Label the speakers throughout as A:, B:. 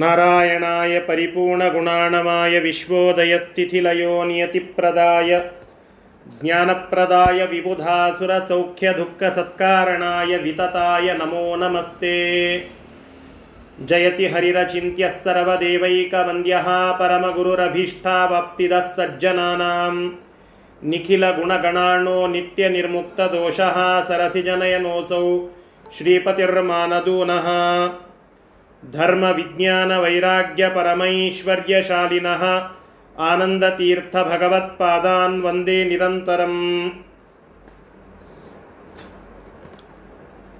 A: नारायणाय परिपूर्णगुणाणमाय विश्वोदयस्थितिलयो नियतिप्रदाय ज्ञानप्रदाय विबुधासुरसौख्यदुःखसत्कारणाय वितताय नमो नमस्ते जयति हरिरचिन्त्यः सर्वदेवैकवन्द्यः परमगुरुरभीष्टावाप्तिदः सज्जनानां निखिलगुणगणार्णो नित्यनिर्मुक्तदोषः सरसिजनयनोऽसौ श्रीपतिर्मानदूनः धर्मविज्ञानवैराग्यपरमैश्वर्यशालिनः आनन्दतीर्थभगवत्पादान् वन्दे निरन्तरम्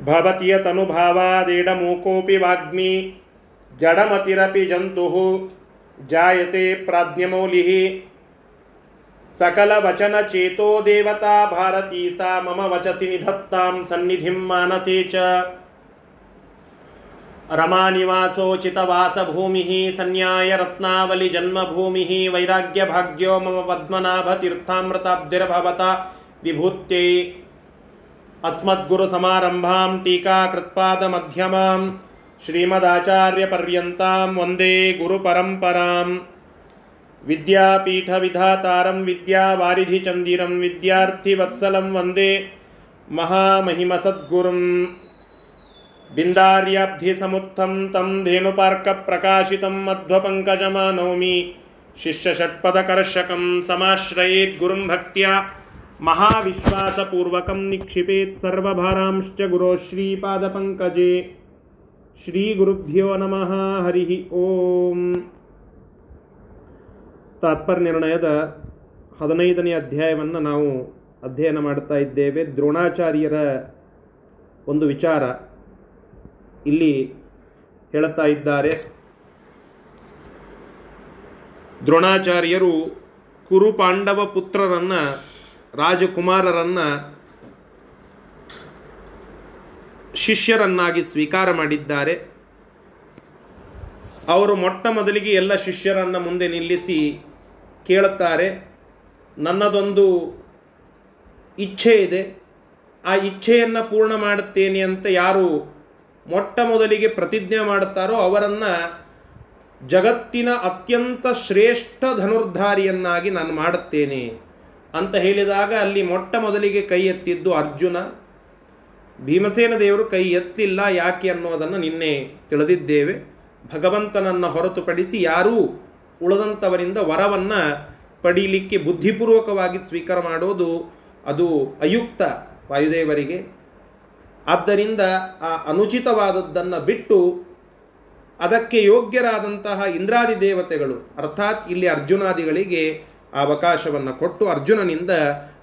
A: भवति यतनुभावादेडमूकोऽपि वाग्मी जडमतिरपि जन्तुः जायते प्राज्ञमौलिः सकलवचनचेतो देवता भारती सा मम वचसि निधत्तां सन्निधिं मानसे च रमानिवासोचितवासभूमिः सन्न्यायरत्नावलिजन्मभूमिः वैराग्यभाग्यो मम पद्मनाभतीर्थामृताब्धिर्भवता विभूत्यै अस्मद्गुरुसमारम्भां टीकाकृत्पादमध्यमां श्रीमदाचार्यपर्यन्तां वन्दे गुरुपरम्पराम् विद्यापीठविधातारं विद्यावारिधिचन्दिरं विद्यार्थिवत्सलं वन्दे महामहिमसद्गुरुम् बिन्दार्याब्धिसमुत्थं तं धेनुपार्कप्रकाशितं मध्वपङ्कजमानौमि शिष्यषट्पदकर्षकं समाश्रयेद्गुरुं भक्त्या महाविश्वासपूर्वकं निक्षिपेत् सर्वभारांश्च गुरो श्रीपादपङ्कजे श्रीगुरुभ्यो नमः हरिः ಓಂ ತಾತ್ಪರ್ಯ ನಿರ್ಣಯದ ಹದಿನೈದನೇ ಅಧ್ಯಾಯವನ್ನು ನಾವು ಅಧ್ಯಯನ ಮಾಡ್ತಾ ಇದ್ದೇವೆ ದ್ರೋಣಾಚಾರ್ಯರ ಒಂದು ವಿಚಾರ ಇಲ್ಲಿ ಹೇಳುತ್ತಾ ಇದ್ದಾರೆ. ದ್ರೋಣಾಚಾರ್ಯರು ಕುರು ಪಾಂಡವ ಪುತ್ರರನ್ನ, ರಾಜಕುಮಾರರನ್ನ ಶಿಷ್ಯರನ್ನಾಗಿ ಸ್ವೀಕಾರ ಮಾಡಿದ್ದಾರೆ. ಅವರು ಮೊಟ್ಟ ಮೊದಲಿಗೆ ಎಲ್ಲ ಶಿಷ್ಯರನ್ನ ಮುಂದೆ ನಿಲ್ಲಿಸಿ ಕೇಳುತ್ತಾರೆ, ನನ್ನದೊಂದು ಇಚ್ಛೆ ಇದೆ ಆ ಇಚ್ಛೆಯನ್ನು ಪೂರ್ಣ ಮಾಡುತ್ತೇನೆ ಅಂತ ಯಾರು ಮೊಟ್ಟ ಮೊದಲಿಗೆ ಪ್ರತಿಜ್ಞೆ ಮಾಡುತ್ತಾರೋ ಅವರನ್ನು ಜಗತ್ತಿನ ಅತ್ಯಂತ ಶ್ರೇಷ್ಠ ಧನುರ್ಧಾರಿಯನ್ನಾಗಿ ನಾನು ಮಾಡುತ್ತೇನೆ ಅಂತ ಹೇಳಿದಾಗ ಅಲ್ಲಿ ಮೊಟ್ಟ ಮೊದಲಿಗೆ ಕೈ ಎತ್ತಿದ್ದು ಅರ್ಜುನ. ಭೀಮಸೇನ ದೇವರು ಕೈ ಎತ್ತಿಲ್ಲ ಯಾಕೆ ಅನ್ನೋದನ್ನು ನಿನ್ನೆ ತಿಳಿದಿದ್ದೇವೆ. ಭಗವಂತನನ್ನು ಹೊರತುಪಡಿಸಿ ಯಾರೂ ಉಳಿದಂಥವರಿಂದ ವರವನ್ನು ಪಡೀಲಿಕ್ಕೆ ಬುದ್ಧಿಪೂರ್ವಕವಾಗಿ ಸ್ವೀಕಾರ ಮಾಡೋದು ಅದು ಅಯುಕ್ತ ವಾಯುದೇವರಿಗೆ. ಆದ್ದರಿಂದ ಆ ಅನುಚಿತವಾದದ್ದನ್ನು ಬಿಟ್ಟು ಅದಕ್ಕೆ ಯೋಗ್ಯರಾದಂತಹ ಇಂದ್ರಾದಿ ದೇವತೆಗಳು, ಅರ್ಥಾತ್ ಇಲ್ಲಿ ಅರ್ಜುನಾದಿಗಳಿಗೆ ಆ ಅವಕಾಶವನ್ನು ಕೊಟ್ಟು ಅರ್ಜುನನಿಂದ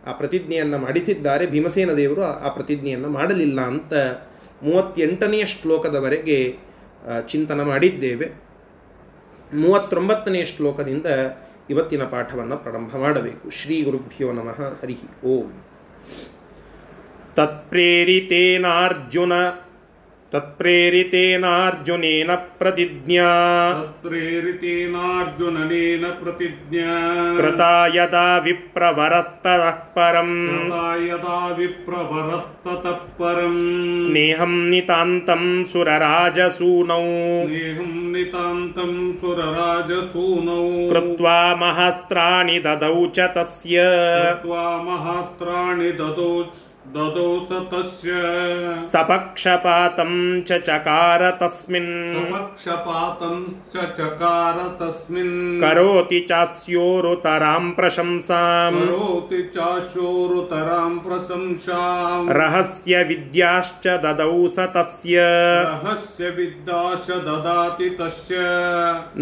A: ಆ ಪ್ರತಿಜ್ಞೆಯನ್ನು ಮಾಡಿಸಿದ್ದಾರೆ. ಭೀಮಸೇನ ದೇವರು ಆ ಪ್ರತಿಜ್ಞೆಯನ್ನು ಮಾಡಲಿಲ್ಲ ಅಂತ ಮೂವತ್ತೆಂಟನೆಯ ಶ್ಲೋಕದವರೆಗೆ ಚಿಂತನ ಮಾಡಿದ್ದೇವೆ. ಮೂವತ್ತೊಂಬತ್ತನೆಯ ಶ್ಲೋಕದಿಂದ ಇವತ್ತಿನ ಪಾಠವನ್ನು ಪ್ರಾರಂಭ ಮಾಡಬೇಕು. ಶ್ರೀ ಗುರುಭ್ಯೋ ನಮಃ. ಹರಿ ಓಂ. तत्प्रेरितेनार्जुन तत्प्रेरितेनार्जुनेन प्रतिज्ञा
B: तत्प्रेरितेनार्जुननेन प्रतिज्ञा
A: कृता यदा विप्रवरस्ततः परम्
B: यदा विप्रवरस्ततः परम्
A: स्नेहं नितान्तं सुरराजसूनौ
B: स्नेहं नितान्तं सुरराजसूनौ
A: कृत्वा महास्त्राणि ददौ च तस्य
B: कृत्वा महास्त्राणि ददौ ददौ स तस्य
A: सपक्षपातं च चकार तस्मिन्
B: समक्षपातं च चकार तस्मिन्
A: करोति चास्योरुतरां प्रशंसाम्
B: करोति चाशोरुतरां प्रशंसाम्
A: रहस्य विद्याश्च ददौ स तस्य
B: रहस्य विद्याश ददाति तस्य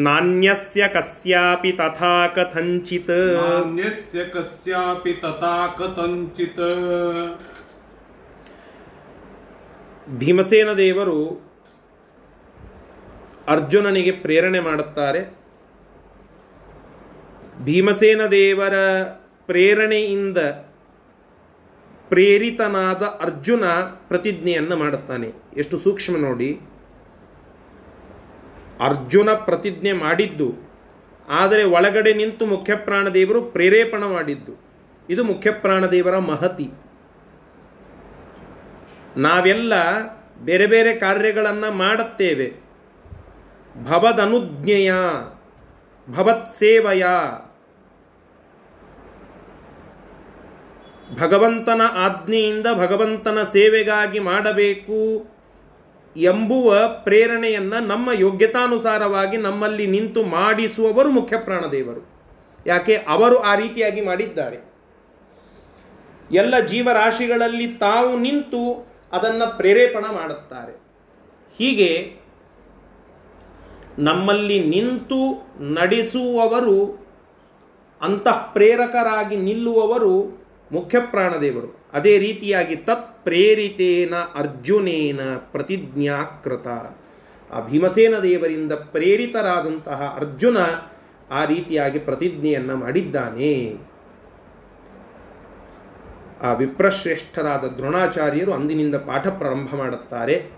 A: नान्यस्य कस्यापि तथा कथञ्चित्
B: नान्यस्य कस्यापि तथा कथञ्चित्
A: ಭೀಮಸೇನ ದೇವರು ಅರ್ಜುನನಿಗೆ ಪ್ರೇರಣೆ ಮಾಡುತ್ತಾರೆ. ಭೀಮಸೇನ ದೇವರ ಪ್ರೇರಣೆಯಿಂದ ಪ್ರೇರಿತನಾದ ಅರ್ಜುನ ಪ್ರತಿಜ್ಞೆಯನ್ನು ಮಾಡುತ್ತಾನೆ. ಎಷ್ಟು ಸೂಕ್ಷ್ಮ ನೋಡಿ. ಅರ್ಜುನ ಪ್ರತಿಜ್ಞೆ ಮಾಡಿದ್ದು, ಆದರೆ ಒಳಗಡೆ ನಿಂತು ಮುಖ್ಯಪ್ರಾಣದೇವರು ಪ್ರೇರೇಪಣ ಮಾಡಿದ್ದು. ಇದು ಮುಖ್ಯಪ್ರಾಣದೇವರ ಮಹತಿ. ನಾವೆಲ್ಲ ಬೇರೆ ಬೇರೆ ಕಾರ್ಯಗಳನ್ನು ಮಾಡುತ್ತೇವೆ. ಭವದನುಜ್ಞೆಯ, ಭವತ್ಸೇವೆಯ. ಭಗವಂತನ ಆಜ್ಞೆಯಿಂದ ಭಗವಂತನ ಸೇವೆಗಾಗಿ ಮಾಡಬೇಕು ಎಂಬುವ ಪ್ರೇರಣೆಯನ್ನು ನಮ್ಮ ಯೋಗ್ಯತಾನುಸಾರವಾಗಿ ನಮ್ಮಲ್ಲಿ ನಿಂತು ಮಾಡಿಸುವವರು ಮುಖ್ಯ ಪ್ರಾಣದೇವರು ಯಾಕೆ? ಅವರು ಆ ರೀತಿಯಾಗಿ ಮಾಡಿದ್ದಾರೆ. ಎಲ್ಲ ಜೀವರಾಶಿಗಳಲ್ಲಿ ತಾವು ನಿಂತು ಅದನ್ನು ಪ್ರೇರೇಪಣ ಮಾಡುತ್ತಾರೆ. ಹೀಗೆ ನಮ್ಮಲ್ಲಿ ನಿಂತು ನಡೆಸುವವರು, ಅಂತಃಪ್ರೇರಕರಾಗಿ ನಿಲ್ಲುವವರು ಮುಖ್ಯ ಪ್ರಾಣದೇವರು. ಅದೇ ರೀತಿಯಾಗಿ ತತ್ ಪ್ರೇರಿತೇನ ಅರ್ಜುನೇನ ಪ್ರತಿಜ್ಞಾಕೃತ. ಆ ಭೀಮಸೇನ ದೇವರಿಂದ ಪ್ರೇರಿತರಾದಂತಹ ಅರ್ಜುನ ಆ ರೀತಿಯಾಗಿ ಪ್ರತಿಜ್ಞೆಯನ್ನು ಮಾಡಿದ್ದಾನೆ. ಆ ವಿಪ್ರಶ್ರೇಷ್ಠರಾದ ದ್ರೋಣಾಚಾರ್ಯರು ಅಂದಿನಿಂದ ಪಾಠ ಪ್ರಾರಂಭ ಮಾಡುತ್ತಾರೆ.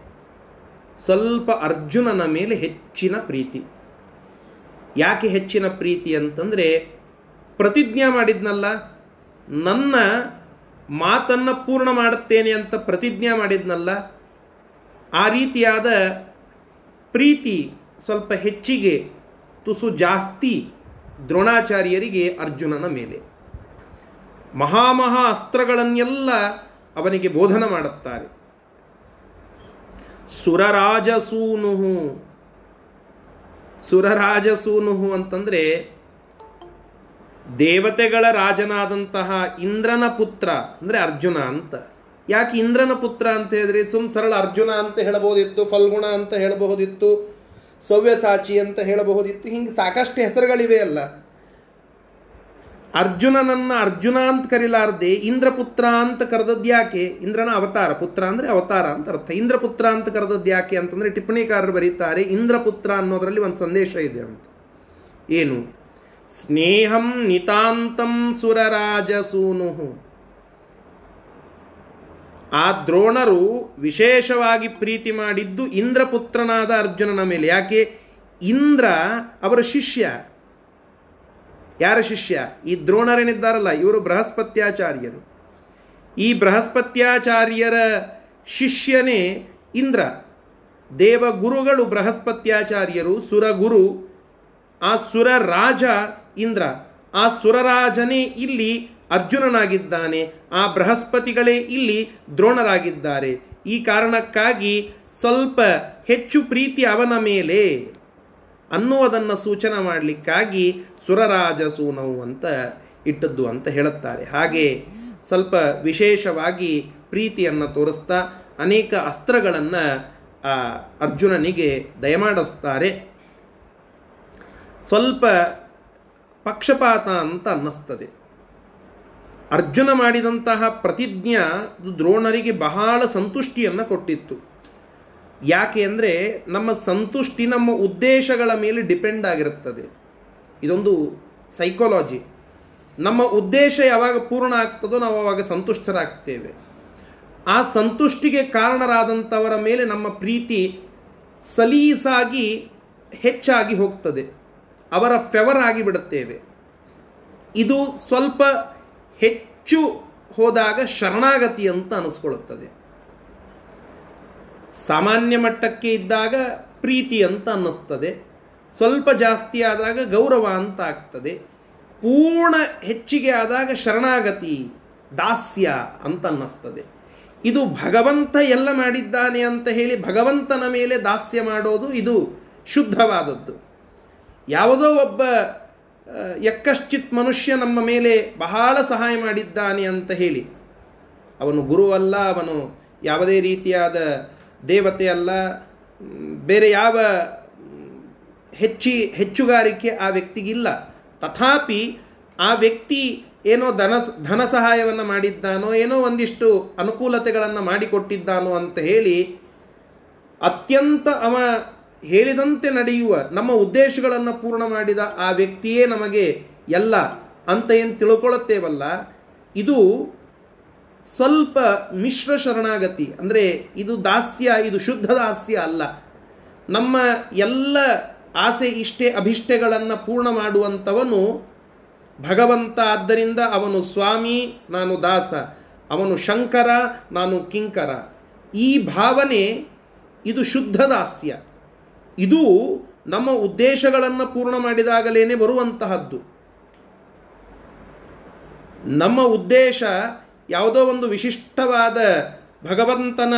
A: ಸ್ವಲ್ಪ ಅರ್ಜುನನ ಮೇಲೆ ಹೆಚ್ಚಿನ ಪ್ರೀತಿ. ಯಾಕೆ ಹೆಚ್ಚಿನ ಪ್ರೀತಿ ಅಂತಂದರೆ, ಪ್ರತಿಜ್ಞೆ ಮಾಡಿದ್ನಲ್ಲ, ನನ್ನ ಮಾತನ್ನು ಪೂರ್ಣ ಮಾಡುತ್ತೇನೆ ಅಂತ ಪ್ರತಿಜ್ಞೆ ಮಾಡಿದ್ನಲ್ಲ, ಆ ರೀತಿಯಾದ ಪ್ರೀತಿ ಸ್ವಲ್ಪ ಹೆಚ್ಚಿಗೆ ತುಸು ಜಾಸ್ತಿ ದ್ರೋಣಾಚಾರ್ಯರಿಗೆ ಅರ್ಜುನನ ಮೇಲೆ. ಮಹಾಮಹಾ ಅಸ್ತ್ರಗಳನ್ನೆಲ್ಲ ಅವನಿಗೆ ಬೋಧನ ಮಾಡುತ್ತಾರೆ. ಸುರರಾಜಸೂನುಹು. ಸುರರಾಜಸೂನುಹು ಅಂತಂದರೆ ದೇವತೆಗಳ ರಾಜನಾದಂತಹ ಇಂದ್ರನ ಪುತ್ರ, ಅಂದರೆ ಅರ್ಜುನ ಅಂತ. ಯಾಕೆ ಇಂದ್ರನ ಪುತ್ರ ಅಂತ ಹೇಳಿದ್ರೆ, ಸುಮ್ ಸರಳ ಅರ್ಜುನ ಅಂತ ಹೇಳಬಹುದಿತ್ತು, ಫಲ್ಗುಣ ಅಂತ ಹೇಳಬಹುದಿತ್ತು, ಸವ್ಯಸಾಚಿ ಅಂತ ಹೇಳಬಹುದಿತ್ತು, ಹಿಂಗೆ ಸಾಕಷ್ಟು ಹೆಸರುಗಳಿವೆ ಅಲ್ಲ. ಅರ್ಜುನನನ್ನ ಅರ್ಜುನ ಅಂತ ಕರಿಲಾರ್ದೆ ಇಂದ್ರಪುತ್ರ ಅಂತ ಕರೆದದ್ದು ಯಾಕೆ? ಇಂದ್ರನ ಅವತಾರ. ಪುತ್ರ ಅಂದರೆ ಅವತಾರ ಅಂತ ಅರ್ಥ. ಇಂದ್ರಪುತ್ರ ಅಂತ ಕರೆದದ್ದು ಯಾಕೆ ಅಂತಂದರೆ ಟಿಪ್ಪಣಿಕಾರರು ಬರೀತಾರೆ ಇಂದ್ರಪುತ್ರ ಅನ್ನೋದರಲ್ಲಿ ಒಂದು ಸಂದೇಶ ಇದೆ ಅಂತ. ಏನು? ಸ್ನೇಹಂ ನಿತಾಂತಂ ಸುರರಾಜಸೂನು ಆ ದ್ರೋಣರು ವಿಶೇಷವಾಗಿ ಪ್ರೀತಿ ಮಾಡಿದ್ದು ಇಂದ್ರಪುತ್ರನಾದ ಅರ್ಜುನನ ಮೇಲೆ. ಯಾಕೆ? ಇಂದ್ರ ಅವರ ಶಿಷ್ಯ. ಯಾರ ಶಿಷ್ಯ? ಈ ದ್ರೋಣರೇನಿದ್ದಾರಲ್ಲ, ಇವರು ಬೃಹಸ್ಪತ್ಯಾಚಾರ್ಯರು. ಈ ಬೃಹಸ್ಪತ್ಯಾಚಾರ್ಯರ ಶಿಷ್ಯನೇ ಇಂದ್ರ. ದೇವಗುರುಗಳು ಬೃಹಸ್ಪತ್ಯಾಚಾರ್ಯರು, ಸುರಗುರು, ಆ ಸುರ ರಾಜ ಇಂದ್ರ. ಆ ಸುರರಾಜನೇ ಇಲ್ಲಿ ಅರ್ಜುನನಾಗಿದ್ದಾನೆ, ಆ ಬೃಹಸ್ಪತಿಗಳೇ ಇಲ್ಲಿ ದ್ರೋಣರಾಗಿದ್ದಾರೆ. ಈ ಕಾರಣಕ್ಕಾಗಿ ಸ್ವಲ್ಪ ಹೆಚ್ಚು ಪ್ರೀತಿ ಅವನ ಮೇಲೆ ಅನ್ನುವುದನ್ನು ಸೂಚನೆ ಮಾಡಲಿಕ್ಕಾಗಿ ಸುರರಾಜಸೂನವು ಅಂತ ಇಟ್ಟದ್ದು ಅಂತ ಹೇಳುತ್ತಾರೆ. ಹಾಗೆ ಸ್ವಲ್ಪ ವಿಶೇಷವಾಗಿ ಪ್ರೀತಿಯನ್ನು ತೋರಿಸ್ತಾ ಅನೇಕ ಅಸ್ತ್ರಗಳನ್ನು, ಆ, ಅರ್ಜುನನಿಗೆ ದಯಮಾಡಿಸ್ತಾರೆ. ಸ್ವಲ್ಪ ಪಕ್ಷಪಾತ ಅಂತ ಅನ್ನಿಸ್ತದೆ. ಅರ್ಜುನ ಮಾಡಿದಂತಹ ಪ್ರತಿಜ್ಞಾ ದ್ರೋಣರಿಗೆ ಬಹಳ ಸಂತುಷ್ಟಿಯನ್ನು ಕೊಟ್ಟಿತ್ತು. ಯಾಕೆ ಅಂದರೆ ನಮ್ಮ ಸಂತುಷ್ಟಿ ನಮ್ಮ ಉದ್ದೇಶಗಳ ಮೇಲೆ ಡಿಪೆಂಡ್ ಆಗಿರುತ್ತದೆ. ಇದೊಂದು ಸೈಕಾಲಜಿ ನಮ್ಮ ಉದ್ದೇಶ ಯಾವಾಗ ಪೂರ್ಣ ಆಗ್ತದೋ ನಾವು ಅವಾಗ ಸಂತುಷ್ಟರಾಗ್ತೇವೆ. ಆ ಸಂತುಷ್ಟಿಗೆ ಕಾರಣರಾದಂಥವರ ಮೇಲೆ ನಮ್ಮ ಪ್ರೀತಿ ಸಲೀಸಾಗಿ ಹೆಚ್ಚಾಗಿ ಹೋಗ್ತದೆ. ಅವರ ಫೆವರ್ ಆಗಿ ಬಿಡುತ್ತೇವೆ. ಇದು ಸ್ವಲ್ಪ ಹೆಚ್ಚು ಹೋದಾಗ ಶರಣಾಗತಿ ಅಂತ ಅನಿಸ್ಕೊಳ್ಳುತ್ತದೆ. ಸಾಮಾನ್ಯ ಮಟ್ಟಕ್ಕೆ ಇದ್ದಾಗ ಪ್ರೀತಿ ಅಂತ ಅನ್ನಿಸ್ತದೆ. ಸ್ವಲ್ಪ ಜಾಸ್ತಿ ಆದಾಗ ಗೌರವ ಅಂತ ಆಗ್ತದೆ ಪೂರ್ಣ ಹೆಚ್ಚಿಗೆ ಆದಾಗ ಶರಣಾಗತಿ, ದಾಸ್ಯ ಅಂತ ಅನ್ನಿಸ್ತದೆ ಇದು ಭಗವಂತ ಎಲ್ಲ ಮಾಡಿದ್ದಾನೆ ಅಂತ ಹೇಳಿ ಭಗವಂತನ ಮೇಲೆ ದಾಸ್ಯ ಮಾಡೋದು ಇದು ಶುದ್ಧವಾದದ್ದು. ಯಾವುದೋ ಒಬ್ಬ ಎಕ್ಕಶ್ಚಿತ್ ಮನುಷ್ಯ ನಮ್ಮ ಮೇಲೆ ಬಹಳ ಸಹಾಯ ಮಾಡಿದ್ದಾನೆ ಅಂತ ಹೇಳಿ. ಅವನು ಗುರುವಲ್ಲ ಅವನು ಯಾವುದೇ ರೀತಿಯಾದ ದೇವತೆ ಅಲ್ಲ, ಬೇರೆ ಯಾವ ಹೆಚ್ಚಿ ಹೆಚ್ಚುಗಾರಿಕೆ ಆ ವ್ಯಕ್ತಿಗಿಲ್ಲ. ತಥಾಪಿ ಆ ವ್ಯಕ್ತಿ ಏನೋ ಧನ ಧನ ಸಹಾಯವನ್ನು ಮಾಡಿದ್ದಾನೋ, ಏನೋ ಒಂದಿಷ್ಟು ಅನುಕೂಲತೆಗಳನ್ನು ಮಾಡಿಕೊಟ್ಟಿದ್ದಾನೋ ಅಂತ ಹೇಳಿ ಅತ್ಯಂತ ಅವ ಹೇಳಿದಂತೆ ನಡೆಯುವ, ನಮ್ಮ ಉದ್ದೇಶಗಳನ್ನು ಪೂರ್ಣ ಮಾಡಿದ ಆ ವ್ಯಕ್ತಿಯೇ ನಮಗೆ ಎಲ್ಲ ಅಂತ ಏನು ತಿಳ್ಕೊಳ್ಳುತ್ತೇವಲ್ಲ ಇದು ಸ್ವಲ್ಪ ಮಿಶ್ರ ಶರಣಾಗತಿ. ಅಂದರೆ ಇದು ದಾಸ್ಯ, ಇದು ಶುದ್ಧ ದಾಸ್ಯ ಅಲ್ಲ. ನಮ್ಮ ಎಲ್ಲ ಆಸೆ, ಇಷ್ಟೇ, ಅಭಿಷ್ಟೆಗಳನ್ನು ಪೂರ್ಣ ಮಾಡುವಂಥವನು ಭಗವಂತ. ಆದ್ದರಿಂದ ಅವನು ಸ್ವಾಮಿ, ನಾನು ದಾಸ. ಅವನು ಶಂಕರ, ನಾನು ಕಿಂಕರ. ಈ ಭಾವನೆ ಇದು ಶುದ್ಧ ದಾಸ್ಯ. ಇದು ನಮ್ಮ ಉದ್ದೇಶಗಳನ್ನು ಪೂರ್ಣ ಮಾಡಿದಾಗಲೇ ಬರುವಂತಹದ್ದು. ನಮ್ಮ ಉದ್ದೇಶ ಯಾವುದೋ ಒಂದು ವಿಶಿಷ್ಟವಾದ ಭಗವಂತನ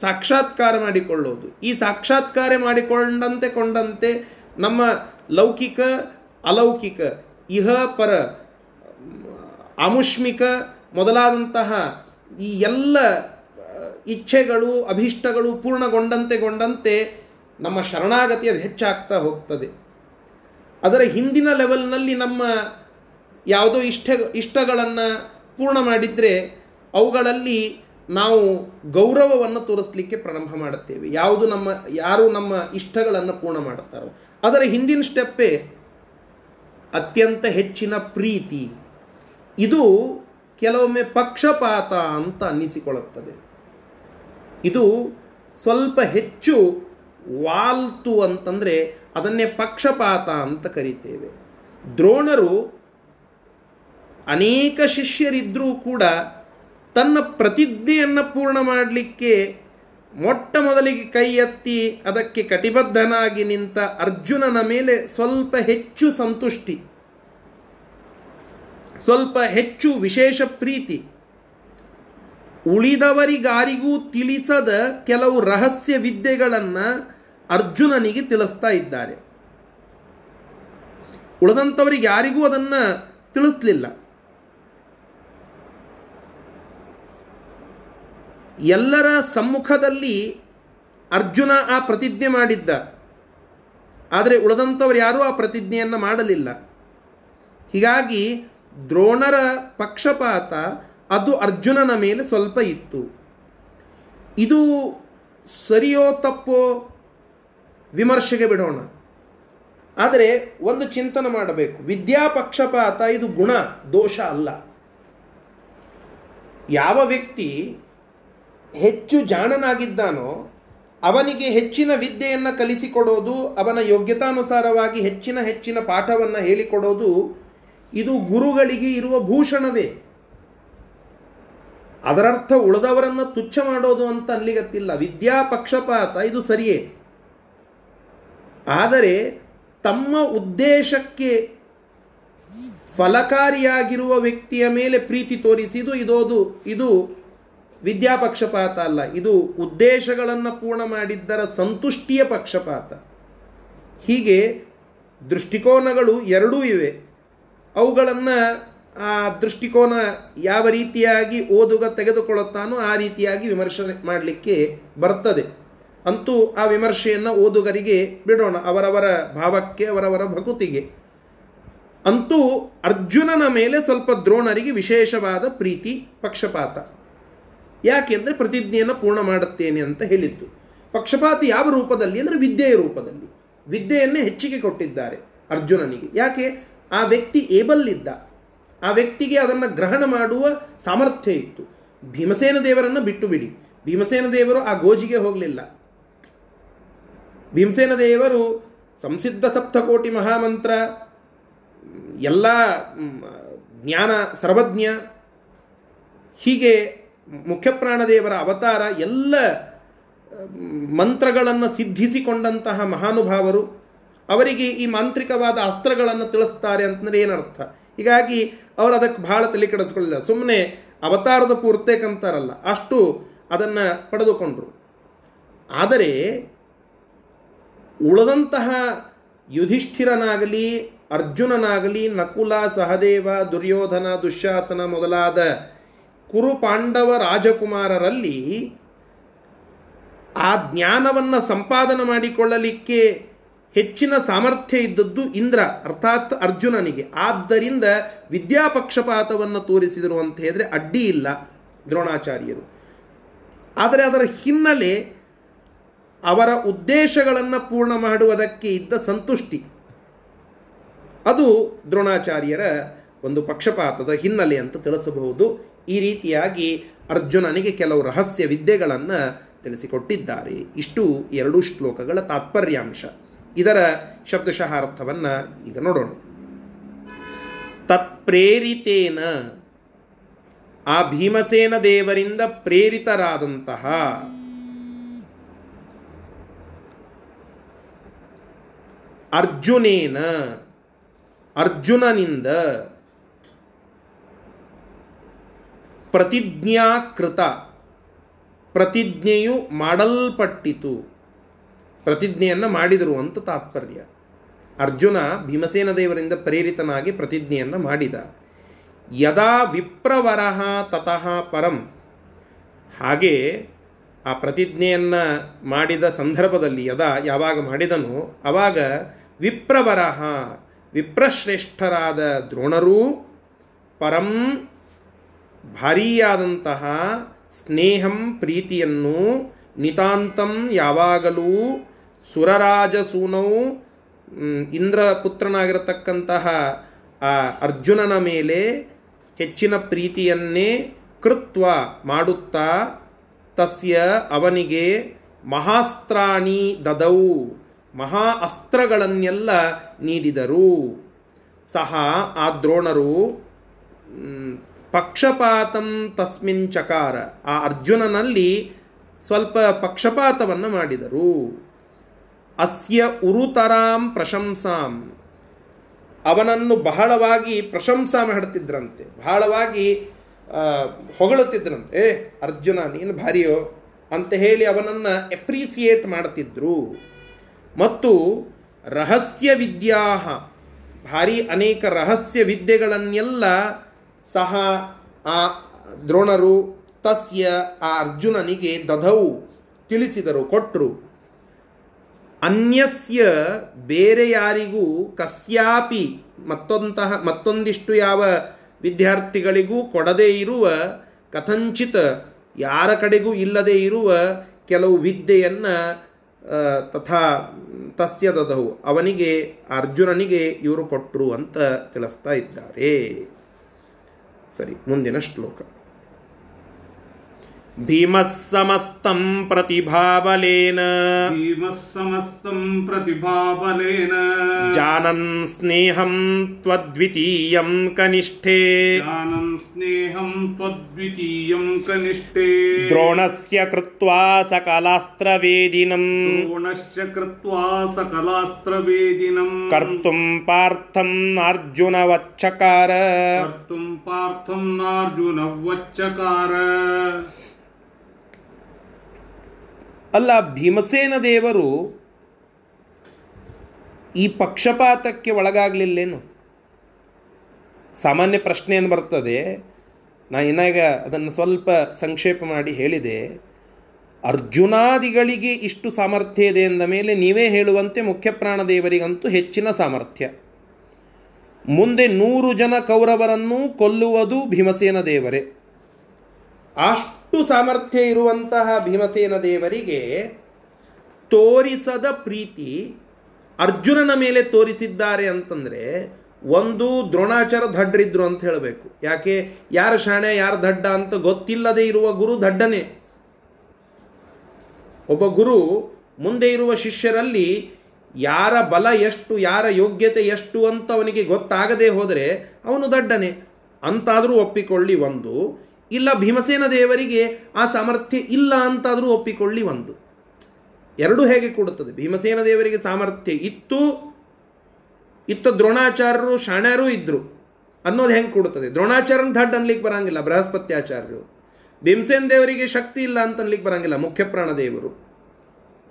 A: ಸಾಕ್ಷಾತ್ಕಾರ ಮಾಡಿಕೊಳ್ಳೋದು. ಈ ಸಾಕ್ಷಾತ್ಕಾರ ಮಾಡಿಕೊಂಡಂತೆ ಕೊಂಡಂತೆ ನಮ್ಮ ಲೌಕಿಕ, ಅಲೌಕಿಕ, ಇಹ ಪರ, ಆಮುಷ್ಮಿಕ ಮೊದಲಾದಂತಹ ಈ ಎಲ್ಲ ಇಚ್ಛೆಗಳು, ಅಭೀಷ್ಟಗಳು ಪೂರ್ಣಗೊಂಡಂತೆ ಗೊಂಡಂತೆ ನಮ್ಮ ಶರಣಾಗತಿ ಅದು ಹೆಚ್ಚಾಗ್ತಾ ಹೋಗ್ತದೆ. ಅದರ ಹಿಂದಿನ ಲೆವೆಲ್ನಲ್ಲಿ ನಮ್ಮ ಯಾವುದೋ ಇಷ್ಟ ಇಷ್ಟಗಳನ್ನು ಪೂರ್ಣ ಮಾಡಿದರೆ ಅವುಗಳಲ್ಲಿ ನಾವು ಗೌರವವನ್ನು ತೋರಿಸಲಿಕ್ಕೆ ಪ್ರಾರಂಭ ಮಾಡುತ್ತೇವೆ. ಯಾವುದು ನಮ್ಮ, ಯಾರು ನಮ್ಮ ಇಷ್ಟಗಳನ್ನು ಪೂರ್ಣ ಮಾಡುತ್ತಾರೋ. ಅದರ ಹಿಂದಿನ ಸ್ಟೆಪ್ಪೇ ಅತ್ಯಂತ ಹೆಚ್ಚಿನ ಪ್ರೀತಿ. ಇದು ಕೆಲವೊಮ್ಮೆ ಪಕ್ಷಪಾತ ಅಂತ ಅನ್ನಿಸಿಕೊಳ್ಳುತ್ತದೆ. ಇದು ಸ್ವಲ್ಪ ಹೆಚ್ಚು ವಾಲ್ತು ಅಂತಂದರೆ ಅದನ್ನೇ ಪಕ್ಷಪಾತ ಅಂತ ಕರಿತೇವೆ. ದ್ರೋಣರು ಅನೇಕ ಶಿಷ್ಯರಿದ್ದರೂ ಕೂಡ ತನ್ನ ಪ್ರತಿಜ್ಞೆಯನ್ನು ಪೂರ್ಣ ಮಾಡಲಿಕ್ಕೆ ಮೊಟ್ಟ ಮೊದಲಿಗೆ ಕೈ ಎತ್ತಿ ಅದಕ್ಕೆ ಕಟಿಬದ್ಧನಾಗಿ ನಿಂತ ಅರ್ಜುನನ ಮೇಲೆ ಸ್ವಲ್ಪ ಹೆಚ್ಚು ಸಂತುಷ್ಟಿ, ಸ್ವಲ್ಪ ಹೆಚ್ಚು ವಿಶೇಷ ಪ್ರೀತಿ. ಉಳಿದವರಿಗಾರಿಗೂ ತಿಳಿಸದ ಕೆಲವು ರಹಸ್ಯ ವಿದ್ಯೆಗಳನ್ನು ಅರ್ಜುನನಿಗೆ ತಿಳಿಸ್ತಾ ಇದ್ದಾರೆ. ಉಳಿದಂಥವರಿಗೆ ಯಾರಿಗೂ ಅದನ್ನು ತಿಳಿಸ್ಲಿಲ್ಲ. ಎಲ್ಲರ ಸಮ್ಮುಖದಲ್ಲಿ ಅರ್ಜುನ ಆ ಪ್ರತಿಜ್ಞೆ ಮಾಡಿದ್ದ. ಆದರೆ ಉಳಿದಂಥವ್ರು ಯಾರೂ ಆ ಪ್ರತಿಜ್ಞೆಯನ್ನು ಮಾಡಲಿಲ್ಲ. ಹೀಗಾಗಿ ದ್ರೋಣರ ಪಕ್ಷಪಾತ ಅದು ಅರ್ಜುನನ ಮೇಲೆ ಸ್ವಲ್ಪ ಇತ್ತು. ಇದು ಸರಿಯೋ ತಪ್ಪೋ ವಿಮರ್ಶೆಗೆ ಬಿಡೋಣ. ಆದರೆ ಒಂದು ಚಿಂತನೆ ಮಾಡಬೇಕು. ವಿದ್ಯಾ ಪಕ್ಷಪಾತ ಇದು ಗುಣ, ದೋಷ ಅಲ್ಲ. ಯಾವ ವ್ಯಕ್ತಿ ಹೆಚ್ಚು ಜಾಣನಾಗಿದ್ದಾನೋ ಅವನಿಗೆ ಹೆಚ್ಚಿನ ವಿದ್ಯೆಯನ್ನು ಕಲಿಸಿಕೊಡೋದು ಅವನ ಯೋಗ್ಯತಾನುಸಾರವಾಗಿ ಹೆಚ್ಚಿನ ಹೆಚ್ಚಿನ ಪಾಠವನ್ನು ಹೇಳಿಕೊಡೋದು ಇದು ಗುರುಗಳಿಗೆ ಇರುವ ಭೂಷಣವೇ. ಅದರರ್ಥ ಉಳಿದವರನ್ನು ತುಚ್ಛ ಮಾಡೋದು ಅಂತ ಅಲ್ಲಿಗತ್ತಿಲ್ಲ. ವಿದ್ಯಾ ಪಕ್ಷಪಾತ ಇದು ಸರಿಯೇ. ಆದರೆ ತಮ್ಮ ಉದ್ದೇಶಕ್ಕೆ ಫಲಕಾರಿಯಾಗಿರುವ ವ್ಯಕ್ತಿಯ ಮೇಲೆ ಪ್ರೀತಿ ತೋರಿಸಿದು, ಇದೋದು, ಇದು ವಿದ್ಯಾಪಕ್ಷಪಾತ ಅಲ್ಲ, ಇದು ಉದ್ದೇಶಗಳನ್ನು ಪೂರ್ಣ ಮಾಡಿದ್ದರ ಸಂತುಷ್ಟಿಯ ಪಕ್ಷಪಾತ. ಹೀಗೆ ದೃಷ್ಟಿಕೋನಗಳು ಎರಡೂ ಇವೆ. ಅವುಗಳನ್ನು ಆ ದೃಷ್ಟಿಕೋನ ಯಾವ ರೀತಿಯಾಗಿ ಓದುಗ ತೆಗೆದುಕೊಳ್ಳುತ್ತಾನೋ ಆ ರೀತಿಯಾಗಿ ವಿಮರ್ಶೆ ಮಾಡಲಿಕ್ಕೆ ಬರ್ತದೆ. ಅಂತೂ ಆ ವಿಮರ್ಶೆಯನ್ನು ಓದುಗರಿಗೆ ಬಿಡೋಣ, ಅವರವರ ಭಾವಕ್ಕೆ, ಅವರವರ ಭಕುತಿಗೆ. ಅಂತೂ ಅರ್ಜುನನ ಮೇಲೆ ಸ್ವಲ್ಪ ದ್ರೋಣರಿಗೆ ವಿಶೇಷವಾದ ಪ್ರೀತಿ ಪಕ್ಷಪಾತ. ಯಾಕೆಂದರೆ ಪ್ರತಿಜ್ಞೆಯನ್ನು ಪೂರ್ಣ ಮಾಡುತ್ತೇನೆ ಅಂತ ಹೇಳಿದ್ದು. ಪಕ್ಷಪಾತಿ ಯಾವ ರೂಪದಲ್ಲಿ ಅಂದರೆ ವಿದ್ಯೆಯ ರೂಪದಲ್ಲಿ. ವಿದ್ಯೆಯನ್ನೇ ಹೆಚ್ಚಿಗೆ ಕೊಟ್ಟಿದ್ದಾರೆ ಅರ್ಜುನನಿಗೆ. ಯಾಕೆ? ಆ ವ್ಯಕ್ತಿ ಏಬಲ್ ಇದ್ದ. ಆ ವ್ಯಕ್ತಿಗೆ ಅದನ್ನು ಗ್ರಹಣ ಮಾಡುವ ಸಾಮರ್ಥ್ಯ ಇತ್ತು. ಭೀಮಸೇನ ದೇವರನ್ನು ಬಿಟ್ಟು ಬಿಡಿ. ಭೀಮಸೇನ ದೇವರು ಆ ಗೋಜಿಗೆ ಹೋಗಲಿಲ್ಲ. ಭೀಮಸೇನ ದೇವರು ಸಂಸಿದ್ಧ ಸಪ್ತಕೋಟಿ ಮಹಾಮಂತ್ರ, ಎಲ್ಲ ಜ್ಞಾನ, ಸರ್ವಜ್ಞ ಹೀಗೆ ಮುಖ್ಯಪ್ರಾಣದೇವರ ಅವತಾರ ಎಲ್ಲ ಮಂತ್ರಗಳನ್ನು ಸಿದ್ಧಿಸಿಕೊಂಡಂತಹ ಮಹಾನುಭಾವರು ಅವರಿಗೆ ಈ ಮಾಂತ್ರಿಕವಾದ ಅಸ್ತ್ರಗಳನ್ನು ತಿಳಿಸ್ತಾರೆ ಅಂತಂದರೆ ಏನರ್ಥ? ಹೀಗಾಗಿ ಅವರು ಅದಕ್ಕೆ ಭಾಳ ತಲೆ ಕೆಡಿಸ್ಕೊಳ್ಳಿಲ್ಲ. ಸುಮ್ಮನೆ ಅವತಾರದ ಪೂರ್ತೇಕಂತಾರಲ್ಲ ಅಷ್ಟು ಅದನ್ನು ಪಡೆದುಕೊಂಡರು. ಆದರೆ ಉಳಿದಂತಹ ಯುಧಿಷ್ಠಿರನಾಗಲಿ, ಅರ್ಜುನನಾಗಲಿ ನಕುಲ, ಸಹದೇವ, ದುರ್ಯೋಧನ ದುಶ್ಯಾಸನ ಮೊದಲಾದ ಕುರು ಪಾಂಡವ ರಾಜಕುಮಾರರಲ್ಲಿ ಆ ಜ್ಞಾನವನ್ನು ಸಂಪಾದನೆ ಮಾಡಿಕೊಳ್ಳಲಿಕ್ಕೆ ಹೆಚ್ಚಿನ ಸಾಮರ್ಥ್ಯ ಇದ್ದದ್ದು ಇಂದ್ರ, ಅರ್ಥಾತ್ ಅರ್ಜುನನಿಗೆ. ಆದ್ದರಿಂದ ವಿದ್ಯಾಪಕ್ಷಪಾತವನ್ನು ತೋರಿಸಿದರು ಅಂತ ಹೇಳಿದರೆ ಅಡ್ಡಿ ಇಲ್ಲ ದ್ರೋಣಾಚಾರ್ಯರು. ಆದರೆ ಅದರ ಹಿನ್ನೆಲೆ ಅವರ ಉದ್ದೇಶಗಳನ್ನು ಪೂರ್ಣ ಮಾಡುವುದಕ್ಕೆ ಇದ್ದ ಸಂತುಷ್ಟಿ. ಅದು ದ್ರೋಣಾಚಾರ್ಯರ ಒಂದು ಪಕ್ಷಪಾತದ ಹಿನ್ನೆಲೆ ಅಂತ ತಿಳಿಸಬಹುದು. ಈ ರೀತಿಯಾಗಿ ಅರ್ಜುನನಿಗೆ ಕೆಲವು ರಹಸ್ಯ ವಿದ್ಯೆಗಳನ್ನು ತಿಳಿಸಿಕೊಟ್ಟಿದ್ದಾರೆ. ಇಷ್ಟು ಎರಡು ಶ್ಲೋಕಗಳ ತಾತ್ಪರ್ಯಾಂಶ. ಇದರ ಶಬ್ದಶಃ ಅರ್ಥವನ್ನು ಈಗ ನೋಡೋಣ. ತತ್ಪ್ರೇರಿತೇನ ಆ ಭೀಮಸೇನ ದೇವರಿಂದ ಪ್ರೇರಿತರಾದಂತಹ ಅರ್ಜುನೇನ ಅರ್ಜುನನಿಂದ ಪ್ರತಿಜ್ಞಾಕೃತ ಪ್ರತಿಜ್ಞೆಯು ಮಾಡಲ್ಪಟ್ಟಿತು. ಪ್ರತಿಜ್ಞೆಯನ್ನು ಮಾಡಿದರು ಅಂತ ತಾತ್ಪರ್ಯ. ಅರ್ಜುನ ಭೀಮಸೇನ ದೇವರಿಂದ ಪ್ರೇರಿತನಾಗಿ ಪ್ರತಿಜ್ಞೆಯನ್ನು ಮಾಡಿದ. ಯದಾ ವಿಪ್ರವರಹ ತತಃ ಪರಂ. ಹಾಗೆ ಆ ಪ್ರತಿಜ್ಞೆಯನ್ನು ಮಾಡಿದ ಸಂದರ್ಭದಲ್ಲಿ ಯದಾ ಯಾವಾಗ ಮಾಡಿದನೋ ಆವಾಗ ವಿಪ್ರವರಹ ವಿಪ್ರಶ್ರೇಷ್ಠರಾದ ದ್ರೋಣರೂ ಪರಂ ಭಾರೀಯಾದಂತಹ ಸ್ನೇಹಂ ಪ್ರೀತಿಯನ್ನು ನಿತಾಂತಂ ಯಾವಾಗಲೂ ಸುರರಾಜಸೂನೌ ಇಂದ್ರಪುತ್ರನಾಗಿರತಕ್ಕಂತಹ, ಆ, ಅರ್ಜುನನ ಮೇಲೆ ಹೆಚ್ಚಿನ ಪ್ರೀತಿಯನ್ನೇ ಕೃತ್ವ ಮಾಡುತ್ತಾ ತಸ್ಯ ಅವನಿಗೆ ಮಹಾಸ್ತ್ರಾಣಿ ದದೌ, ಮಹಾ ಅಸ್ತ್ರಗಳನ್ನೆಲ್ಲ ನೀಡಿದರು. ಸಹ ಆ ದ್ರೋಣರು ಪಕ್ಷಪಾತಂ ತಸ್ಮಿನ್ ಚಕಾರ. ಆ ಅರ್ಜುನನಲ್ಲಿ ಸ್ವಲ್ಪ ಪಕ್ಷಪಾತವನ್ನು ಮಾಡಿದರು. ಅಸ್ಯ ಉರುತರಾಂ ಪ್ರಶಂಸಾಂ. ಅವನನ್ನು ಬಹಳವಾಗಿ ಪ್ರಶಂಸಾ ಮಾಡ್ತಿದ್ರಂತೆ ಬಹಳವಾಗಿ ಹೊಗಳುತ್ತಿದ್ರಂತೆ. ಏ, ಅರ್ಜುನ, ನೀನು ಭಾರಿಯೋ? ಅಂತ ಹೇಳಿ ಅವನನ್ನು ಎಪ್ರಿಸಿಯೇಟ್ ಮಾಡ್ತಿದ್ರು. ಮತ್ತು ರಹಸ್ಯ ವಿದ್ಯಾ ಭಾರಿ ಅನೇಕ ರಹಸ್ಯ ವಿದ್ಯೆಗಳನ್ನೆಲ್ಲ ಸಹ ಆ ದ್ರೋಣರು ತಸ್ಯ ಆ ಅರ್ಜುನನಿಗೆ ದಧವು ತಿಳಿಸಿದರು ಕೊಟ್ಟರು ಅನ್ಯಸ್ಯ ಬೇರೆ ಯಾರಿಗೂ ಕಸ್ಯಾಪಿ ಮತ್ತೊಂತಹ, ಮತ್ತೊಂದಿಷ್ಟು ಯಾವ ವಿದ್ಯಾರ್ಥಿಗಳಿಗೂ ಕೊಡದೇ ಇರುವ, ಕಥಂಚಿತ ಯಾರ ಕಡೆಗೂ ಇಲ್ಲದೇ ಇರುವ ಕೆಲವು ವಿದ್ಯೆಯನ್ನು ತಥಾ ತಸ್ಯ ದದವು ಅವನಿಗೆ, ಅರ್ಜುನನಿಗೆ ಇವರು ಕೊಟ್ಟರು ಅಂತ ತಿಳಿಸ್ತಾ ಇದ್ದಾರೆ. ಸರಿ ಮುಂದಿನ ಶ್ಲೋಕ. भीमः समस्तं प्रतिभाबलेन।
B: भीमः समस्तं प्रतिभाबलेन।
A: जानन् स्नेहं त्वद्वितीयं कनिष्ठे।
B: जानन् स्नेहं त्वद्वितीयं कनिष्ठे।
A: द्रोणस्य कृत्वा सकलास्त्रवेदिनम्
B: द्रोणस्य कृत्वा सकलास्त्रवेदिनम्
A: कर्तुं पार्थं नार्जुनवच्चकार
B: कर्तुं पार्थं नार्जुनवच्चकार
A: ಅಲ್ಲ ಭೀಮಸೇನ ದೇವರು ಈ ಪಕ್ಷಪಾತಕ್ಕೆ ಒಳಗಾಗಲಿಲ್ಲೇನು? ಸಾಮಾನ್ಯ ಪ್ರಶ್ನೆ ಏನು ಬರ್ತದೆ. ನಾನು ಇನ್ನಾಗ ಅದನ್ನು ಸ್ವಲ್ಪ ಸಂಕ್ಷೇಪ ಮಾಡಿ ಹೇಳಿದೆ. ಅರ್ಜುನಾದಿಗಳಿಗೆ ಇಷ್ಟು ಸಾಮರ್ಥ್ಯ ಇದೆ ಎಂದ ಮೇಲೆ ನೀವೇ ಹೇಳುವಂತೆ ಮುಖ್ಯ ದೇವರಿಗಂತೂ ಹೆಚ್ಚಿನ ಸಾಮರ್ಥ್ಯ. ಮುಂದೆ ನೂರು ಜನ ಕೌರವರನ್ನು ಕೊಲ್ಲುವುದು ಭೀಮಸೇನ ದೇವರೇ. ಅಷ್ಟು ಸಾಮರ್ಥ್ಯ ಇರುವಂತಹ ಭೀಮಸೇನ ದೇವರಿಗೆ ತೋರಿಸದ ಪ್ರೀತಿ ಅರ್ಜುನನ ಮೇಲೆ ತೋರಿಸಿದ್ದಾರೆ ಅಂತಂದರೆ ಒಂದು ದ್ರೋಣಾಚಾರ ದಡ್ರಿದ್ರು ಅಂತ ಹೇಳಬೇಕು. ಯಾಕೆ? ಯಾರ ಶಾಣೆ, ಯಾರ ದಡ್ಡ ಅಂತ ಗೊತ್ತಿಲ್ಲದೆ ಇರುವ ಗುರು ದಡ್ಡನೇ ಒಬ್ಬ ಗುರು ಮುಂದೆ ಇರುವ ಶಿಷ್ಯರಲ್ಲಿ ಯಾರ ಬಲ ಎಷ್ಟು, ಯಾರ ಯೋಗ್ಯತೆ ಎಷ್ಟು ಅಂತ ಅವನಿಗೆ ಗೊತ್ತಾಗದೇ ಹೋದರೆ ಅವನು ದಡ್ಡನೆ ಅಂತಾದರೂ ಒಪ್ಪಿಕೊಳ್ಳಿ ಒಂದು ಇಲ್ಲ ಭೀಮಸೇನ ದೇವರಿಗೆ ಆ ಸಾಮರ್ಥ್ಯ ಇಲ್ಲ ಅಂತಾದರೂ ಒಪ್ಪಿಕೊಳ್ಳಿ ಒಂದು. ಎರಡು ಹೇಗೆ ಕೊಡುತ್ತದೆ? ಭೀಮಸೇನ ದೇವರಿಗೆ ಸಾಮರ್ಥ್ಯ ಇತ್ತು, ಇತ್ತ ದ್ರೋಣಾಚಾರ್ಯರು ಶಾಣ್ಯರು ಇದ್ದರು ಅನ್ನೋದು ಹೆಂಗೆ ಕೊಡುತ್ತದೆ? ದ್ರೋಣಾಚಾರ್ಯನ ದಡ್ ಅನ್ಲಿಕ್ಕೆ ಬರಂಗಿಲ್ಲ, ಬೃಹಸ್ಪತ್ಯಾಚಾರ್ಯರು. ಭೀಮಸೇನ ದೇವರಿಗೆ ಶಕ್ತಿ ಇಲ್ಲ ಅಂತ ಅನ್ಲಿಕ್ಕೆ ಬರಂಗಿಲ್ಲ ಮುಖ್ಯ ದೇವರು.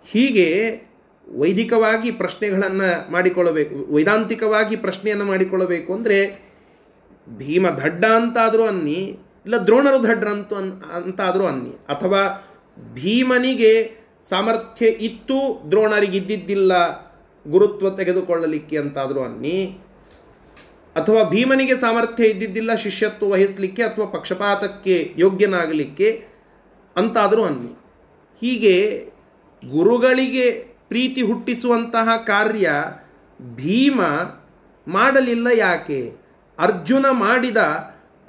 A: ಹೀಗೆ ವೈದಿಕವಾಗಿ ಪ್ರಶ್ನೆಗಳನ್ನು ಮಾಡಿಕೊಳ್ಳಬೇಕು, ವೈದಾಂತಿಕವಾಗಿ ಪ್ರಶ್ನೆಯನ್ನು ಮಾಡಿಕೊಳ್ಳಬೇಕು ಅಂದರೆ ಭೀಮ ದಡ್ಡ ಅಂತಾದರೂ ಅನ್ನಿ ಇಲ್ಲ ದ್ರೋಣರು ದಡ್ರಂತು ಅನ್, ಅಂತಾದರೂ ಅನ್ನಿ. ಅಥವಾ ಭೀಮನಿಗೆ ಸಾಮರ್ಥ್ಯ ಇತ್ತು, ದ್ರೋಣರಿಗಿದ್ದಿದ್ದಿಲ್ಲ, ಗುರುತ್ವ ತೆಗೆದುಕೊಳ್ಳಲಿಕ್ಕೆ ಅಂತಾದರೂ ಅನ್ನಿ. ಅಥವಾ ಭೀಮನಿಗೆ ಸಾಮರ್ಥ್ಯ ಇದ್ದಿದ್ದಿಲ್ಲ, ಶಿಷ್ಯತ್ವ ವಹಿಸಲಿಕ್ಕೆ ಅಥವಾ ಪಕ್ಷಪಾತಕ್ಕೆ ಯೋಗ್ಯನಾಗಲಿಕ್ಕೆ ಅಂತಾದರೂ ಅನ್ನಿ. ಹೀಗೆ ಗುರುಗಳಿಗೆ ಪ್ರೀತಿ ಹುಟ್ಟಿಸುವಂತಹ ಕಾರ್ಯ ಭೀಮ ಮಾಡಲಿಲ್ಲ ಯಾಕೆ? ಅರ್ಜುನ ಮಾಡಿದ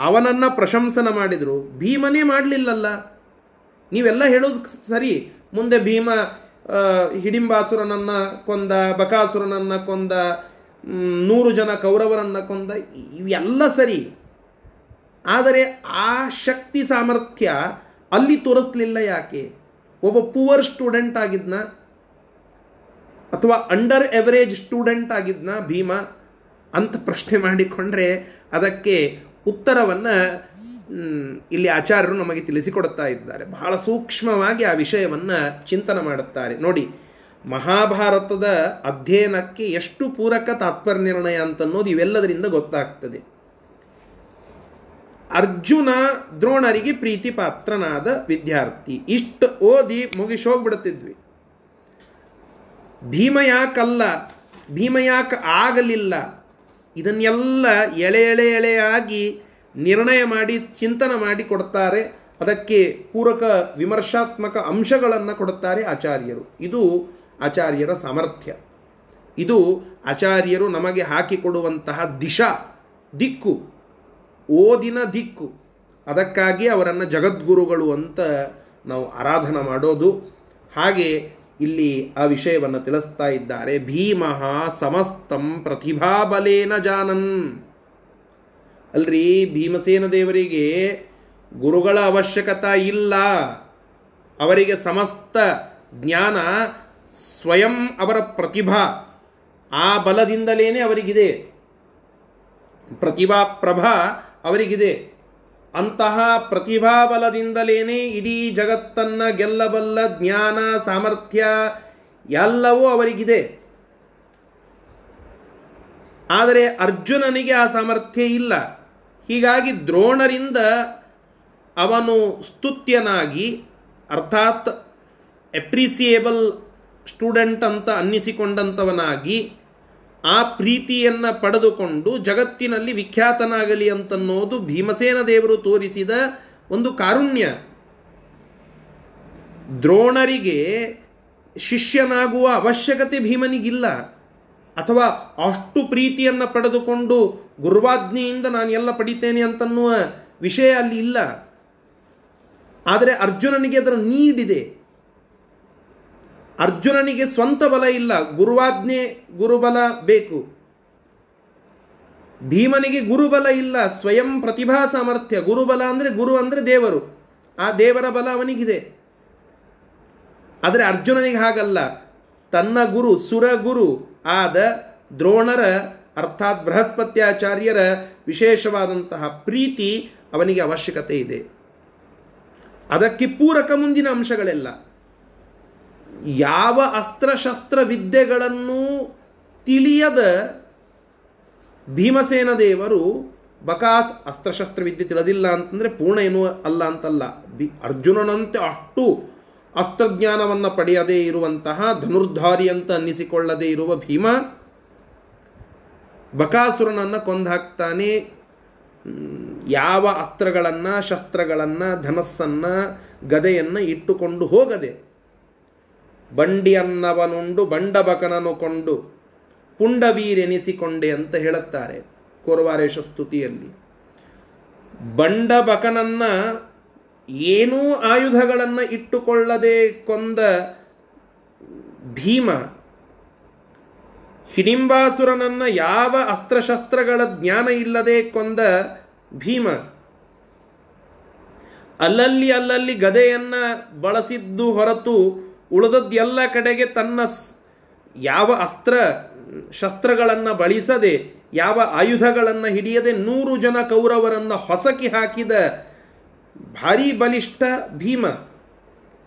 A: ಅವನನ್ನು ಪ್ರಶಂಸನ ಮಾಡಿದರು. ಭೀಮನೇ ಮಾಡಲಿಲ್ಲಲ್ಲ. ನೀವೆಲ್ಲ ಹೇಳೋದು ಸರಿ. ಮುಂದೆ ಭೀಮ ಹಿಡಿಂಬಾಸುರನನ್ನು ಕೊಂದ, ಬಕಾಸುರನನ್ನು ಕೊಂದ ನೂರು ಜನ ಕೌರವರನ್ನು ಕೊಂದ, ಇವೆಲ್ಲ ಸರಿ. ಆದರೆ ಆ ಶಕ್ತಿ ಸಾಮರ್ಥ್ಯ ಅಲ್ಲಿ ತೋರಿಸ್ಲಿಲ್ಲ ಯಾಕೆ? ಒಬ್ಬ ಪುವರ್ ಸ್ಟೂಡೆಂಟ್ ಆಗಿದ್ನ? ಅಥವಾ ಅಂಡರ್ ಎವರೇಜ್ ಸ್ಟೂಡೆಂಟ್ ಆಗಿದ್ನ ಭೀಮ? ಅಂತ ಪ್ರಶ್ನೆ ಮಾಡಿಕೊಂಡ್ರೆ ಅದಕ್ಕೆ ಉತ್ತರವನ್ನು ಇಲ್ಲಿ ಆಚಾರ್ಯರು ನಮಗೆ ತಿಳಿಸಿಕೊಡುತ್ತಾ ಇದ್ದಾರೆ. ಬಹಳ ಸೂಕ್ಷ್ಮವಾಗಿ ಆ ವಿಷಯವನ್ನು ಚಿಂತನೆ ಮಾಡುತ್ತಾರೆ. ನೋಡಿ, ಮಹಾಭಾರತದ ಅಧ್ಯಯನಕ್ಕೆ ಎಷ್ಟು ಪೂರಕ ತಾತ್ಪರ್ಯ ನಿರ್ಣಯ ಅಂತನ್ನೋದು ಇವೆಲ್ಲದರಿಂದ ಗೊತ್ತಾಗ್ತದೆ. ಅರ್ಜುನ ದ್ರೋಣರಿಗೆ ಪ್ರೀತಿ ಪಾತ್ರನಾದ ವಿದ್ಯಾರ್ಥಿ. ಇಷ್ಟು ಓದಿ ಮುಗಿಸೋಗ್ಬಿಡುತ್ತಿದ್ವಿ. ಭೀಮ ಯಾಕಲ್ಲ ಭೀಮ ಯಾಕೆ ಆಗಲಿಲ್ಲ. ಇದನ್ನೆಲ್ಲ ಎಳೆ ಎಳೆ ಎಳೆಯಾಗಿ ನಿರ್ಣಯ ಮಾಡಿ ಚಿಂತನೆ ಮಾಡಿ ಕೊಡ್ತಾರೆ. ಅದಕ್ಕೆ ಪೂರಕ ವಿಮರ್ಶಾತ್ಮಕ ಅಂಶಗಳನ್ನು ಕೊಡುತ್ತಾರೆ ಆಚಾರ್ಯರು. ಇದು ಆಚಾರ್ಯರ ಸಾಮರ್ಥ್ಯ. ಇದು ಆಚಾರ್ಯರು ನಮಗೆ ಹಾಕಿಕೊಡುವಂತಹ ದಿಶಾ, ದಿಕ್ಕು, ಓದಿನ ದಿಕ್ಕು. ಅದಕ್ಕಾಗಿ ಅವರನ್ನು ಜಗದ್ಗುರುಗಳು ಅಂತ ನಾವು ಆರಾಧನೆ ಮಾಡೋದು. ಹಾಗೆ ಇಲ್ಲಿ ಆ ವಿಷಯವನ್ನು ತಿಳಿಸ್ತಾ ಇದ್ದಾರೆ. ಭೀಮಃ ಸಮಸ್ತಂ ಪ್ರತಿಭಾಬಲೇನ ಜಾನನ್. ಅಲ್ರಿ, ಭೀಮಸೇನ ದೇವರಿಗೆ ಗುರುಗಳ ಅವಶ್ಯಕತೆ ಇಲ್ಲ. ಅವರಿಗೆ ಸಮಸ್ತ ಜ್ಞಾನ ಸ್ವಯಂ ಅವರ ಪ್ರತಿಭಾ. ಆ ಬಲದಿಂದಲೇ ಅವರಿಗಿದೆ. ಪ್ರತಿಭಾ ಪ್ರಭಾ ಅವರಿಗಿದೆ. ಅಂತಹ ಪ್ರತಿಭಾಬಲದಿಂದಲೇನೆ ಇಡೀ ಜಗತ್ತನ್ನು ಗೆಲ್ಲಬಲ್ಲ ಜ್ಞಾನ, ಸಾಮರ್ಥ್ಯ ಎಲ್ಲವೂ ಅವರಿಗಿದೆ. ಆದರೆ ಅರ್ಜುನನಿಗೆ ಆ ಸಾಮರ್ಥ್ಯ ಇಲ್ಲ. ಹೀಗಾಗಿ ದ್ರೋಣರಿಂದ ಅವನು ಸ್ತುತ್ಯನಾಗಿ, ಅರ್ಥಾತ್ ಎಪ್ರಿಸಿಯೇಬಲ್ ಸ್ಟೂಡೆಂಟ್ ಅಂತ ಅನ್ನಿಸಿಕೊಂಡಂಥವನಾಗಿ ಆ ಪ್ರೀತಿಯನ್ನು ಪಡೆದುಕೊಂಡು ಜಗತ್ತಿನಲ್ಲಿ ವಿಖ್ಯಾತನಾಗಲಿ ಅಂತನ್ನೋದು ಭೀಮಸೇನ ದೇವರು ತೋರಿಸಿದ ಒಂದು ಕಾರುಣ್ಯ. ದ್ರೋಣರಿಗೆ ಶಿಷ್ಯನಾಗುವ ಅವಶ್ಯಕತೆ ಭೀಮನಿಗಿಲ್ಲ. ಅಥವಾ ಅಷ್ಟು ಪ್ರೀತಿಯನ್ನು ಪಡೆದುಕೊಂಡು ಗುರುವಾಜ್ಞೆಯಿಂದ ನಾನು ಎಲ್ಲ ಪಡಿತೇನೆ ಅಂತನ್ನುವ ವಿಷಯ ಅಲ್ಲಿ ಇಲ್ಲ. ಆದರೆ ಅರ್ಜುನನಿಗೆ ಅದರ ನೀಡಿದೆ. ಅರ್ಜುನನಿಗೆ ಸ್ವಂತ ಬಲ ಇಲ್ಲ, ಗುರುವಾಜ್ಞೆ ಗುರುಬಲ ಬೇಕು. ಭೀಮನಿಗೆ ಗುರುಬಲ ಇಲ್ಲ, ಸ್ವಯಂ ಪ್ರತಿಭಾ ಸಾಮರ್ಥ್ಯ. ಗುರುಬಲ ಅಂದರೆ ಗುರು ಅಂದರೆ ದೇವರು. ಆ ದೇವರ ಬಲ ಅವನಿಗಿದೆ. ಆದರೆ ಅರ್ಜುನನಿಗೆ ಹಾಗಲ್ಲ. ತನ್ನ ಗುರು ಸುರಗುರು ಆದ ದ್ರೋಣರ, ಅರ್ಥಾತ್ ಬೃಹಸ್ಪತ್ಯಾಚಾರ್ಯರ ವಿಶೇಷವಾದಂತಹ ಪ್ರೀತಿ ಅವನಿಗೆ ಅವಶ್ಯಕತೆ ಇದೆ. ಅದಕ್ಕೆ ಪೂರಕ ಮುಂದಿನ ಅಂಶಗಳೆಲ್ಲ. ಯಾವ ಅಸ್ತ್ರಶಸ್ತ್ರ ವಿದ್ಯೆಗಳನ್ನು ತಿಳಿಯದ ಭೀಮಸೇನ ದೇವರು ಬಕಾಸ್ ಅಸ್ತ್ರಶಸ್ತ್ರ ವಿದ್ಯೆ ತಿಳಿದಿಲ್ಲ ಅಂತಂದರೆ ಪೂರ್ಣ ಏನೂ ಅಲ್ಲ ಅಂತಲ್ಲ. ದಿ ಅರ್ಜುನನಂತೆ ಅಷ್ಟು ಅಸ್ತ್ರಜ್ಞಾನವನ್ನು ಪಡೆಯದೇ ಇರುವಂತಹ ಧನುರ್ಧಾರಿ ಅಂತ ಅನ್ನಿಸಿಕೊಳ್ಳದೇ ಇರುವ ಭೀಮ ಬಕಾಸುರನನ್ನು ಕೊಂದಾಕ್ತಾನೆ. ಯಾವ ಅಸ್ತ್ರಗಳನ್ನು, ಶಸ್ತ್ರಗಳನ್ನು, ಧನಸ್ಸನ್ನು, ಗದೆಯನ್ನು ಇಟ್ಟುಕೊಂಡು ಹೋಗದೆ ಬಂಡಿಯನ್ನವನುಂಡು ಬಂಡಬಕನನ್ನು ಕೊಂಡು ಪುಂಡವೀರೆನಿಸಿಕೊಂಡೆ ಅಂತ ಹೇಳುತ್ತಾರೆ ಕೋರವಾರೇಶ ಸ್ತುತಿಯಲ್ಲಿ. ಬಂಡಬಕನನ್ನ ಏನೂ ಆಯುಧಗಳನ್ನು ಇಟ್ಟುಕೊಳ್ಳದೆ ಕೊಂದ ಭೀಮ ಹಿಡಿಂಬಾಸುರನನ್ನು ಯಾವ ಅಸ್ತ್ರಶಸ್ತ್ರಗಳ ಜ್ಞಾನ ಇಲ್ಲದೆ ಕೊಂದ ಭೀಮ ಅಲ್ಲಲ್ಲಿ ಅಲ್ಲಲ್ಲಿ ಗದೆಯನ್ನು ಬಳಸಿದ್ದು ಹೊರತು ಉಳಿದದ್ದೆಲ್ಲ ಕಡೆಗೆ ತನ್ನ ಯಾವ ಅಸ್ತ್ರ ಶಸ್ತ್ರಗಳನ್ನು ಬಳಸದೆ, ಯಾವ ಆಯುಧಗಳನ್ನು ಹಿಡಿಯದೆ ನೂರು ಜನ ಕೌರವರನ್ನು ಹೊಸಕಿ ಹಾಕಿದ ಭಾರೀ ಬಲಿಷ್ಠ ಭೀಮ.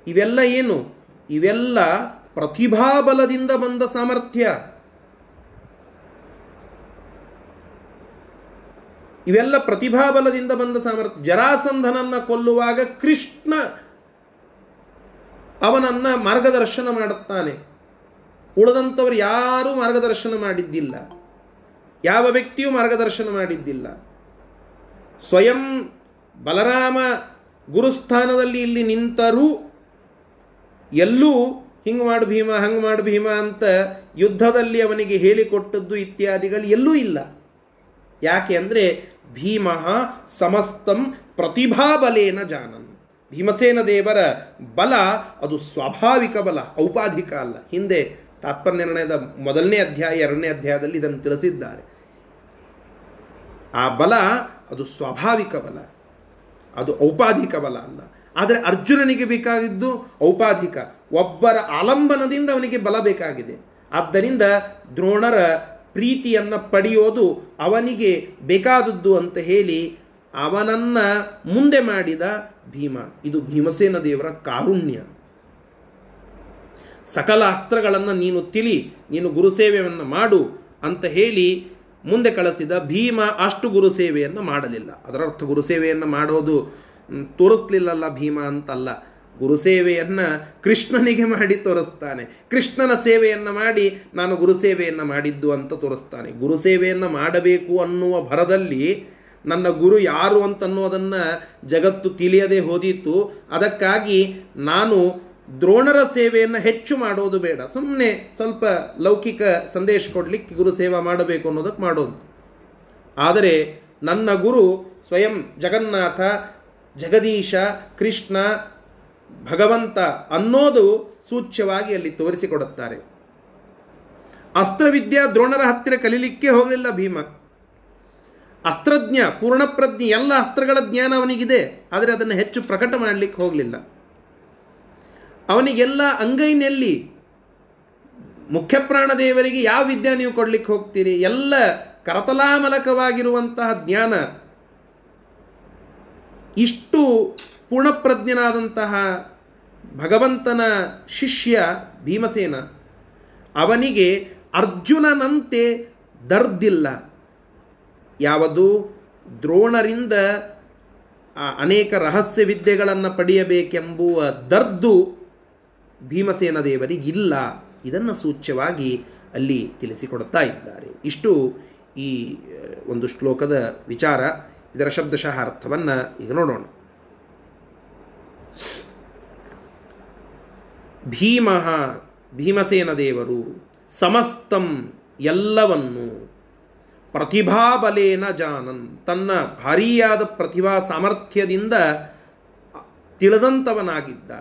A: ಇವೆಲ್ಲ ಏನು? ಇವೆಲ್ಲ ಪ್ರತಿಭಾಬಲದಿಂದ ಬಂದ ಸಾಮರ್ಥ್ಯ. ಇವೆಲ್ಲ ಪ್ರತಿಭಾಬಲದಿಂದ ಬಂದ ಸಾಮರ್ಥ್ಯ. ಜರಾಸಂಧನನ್ನು ಕೊಲ್ಲುವಾಗ ಕೃಷ್ಣ ಅವನನ್ನು ಮಾರ್ಗದರ್ಶನ ಮಾಡುತ್ತಾನೆ. ಉಳಿದಂಥವರು ಯಾರೂ ಮಾರ್ಗದರ್ಶನ ಮಾಡಿದ್ದಿಲ್ಲ. ಯಾವ ವ್ಯಕ್ತಿಯೂ ಮಾರ್ಗದರ್ಶನ ಮಾಡಿದ್ದಿಲ್ಲ. ಸ್ವಯಂ ಬಲರಾಮ ಗುರುಸ್ಥಾನದಲ್ಲಿ ಇಲ್ಲಿ ನಿಂತರೂ ಎಲ್ಲೂ ಹಿಂಗೆ ಮಾಡು ಭೀಮ, ಹಂಗೆ ಮಾಡು ಭೀಮ ಅಂತ ಯುದ್ಧದಲ್ಲಿ ಅವನಿಗೆ ಹೇಳಿಕೊಟ್ಟದ್ದು ಇತ್ಯಾದಿಗಳು ಎಲ್ಲೂ ಇಲ್ಲ. ಯಾಕೆ ಅಂದರೆ ಭೀಮಃ ಸಮಸ್ತಂ ಪ್ರತಿಭಾಬಲೇನ ಜಾನನ್. ಭೀಮಸೇನ ದೇವರ ಬಲ, ಅದು ಸ್ವಾಭಾವಿಕ ಬಲ, ಔಪಾಧಿಕ ಅಲ್ಲ. ಹಿಂದೆ ತಾತ್ಪರ್ಯ ನಿರ್ಣಯದ ಮೊದಲನೇ ಅಧ್ಯಾಯ, ಎರಡನೇ ಅಧ್ಯಾಯದಲ್ಲಿ ಇದನ್ನು ತಿಳಿಸಿದ್ದಾರೆ. ಆ ಬಲ, ಅದು ಸ್ವಾಭಾವಿಕ ಬಲ, ಅದು ಔಪಾಧಿಕ ಬಲ ಅಲ್ಲ. ಆದರೆ ಅರ್ಜುನನಿಗೆ ಬೇಕಾಗಿದ್ದು ಔಪಾಧಿಕ, ಒಬ್ಬರ ಆಲಂಬನದಿಂದ ಅವನಿಗೆ ಬಲ ಬೇಕಾಗಿದೆ. ಆದ್ದರಿಂದ ದ್ರೋಣರ ಪ್ರೀತಿಯನ್ನು ಪಡೆಯೋದು ಅವನಿಗೆ ಬೇಕಾದದ್ದು ಅಂತ ಹೇಳಿ ಅವನನ್ನು ಮುಂದೆ ಮಾಡಿದ ಭೀಮ. ಇದು ಭೀಮಸೇನ ದೇವರ ಕಾರುಣ್ಯ. ಸಕಲ ಅಸ್ತ್ರಗಳನ್ನು ನೀನು ತಿಳಿ, ನೀನು ಗುರುಸೇವೆಯನ್ನು ಮಾಡು ಅಂತ ಹೇಳಿ ಮುಂದೆ ಕಳಿಸಿದ ಭೀಮ ಅಷ್ಟು ಗುರುಸೇವೆಯನ್ನು ಮಾಡಲಿಲ್ಲ. ಅದರರ್ಥ ಗುರುಸೇವೆಯನ್ನು ಮಾಡೋದು ತೋರಿಸ್ಲಿಲ್ಲಲ್ಲ ಭೀಮ ಅಂತಲ್ಲ. ಗುರುಸೇವೆಯನ್ನು ಕೃಷ್ಣನಿಗೆ ಮಾಡಿ ತೋರಿಸ್ತಾನೆ. ಕೃಷ್ಣನ ಸೇವೆಯನ್ನು ಮಾಡಿ ನಾನು ಗುರುಸೇವೆಯನ್ನು ಮಾಡಿದ್ದು ಅಂತ ತೋರಿಸ್ತಾನೆ. ಗುರುಸೇವೆಯನ್ನು ಮಾಡಬೇಕು ಅನ್ನುವ ಭರದಲ್ಲಿ ನನ್ನ ಗುರು ಯಾರು ಅಂತನ್ನೋದನ್ನು ಜಗತ್ತು ತಿಳಿಯದೆ ಹೋದಿತ್ತು ಅದಕ್ಕಾಗಿ ನಾನು ದ್ರೋಣರ ಸೇವೆಯನ್ನು ಹೆಚ್ಚು ಮಾಡೋದು ಬೇಡ. ಸುಮ್ಮನೆ ಸ್ವಲ್ಪ ಲೌಕಿಕ ಸಂದೇಶ ಕೊಡಲಿಕ್ಕೆ ಗುರು ಸೇವಾ ಮಾಡಬೇಕು ಅನ್ನೋದಕ್ಕೆ ಮಾಡೋದು. ಆದರೆ ನನ್ನ ಗುರು ಸ್ವಯಂ ಜಗನ್ನಾಥ, ಜಗದೀಶ, ಕೃಷ್ಣ, ಭಗವಂತ ಅನ್ನೋದು ಸೂಚ್ಯವಾಗಿ ಅಲ್ಲಿ ತೋರಿಸಿಕೊಡುತ್ತಾರೆ. ಅಸ್ತ್ರವಿದ್ಯಾ ದ್ರೋಣರ ಹತ್ತಿರ ಕಲೀಲಿಕ್ಕೆ ಹೋಗಲಿಲ್ಲ ಭೀಮ. ಅಸ್ತ್ರಜ್ಞ, ಪೂರ್ಣಪ್ರಜ್ಞೆ, ಎಲ್ಲ ಅಸ್ತ್ರಗಳ ಜ್ಞಾನ ಅವನಿಗಿದೆ, ಆದರೆ ಅದನ್ನು ಹೆಚ್ಚು ಪ್ರಕಟ ಮಾಡಲಿಕ್ಕೆ ಹೋಗಲಿಲ್ಲ. ಅವನಿಗೆಲ್ಲ ಅಂಗೈನಲ್ಲಿ ಮುಖ್ಯ ದೇವರಿಗೆ ಯಾವ ವಿದ್ಯೆ ನೀವು ಕೊಡಲಿಕ್ಕೆ ಹೋಗ್ತೀರಿ? ಎಲ್ಲ ಕರತಲಾಮಲಕವಾಗಿರುವಂತಹ ಜ್ಞಾನ, ಇಷ್ಟು ಪೂರ್ಣಪ್ರಜ್ಞನಾದಂತಹ ಭಗವಂತನ ಶಿಷ್ಯ ಭೀಮಸೇನ, ಅವನಿಗೆ ಅರ್ಜುನನಂತೆ ದರ್ದಿಲ್ಲ. ಯಾವುದು? ದ್ರೋಣರಿಂದ ಅನೇಕ ರಹಸ್ಯ ವಿದ್ಯೆಗಳನ್ನು ಪಡೆಯಬೇಕೆಂಬುವ ದರ್ದು ಭೀಮಸೇನ ದೇವರಿಗಿಲ್ಲ ಇದನ್ನು ಸೂಚ್ಯವಾಗಿ ಅಲ್ಲಿ ತಿಳಿಸಿಕೊಡುತ್ತಾ ಇದ್ದಾರೆ. ಇಷ್ಟು ಈ ಒಂದು ಶ್ಲೋಕದ ವಿಚಾರ. ಇದರ ಶಬ್ದಶಃ ಅರ್ಥವನ್ನು ಈಗ ನೋಡೋಣ. ಭೀಮ ಭೀಮಸೇನ ದೇವರು ಸಮಸ್ತಂ ಎಲ್ಲವನ್ನು ಪ್ರತಿಭಾಬಲೇನ ಜಾನನ್. ತನ್ನ ಭಾರೀಯಾದ ಪ್ರತಿಭಾ ಸಾಮರ್ಥ್ಯದಿಂದ ತಿಳಿದಂಥವನಾಗಿದ್ದ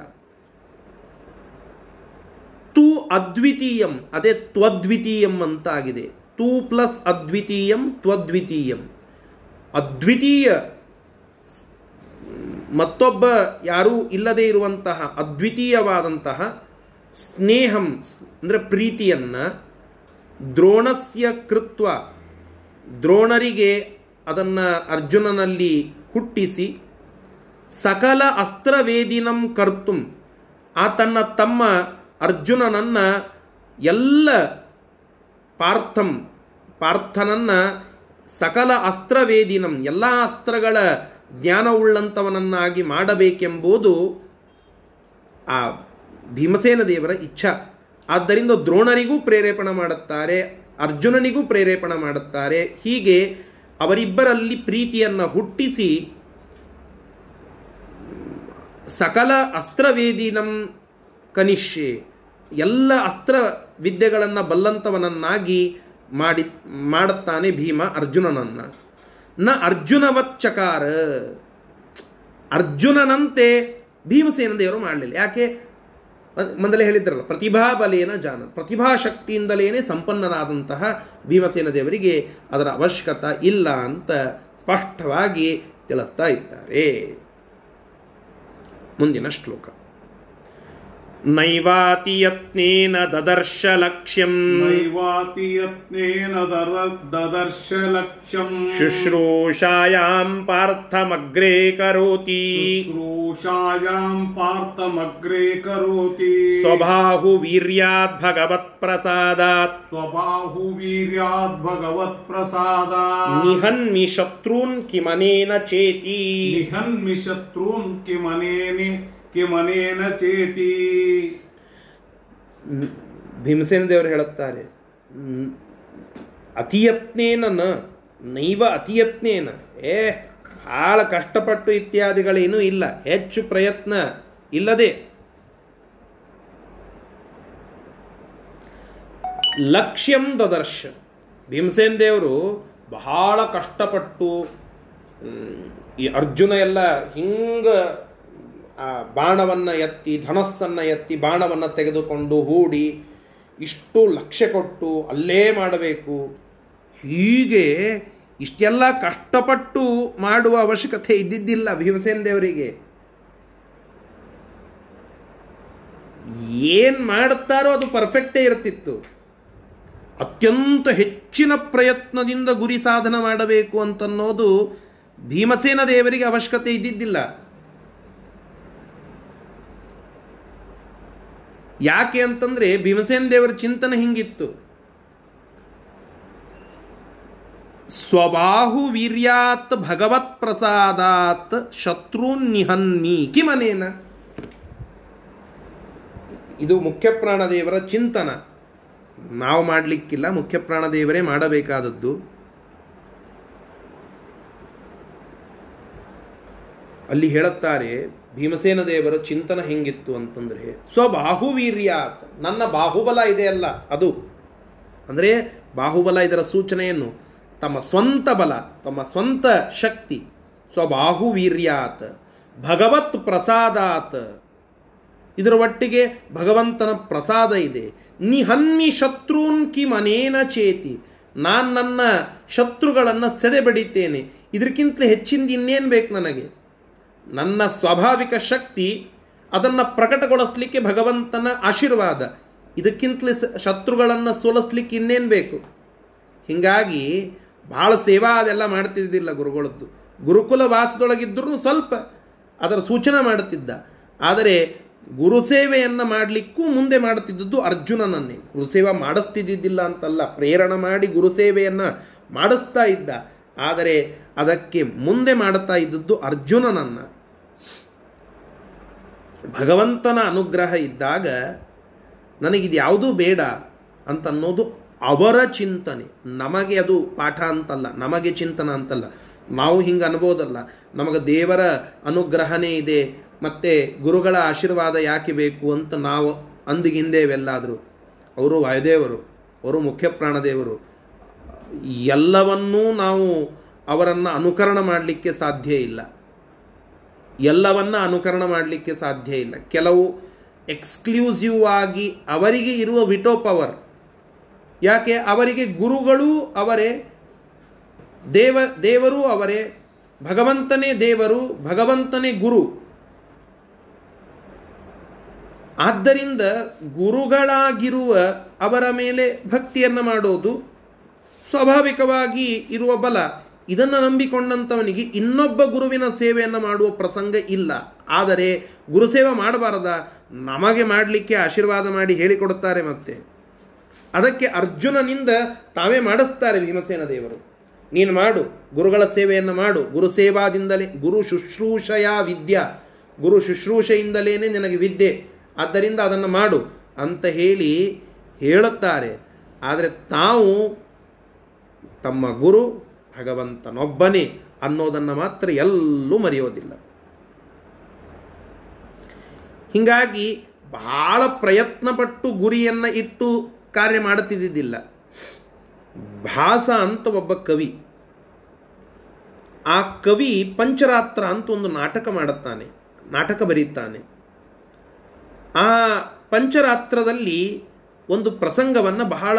A: ತೂ ಅದ್ವಿತೀಯಂ, ಅದೇ ತ್ವದ್ವಿತೀಯಂ ಅಂತಾಗಿದೆ. ತೂ ತು ಪ್ಲಸ್ ಅದ್ವಿತೀಯಂ, ತ್ವದ್ವಿತೀಯಂ. ಅದ್ವಿತೀಯ ಮತ್ತೊಬ್ಬ ಯಾರೂ ಇಲ್ಲದೇ ಇರುವಂತಹ ಅದ್ವಿತೀಯವಾದಂತಹ ಸ್ನೇಹಂ ಅಂದರೆ ಪ್ರೀತಿಯನ್ನು ದ್ರೋಣಸ್ಯ ಕೃತ್ವ ದ್ರೋಣರಿಗೆ ಅದನ್ನು ಅರ್ಜುನನಲ್ಲಿ ಹುಟ್ಟಿಸಿ, ಸಕಲ ಅಸ್ತ್ರವೇದಿನಂ ಕರ್ತುಂ ಆ ತನ್ನ ತಮ್ಮ ಅರ್ಜುನನನ್ನು ಎಲ್ಲ ಪಾರ್ಥಂ, ಪಾರ್ಥನನ್ನು ಸಕಲ ಅಸ್ತ್ರವೇದಿನಂ, ಎಲ್ಲ ಅಸ್ತ್ರಗಳ ಜ್ಞಾನವುಳ್ಳಂಥವನನ್ನಾಗಿ ಮಾಡಬೇಕೆಂಬುದು ಆ ಭೀಮಸೇನ ದೇವರ ಇಚ್ಛಾ. ಆದ್ದರಿಂದ ದ್ರೋಣರಿಗೂ ಪ್ರೇರೇಪಣೆ ಮಾಡುತ್ತಾರೆ ಅರ್ಜುನನಿಗೂ ಪ್ರೇರೇಪಣೆ ಮಾಡುತ್ತಾರೆ. ಹೀಗೆ ಅವರಿಬ್ಬರಲ್ಲಿ ಪ್ರೀತಿಯನ್ನು ಹುಟ್ಟಿಸಿ, ಸಕಲ ಅಸ್ತ್ರವೇದಿನಂ ಕನಿಷ್ಯೆ, ಎಲ್ಲ ಅಸ್ತ್ರ ವಿದ್ಯೆಗಳನ್ನು ಬಲ್ಲಂತವನನ್ನಾಗಿ ಮಾಡಿ, ಮಾಡುತ್ತಾನೆ ಭೀಮ ಅರ್ಜುನನನ್ನು. ನ ಅರ್ಜುನವಚ್ಚಕಾರ ಅರ್ಜುನನಂತೆ ಭೀಮಸೇನ ದೇವರು ಮಾಡಲಿಲ್ಲ. ಯಾಕೆ? ಮೊದಲೇ ಹೇಳಿದ್ರಲ್ಲ ಪ್ರತಿಭಾಬಲೇನ ಜಾನ ಪ್ರತಿಭಾಶಕ್ತಿಯಿಂದಲೇ ಸಂಪನ್ನನಾದಂತಹ ಭೀಮಸೇನ ದೇವರಿಗೆ ಅದರ ಅವಶ್ಯಕತೆ ಇಲ್ಲ ಅಂತ ಸ್ಪಷ್ಟವಾಗಿ ತಿಳಿಸ್ತಾ ಇದ್ದಾರೆ. ಮುಂದಿನ ಶ್ಲೋಕ. नैवातियत्नेन
B: ददर्श लक्ष्यम् नैवातियत्नेन ददर्श लक्ष्यम्
A: शुश्रूषायाम् पार्थमग्रे करोति
B: शुश्रूषायाम् पार्थमग्रे करोति
A: स्वबाहुवीर्याद् भगवत्प्रसादात्
B: स्वबाहुवीर्याद् भगवत्प्रसादात्
A: निहन्मि शत्रून् किमनेन चेति
B: निहन्मि शत्रून् किमनेन ಕಿಮನೇನ ಚೇತಿ.
A: ಭೀಮಸೇನ ದೇವರು ಹೇಳುತ್ತಾರೆ ಅತಿಯತ್ನೇನ ನೈವ ಅತಿಯತ್ನೇನ. ಏ ಭಾಳ ಕಷ್ಟಪಟ್ಟು ಇತ್ಯಾದಿಗಳೇನೂ ಇಲ್ಲ, ಹೆಚ್ಚು ಪ್ರಯತ್ನ ಇಲ್ಲದೆ. ಲಕ್ಷ್ಯಂ ದದರ್ಶ. ಭೀಮಸೇನ ದೇವರು ಬಹಳ ಕಷ್ಟಪಟ್ಟು ಈ ಅರ್ಜುನ ಎಲ್ಲ ಹಿಂಗೆ ಆ, ಬಾಣವನ್ನು ಎತ್ತಿ, ಧನಸ್ಸನ್ನು ಎತ್ತಿ, ಬಾಣವನ್ನು ತೆಗೆದುಕೊಂಡು ಹೂಡಿ ಇಷ್ಟು ಲಕ್ಷ್ಯ ಕೊಟ್ಟು ಅಲ್ಲೇ ಮಾಡಬೇಕು. ಹೀಗೆ ಇಷ್ಟೆಲ್ಲ ಕಷ್ಟಪಟ್ಟು ಮಾಡುವ ಅವಶ್ಯಕತೆ ಇದ್ದಿದ್ದಿಲ್ಲ ಭೀಮಸೇನ ದೇವರಿಗೆ. ಏನು ಮಾಡ್ತಾರೋ ಅದು ಪರ್ಫೆಕ್ಟೇ ಇರ್ತಿತ್ತು. ಅತ್ಯಂತ ಹೆಚ್ಚಿನ ಪ್ರಯತ್ನದಿಂದ ಗುರಿ ಸಾಧನ ಮಾಡಬೇಕು ಅಂತನ್ನೋದು ಭೀಮಸೇನ ದೇವರಿಗೆ ಅವಶ್ಯಕತೆ ಇದ್ದಿದ್ದಿಲ್ಲ. ಯಾಕೆ ಅಂತಂದರೆ ಭೀಮಸೇನ ದೇವರ ಚಿಂತನೆ ಹಿಂಗಿತ್ತು. ಸ್ವಬಾಹು ವೀರ್ಯಾತ್ ಭಗವತ್ ಪ್ರಸಾದಾತ್ ಶತ್ರುನ್ ನಿಹನ್ನಿ ಕಿಮನೇನ ಇದು ಮುಖ್ಯಪ್ರಾಣ ದೇವರ ಚಿಂತನ. ನಾವು ಮಾಡಲಿಕ್ಕಿಲ್ಲ ಮುಖ್ಯಪ್ರಾಣ ದೇವರೇ ಮಾಡಬೇಕಾದದ್ದು. ಅಲ್ಲಿ ಹೇಳುತ್ತಾರೆ ಭೀಮಸೇನ ದೇವರ ಚಿಂತನ ಹೆಂಗಿತ್ತು ಅಂತಂದರೆ, ಸ್ವಬಾಹುವೀರ್ಯಾತ್, ನನ್ನ ಬಾಹುಬಲ ಇದೆಯಲ್ಲ ಅದು. ಅಂದರೆ ಬಾಹುಬಲ ಇದರ ಸೂಚನೆಯನ್ನು ತಮ್ಮ ಸ್ವಂತ ಬಲ, ತಮ್ಮ ಸ್ವಂತ ಶಕ್ತಿ, ಸ್ವಬಾಹುವೀರ್ಯಾತ್, ಭಗವತ್ ಪ್ರಸಾದಾತ್. ಇದರ ಒಟ್ಟಿಗೆ ಭಗವಂತನ ಪ್ರಸಾದ ಇದೆ. ನಿಹನ್ಮಿ ಶತ್ರುನ್ ಕಿ ಮನೇನ ಚೇತಿ, ನಾನು ನನ್ನ ಶತ್ರುಗಳನ್ನು ಸೆದೆ ಬಡಿತೇನೆ ಇದಕ್ಕಿಂತಲೇ ಹೆಚ್ಚಿಂದ ಇನ್ನೇನು ಬೇಕು ನನಗೆ? ನನ್ನ ಸ್ವಾಭಾವಿಕ ಶಕ್ತಿ ಅದನ್ನು ಪ್ರಕಟಗೊಳಿಸ್ಲಿಕ್ಕೆ ಭಗವಂತನ ಆಶೀರ್ವಾದ. ಇದಕ್ಕಿಂತಲೇ ಶತ್ರುಗಳನ್ನು ಸೋಲಿಸ್ಲಿಕ್ಕೆ ಇನ್ನೇನು ಬೇಕು? ಹೀಗಾಗಿ ಭಾಳ ಸೇವಾ ಅದೆಲ್ಲ ಮಾಡ್ತಿದ್ದಿಲ್ಲ ಗುರುಗಳದ್ದು. ಗುರುಕುಲ ವಾಸದೊಳಗಿದ್ದರೂ ಸ್ವಲ್ಪ ಅದರ ಸೂಚನೆ ಮಾಡುತ್ತಿದ್ದ. ಆದರೆ ಗುರು ಸೇವೆಯನ್ನು ಮಾಡಲಿಕ್ಕೂ ಮುಂದೆ ಮಾಡುತ್ತಿದ್ದದ್ದು ಅರ್ಜುನನನ್ನೇ. ಗುರುಸೇವೆ ಮಾಡಿಸ್ತಿದ್ದಿದ್ದಿಲ್ಲ ಅಂತಲ್ಲ, ಪ್ರೇರಣೆ ಮಾಡಿ ಗುರುಸೇವೆಯನ್ನು ಮಾಡಿಸ್ತಾ ಇದ್ದ. ಆದರೆ ಅದಕ್ಕೆ ಮುಂದೆ ಮಾಡುತ್ತಾ ಇದ್ದದ್ದು ಅರ್ಜುನನನ್ನು. ಭಗವಂತನ ಅನುಗ್ರಹ ಇದ್ದಾಗ ನನಗಿದು ಯಾವುದೂ ಬೇಡ ಅಂತನ್ನೋದು ಅವರ ಚಿಂತನೆ. ನಮಗೆ ಅದು ಪಾಠ ಅಂತಲ್ಲ, ನಮಗೆ ಚಿಂತನ ಅಂತಲ್ಲ. ನಾವು ಹಿಂಗೆ ಅನ್ಬೋದಲ್ಲ. ನಮಗೆ ದೇವರ ಅನುಗ್ರಹನೇ ಇದೆ, ಮತ್ತು ಗುರುಗಳ ಆಶೀರ್ವಾದ ಯಾಕೆ ಬೇಕು ಅಂತ ನಾವು ಅಂದಿಗಿಂದೇವೆಲ್ಲಾದರೂ ಅವರು ವಾಯುದೇವರು, ಅವರು ಮುಖ್ಯ ಪ್ರಾಣದೇವರು. ಎಲ್ಲವನ್ನೂ ನಾವು ಅವರನ್ನು ಅನುಕರಣ ಮಾಡಲಿಕ್ಕೆ ಸಾಧ್ಯ ಇಲ್ಲ. ಎಲ್ಲವನ್ನ ಅನುಕರಣ ಮಾಡಲಿಕ್ಕೆ ಸಾಧ್ಯ ಇಲ್ಲ. ಕೆಲವು ಎಕ್ಸ್ಕ್ಲೂಸಿವ್ ಆಗಿ ಅವರಿಗೆ ಇರುವ ವಿಟೋ ಪವರ್. ಯಾಕೆ? ಅವರಿಗೆ ಗುರುಗಳು ಅವರೇ, ದೇವ, ದೇವರು ಅವರೇ, ಭಗವಂತನೇ ದೇವರು, ಭಗವಂತನೇ ಗುರು. ಆದ್ದರಿಂದ ಗುರುಗಳಾಗಿರುವ ಅವರ ಮೇಲೆ ಭಕ್ತಿಯನ್ನು ಮಾಡೋದು ಸ್ವಾಭಾವಿಕವಾಗಿ ಇರುವ ಬಲ. ಇದನ್ನು ನಂಬಿಕೊಂಡಂಥವನಿಗೆ ಇನ್ನೊಬ್ಬ ಗುರುವಿನ ಸೇವೆಯನ್ನು ಮಾಡುವ ಪ್ರಸಂಗ ಇಲ್ಲ. ಆದರೆ ಗುರುಸೇವೆ ಮಾಡಬಾರದ, ನಮಗೆ ಮಾಡಲಿಕ್ಕೆ ಆಶೀರ್ವಾದ ಮಾಡಿ ಹೇಳಿಕೊಡುತ್ತಾರೆ ಮತ್ತೆ. ಅದಕ್ಕೆ ಅರ್ಜುನನಿಂದ ತಾವೇ ಮಾಡಿಸ್ತಾರೆ ಭೀಮಸೇನ ದೇವರು. ನೀನು ಮಾಡು, ಗುರುಗಳ ಸೇವೆಯನ್ನು ಮಾಡು. ಗುರು ಸೇವಾದಿಂದಲೇ, ಗುರು ಶುಶ್ರೂಷಯ ವಿದ್ಯಾ. ಗುರು ಶುಶ್ರೂಷೆಯಿಂದಲೇ ನಿನಗೆ ವಿದ್ಯೆ. ಆದ್ದರಿಂದ ಅದನ್ನು ಮಾಡು ಅಂತ ಹೇಳಿ ಹೇಳುತ್ತಾರೆ. ಆದರೆ ತಾವು ತಮ್ಮ ಗುರು ಭಗವಂತನೊಬ್ಬನೇ ಅನ್ನೋದನ್ನು ಮಾತ್ರ ಎಲ್ಲೂ ಮರೆಯೋದಿಲ್ಲ. ಹೀಗಾಗಿ ಬಹಳ ಪ್ರಯತ್ನಪಟ್ಟು ಗುರಿಯನ್ನು ಇಟ್ಟು ಕಾರ್ಯ ಮಾಡುತ್ತಿದ್ದಿದ್ದಿಲ್ಲ. ಭಾಸ ಅಂತ ಒಬ್ಬ ಕವಿ, ಆ ಕವಿ ಪಂಚರಾತ್ರ ಅಂತ ಒಂದು ನಾಟಕ ಮಾಡುತ್ತಾನೆ, ನಾಟಕ ಬರೀತಾನೆ. ಆ ಪಂಚರಾತ್ರದಲ್ಲಿ ಒಂದು ಪ್ರಸಂಗವನ್ನು ಬಹಳ